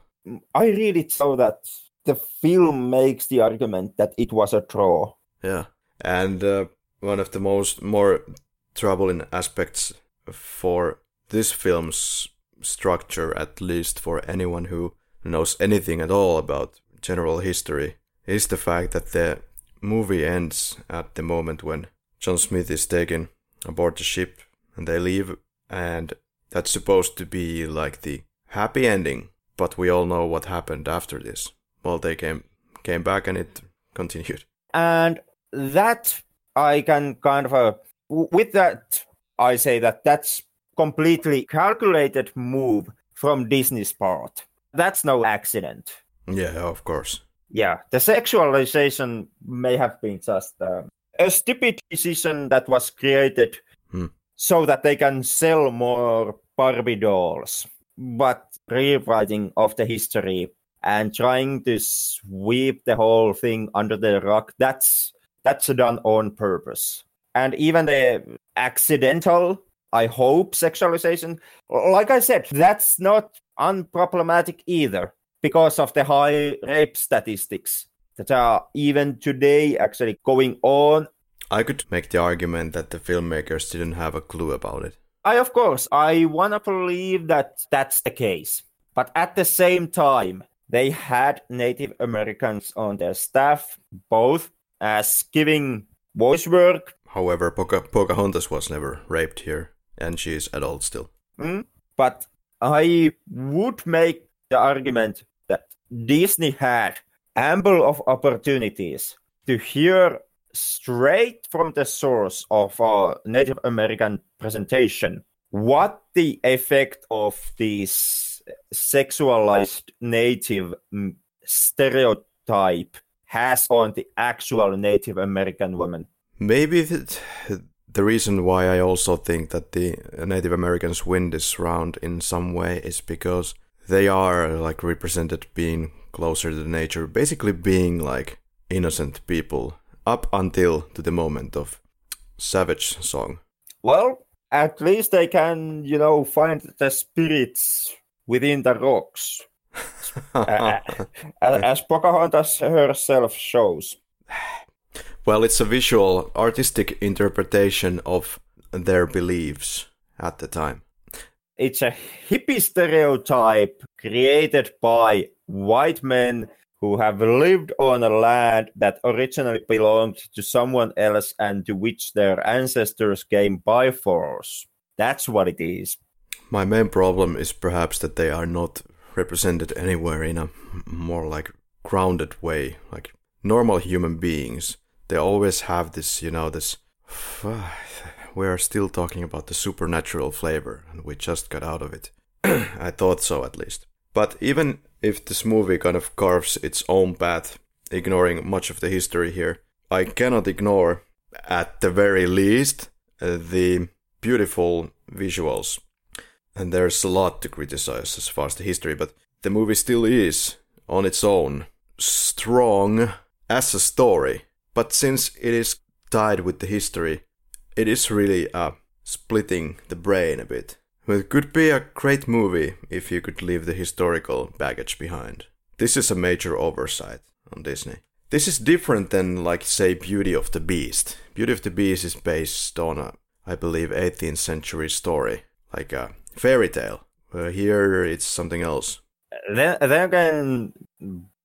I read it so that the film makes the argument that it was a draw. Yeah, and uh, one of the most more troubling aspects for this film's structure, at least for anyone who knows anything at all about general history, is the fact that the movie ends at the moment when John Smith is taken aboard the ship and they leave, and that's supposed to be like the happy ending. But we all know what happened after this. Well, they came came back and it continued. And that I can kind of uh, with that I say that that's completely calculated move from Disney's part. That's no accident. Yeah, of course yeah, the sexualization may have been just uh, a stupid decision that was created hmm. so that they can sell more Barbie dolls. But rewriting of the history and trying to sweep the whole thing under the rug, that's that's done on purpose. And even the accidental, I hope, sexualization, like I said, that's not unproblematic either because of the high rape statistics that are even today actually going on. I could make the argument that the filmmakers didn't have a clue about it. I, of course, I want to believe that that's the case. But at the same time, they had Native Americans on their staff, both as giving voice work. However, Poca- Pocahontas was never raped here, and she is adult still. Mm, but I would make the argument that Disney had ample of opportunities to hear straight from the source of our Native American presentation what the effect of this sexualized native stereotype has on the actual Native American woman. Maybe the reason why I also think that the Native Americans win this round in some way is because they are like represented being closer to nature, basically being like innocent people up until to the moment of Savage song. Well, at least they can, you know, find the spirits within the rocks. *laughs* uh, as Pocahontas herself shows. *sighs* *sighs* *sighs* Well, it's a visual, artistic interpretation of their beliefs at the time it's a hippie stereotype created by white men who have lived on a land that originally belonged to someone else and to which their ancestors came by force. That's what it is. My main problem is perhaps that they are not represented anywhere in a more like grounded way, like normal human beings, they always have this, you know, this. *sighs* We are still talking about the supernatural flavor, and we just got out of it. *clears throat* I thought so, at least. But even if this movie kind of carves its own path, ignoring much of the history here, I cannot ignore, at the very least, uh, the beautiful visuals. And there's a lot to criticize as far as the history, but the movie still is, on its own, strong as a story. But since it is tied with the history, it is really uh, splitting the brain a bit. It could be a great movie if you could leave the historical baggage behind. This is a major oversight on Disney. This is different than, like, say, Beauty of the Beast. Beauty of the Beast is based on a, I believe, 18th century story, like a fairy tale. Uh, here it's something else. Then, then again,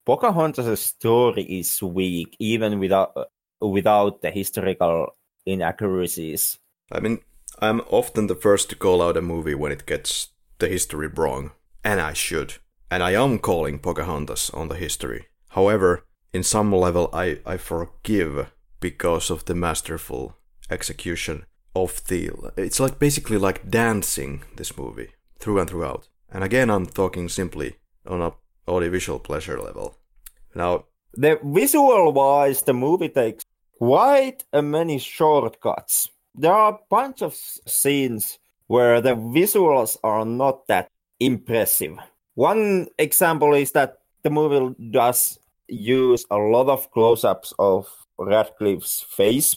Pocahontas' story is weak, even without without the historical inaccuracies. I mean, I'm often the first to call out a movie when it gets the history wrong, and I should. And I am calling Pocahontas on the history. However, in some level, I, I forgive because of the masterful execution of the. It's like basically like dancing this movie through and throughout. And again, I'm talking simply on a audiovisual pleasure level. Now, the visual wise, the movie takes quite a many shortcuts. There are a bunch of scenes where the visuals are not that impressive. One example is that the movie does use a lot of close ups of Ratcliffe's face.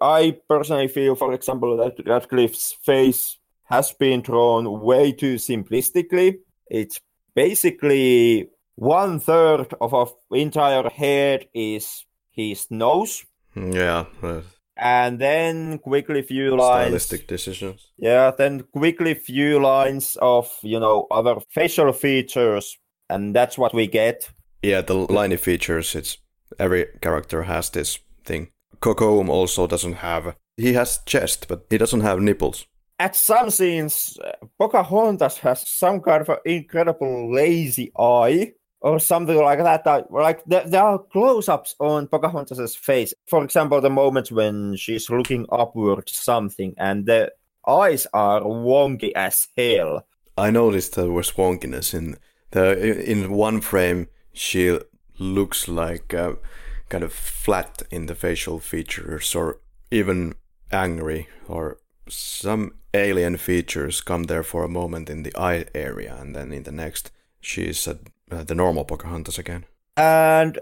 I personally feel, for example, that Ratcliffe's face has been drawn way too simplistically. It's basically one third of our entire head is his nose. Yeah. Uh, and then quickly few lines. Stylistic decisions. Yeah, then quickly few lines of, you know, other facial features. And that's what we get. Yeah, the liney features, it's every character has this thing. Kocoum also doesn't have. He has chest, but he doesn't have nipples at some scenes, Pocahontas has some kind of an incredible lazy eye or something like that. that like there, there are close-ups on Pocahontas's face. For example, the moments when she's looking upward something, and the eyes are wonky as hell. I noticed there was wonkiness in the in one frame. She looks like uh, kind of flat in the facial features, or even angry, or some alien features come there for a moment in the eye area, and then in the next, she's uh, the normal Pocahontas again. And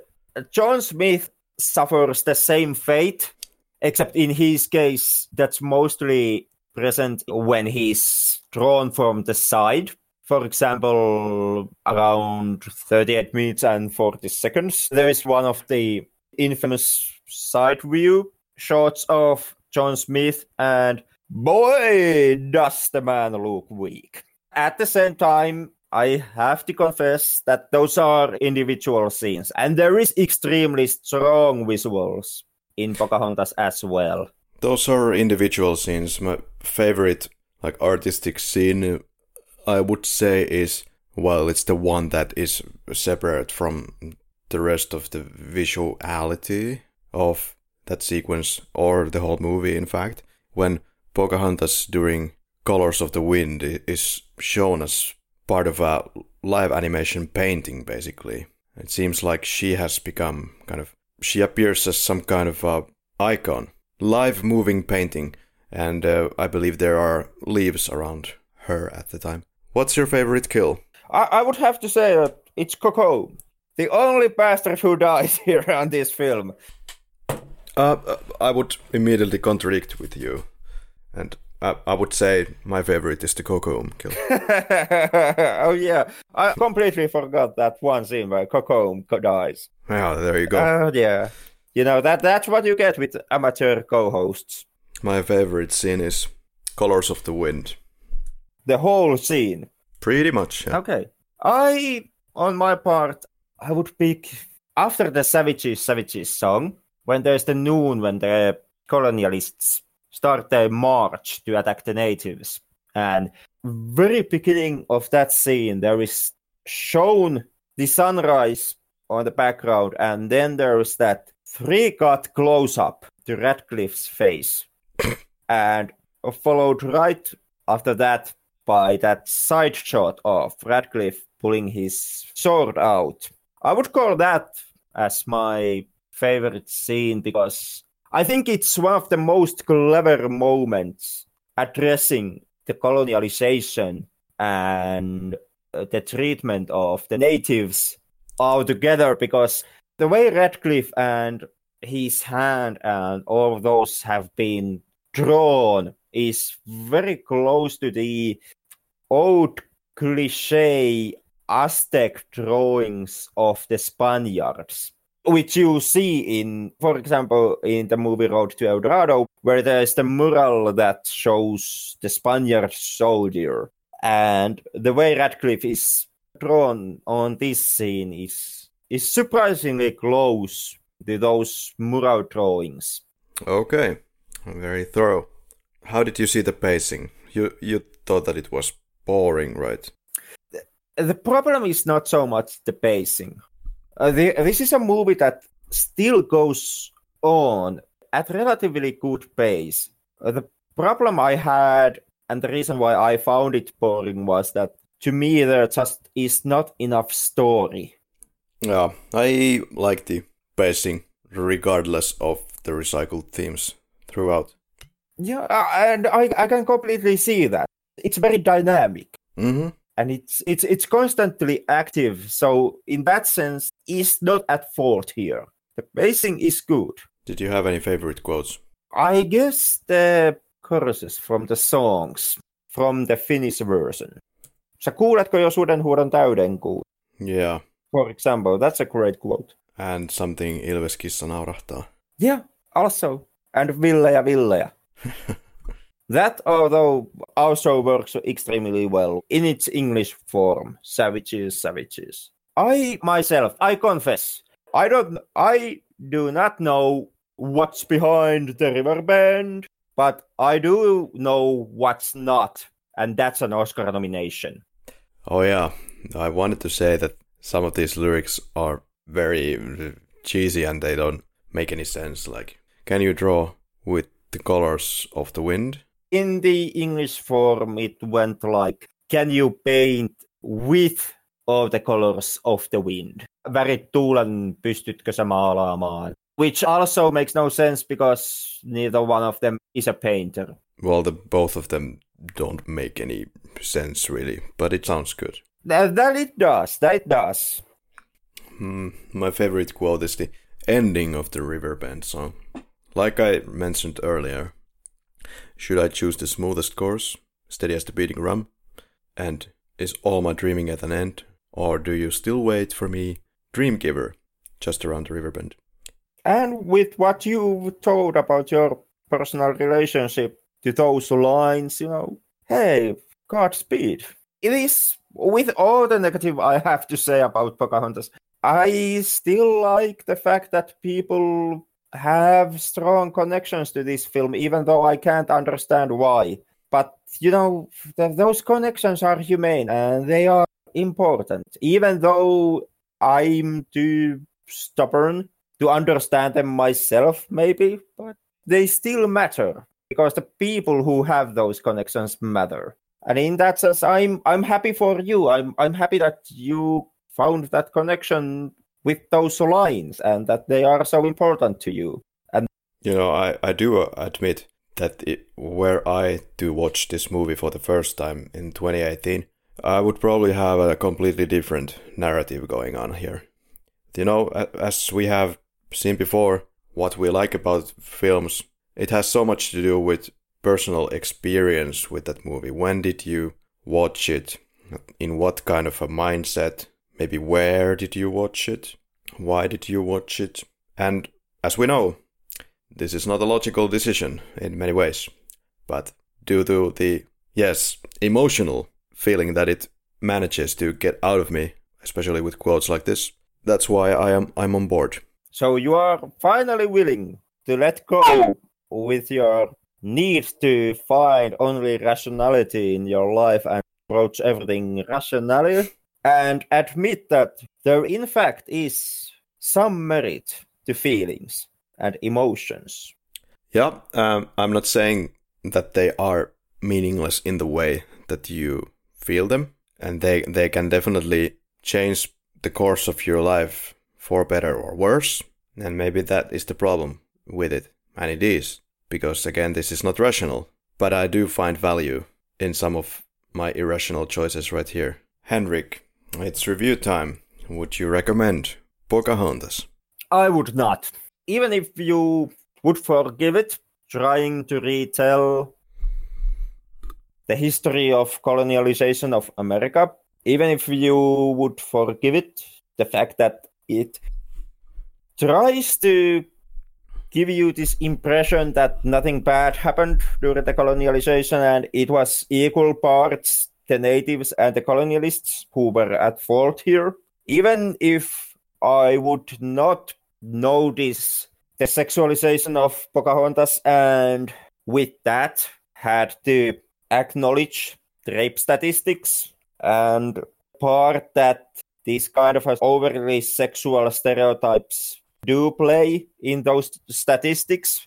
John Smith suffers the same fate, except in his case, that's mostly present when he's drawn from the side. For example, around 38 minutes and 40 seconds, there is one of the infamous side view shots of John Smith, and boy, does the man look weak. At the same time, I have to confess that those are individual scenes, and there is extremely strong visuals in Pocahontas as well. Those are individual scenes. My favorite, like artistic scene, I would say is well, it's the one that is separate from the rest of the visuality of that sequence or the whole movie. In fact, when Pocahontas during Colors of the Wind is shown as part of a live animation painting, basically. It seems like she has become kind of, she appears as some kind of a icon, live moving painting, and uh, I believe there are leaves around her at the time. What's your favorite kill? I, I would have to say that it's Kocoum, the only bastard who dies *laughs* here on this film. Uh, I would immediately contradict with you and I, I would say my favorite is the Kocoum kill. *laughs* oh yeah, I completely forgot that one scene where Kocoum dies. Yeah, there you go. Oh uh, yeah, you know that that's what you get with amateur co-hosts. My favorite scene is Colors of the Wind. The whole scene. Pretty much. Yeah. Okay, I on my part I would pick after the Savages Savages song when there's the noon when the colonialists start their march to attack the natives. And very beginning of that scene, there is shown the sunrise on the background, and then there's that three cut close up to Ratcliffe's face, *coughs* and followed right after that by that side shot of Ratcliffe pulling his sword out. I would call that as my favorite scene because I think it's one of the most clever moments addressing the colonialization and uh, the treatment of the natives all together because the way Ratcliffe and his hand and all those have been drawn is very close to the old cliche Aztec drawings of the Spaniards, which you see in, for example, in the movie Road to El Dorado, where there's the mural that shows the Spaniard soldier. And the way Ratcliffe is drawn on this scene is is surprisingly close to those mural drawings. Okay, very thorough. How did you see the pacing? You you thought that it was boring, right? The problem is not so much the pacing. Uh, the, this is a movie that still goes on at relatively good pace. Uh, the problem I had and the reason why I found it boring was that to me there just is not enough story. Yeah, I like the pacing regardless of the recycled themes throughout. Yeah, uh, and I, I can completely see that. It's very dynamic. Mm-hmm. And it's it's it's constantly active. So in that sense, it's not at fault here. The pacing is good. Did you have any favorite quotes? I guess the choruses from the songs from the Finnish version. Sä kuuletko jo sudenhuudon täyden kuun? Yeah. For example, that's a great quote. And something Ilveskissa naurahtaa. Yeah, also. And Ville ja Ville. *laughs* that, although, also works extremely well in its English form. Savages, savages. I myself, I confess, I don't, I do not know what's behind the river bend, but I do know what's not, and that's an Oscar nomination. Oh yeah, I wanted to say that some of these lyrics are very cheesy and they don't make any sense. Like, can you draw with the colors of the wind? In the English form, it went like, can you paint with all the colors of the wind? Värit tuulen pystytkö sä maalaamaan? Which also makes no sense because neither one of them is a painter. Well, the both of them don't make any sense really, but it sounds good. That, that it does. That it does. Hmm, my favorite quote is the ending of the Riverbend song. Like I mentioned earlier, should I choose the smoothest course, steady as the beating rum? and is all my dreaming at an end, or do you still wait for me, dream giver, just around the riverbend? And with what you've told about your personal relationship to those lines, you know, hey, Godspeed. It is, with all the negative I have to say about Pocahontas, I still like the fact that people have strong connections to this film, even though I can't understand why. But, you know, th- those connections are humane and they are important, even though I'm too stubborn to understand them myself, maybe, but they still matter because the people who have those connections matter. And in that sense, I'm I'm happy for you. I'm I'm happy that you found that connection with those lines and that they are so important to you. And you know, I I do uh, admit that it, were I to watch this movie for the first time in 2018, I would probably have a completely different narrative going on here. You know, as we have seen before, what we like about films, it has so much to do with personal experience with that movie. When did you watch it? In what kind of a mindset? Maybe where did you watch it? Why did you watch it? And as we know, this is not a logical decision in many ways, but due to the, yes, emotional feeling that it manages to get out of me, especially with quotes like this, that's why I am I'm on board. So you are finally willing to let go with your need to find only rationality in your life and approach everything rationally. And admit that there, in fact, is some merit to feelings and emotions. Yeah, um, I'm not saying that they are meaningless in the way that you feel them, and they they can definitely change the course of your life for better or worse. And maybe that is the problem with it, and it is because again, this is not rational. But I do find value in some of my irrational choices right here. Henrik, it's review time. Would you recommend Pocahontas? I would not. Even if you would forgive it, trying to retell the history of colonialization of America, even if you would forgive it, the fact that it tries to give you this impression that nothing bad happened during the colonialization and it was equal parts the natives and the colonialists who were at fault here. Even if I would not notice the sexualization of Pocahontas and with that had to acknowledge rape statistics and part that these kind of overly sexual stereotypes do play in those statistics.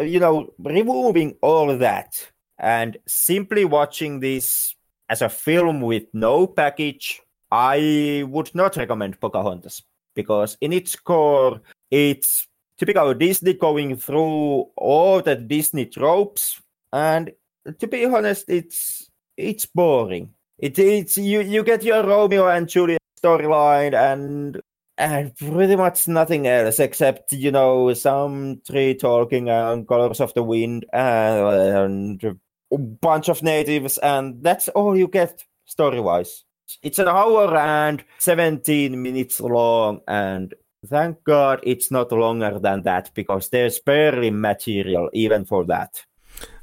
You know, removing all that and simply watching this as a film with no package, I would not recommend Pocahontas because in its core, it's typical Disney going through all the Disney tropes, and to be honest, it's it's boring. It, it's you you get your Romeo and Juliet storyline and and pretty much nothing else except you know some tree talking and colors of the wind and, and a bunch of natives, and that's all you get story wise. It's an hour and 17 minutes long, and thank God it's not longer than that because there's barely material even for that.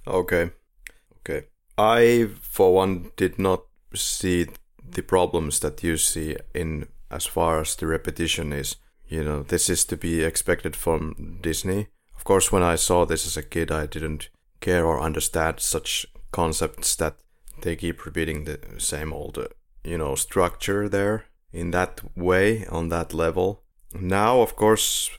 Okay. Okay. I, for one, did not see the problems that you see in as far as the repetition is. You know, this is to be expected from Disney. Of course, when I saw this as a kid, I didn't care or understand such concepts that they keep repeating the same old, uh, you know, structure there in that way on that level. Now, of course,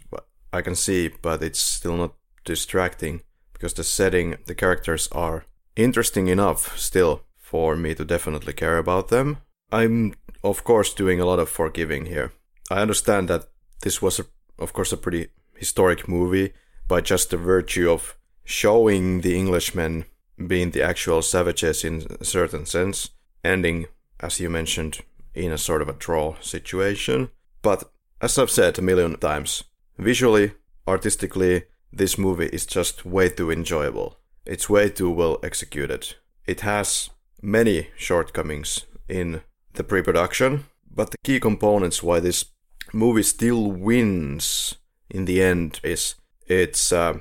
I can see, but it's still not distracting because the setting, the characters are interesting enough still for me to definitely care about them. I'm, of course, doing a lot of forgiving here. I understand that this was, a, of course, a pretty historic movie by just the virtue of showing the Englishmen being the actual savages in a certain sense, ending, as you mentioned, in a sort of a draw situation. But as I've said a million times, visually, artistically, this movie is just way too enjoyable. It's way too well executed. It has many shortcomings in the pre production, but the key components why this movie still wins in the end is its uh,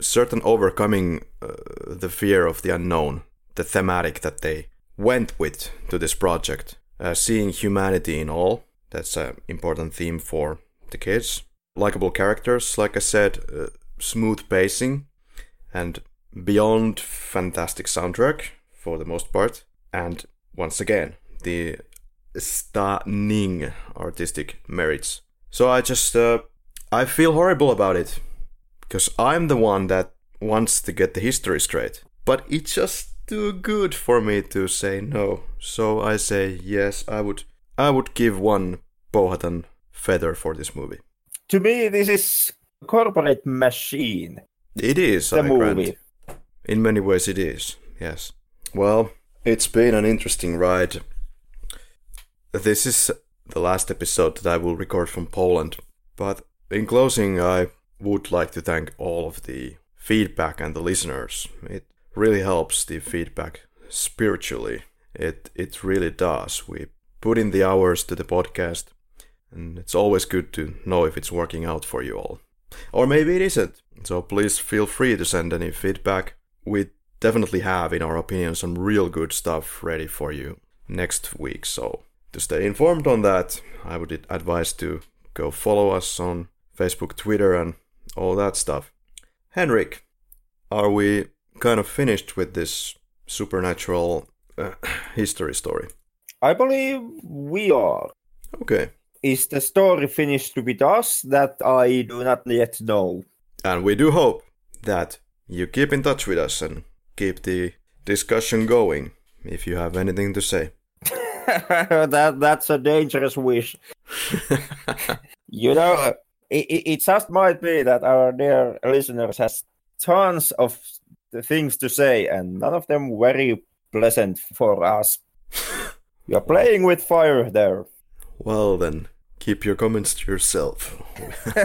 certain overcoming uh, the fear of the unknown, the thematic that they went with to this project, uh, seeing humanity in all. That's an important theme for the kids. Likable characters, like I said, uh, smooth pacing, and beyond fantastic soundtrack for the most part. And once again, the stunning artistic merits. So I just uh, I feel horrible about it because I'm the one that wants to get the history straight. But it's just too good for me to say no. So I say yes, I would I would give one Powhatan feather for this movie. To me this is a corporate machine. It is, the I movie. grant. In many ways it is, yes. Well, it's been an interesting ride. This is the last episode that I will record from Poland. But in closing, I would like to thank all of the feedback and the listeners. It really helps the feedback spiritually. It it really does. We put in the hours to the podcast, and it's always good to know if it's working out for you all. Or maybe it isn't. So please feel free to send any feedback. We definitely have, in our opinion, some real good stuff ready for you next week. So to stay informed on that, I would advise to go follow us on Facebook, Twitter, and all that stuff. Henrik, are we kind of finished with this supernatural uh, *clears throat* history story? I believe we are. Okay. Is the story finished with us? That I do not yet know. And we do hope that you keep in touch with us and keep the discussion going if you have anything to say. *laughs* that that's a dangerous wish. *laughs* you know, it, it just might be that our dear listeners has tons of things to say, and none of them very pleasant for us. *laughs* You're playing with fire there. Well then, keep your comments to yourself. *laughs*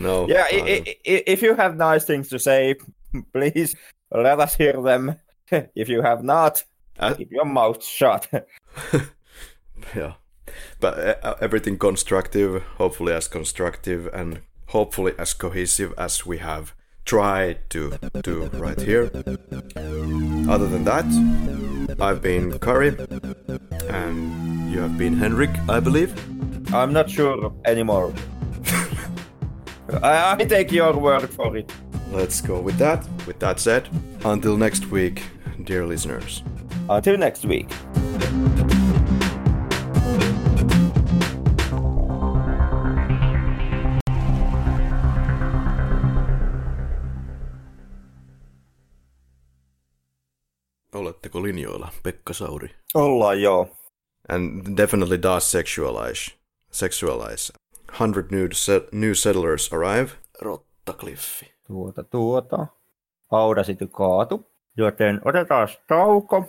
no. Yeah, i- i- i- if you have nice things to say, *laughs* please let us hear them. if you have not, uh, keep your mouth shut. yeah. But uh, everything constructive, hopefully as constructive and hopefully as cohesive as we have tried to do right here. Other than that, I've been Kari, and you have been Henrik, I believe. I'm not sure anymore. I, I take your word for it. Let's go with that. With that said, until next week, dear listeners. Until next week. Oletteko linjoilla, Pekka Sauri? Ollaan joo. And definitely does sexualize. Sexualize. Hundred new, se- new settlers arrive. Rottakliffi. Tuota, tuota. Audacity kaatu. Joten otetaan tauko.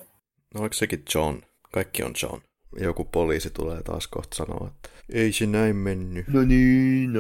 No, oliko sekin John? Kaikki on John. Joku poliisi tulee taas kohta sanoa, että ei se näin mennyt. No niin.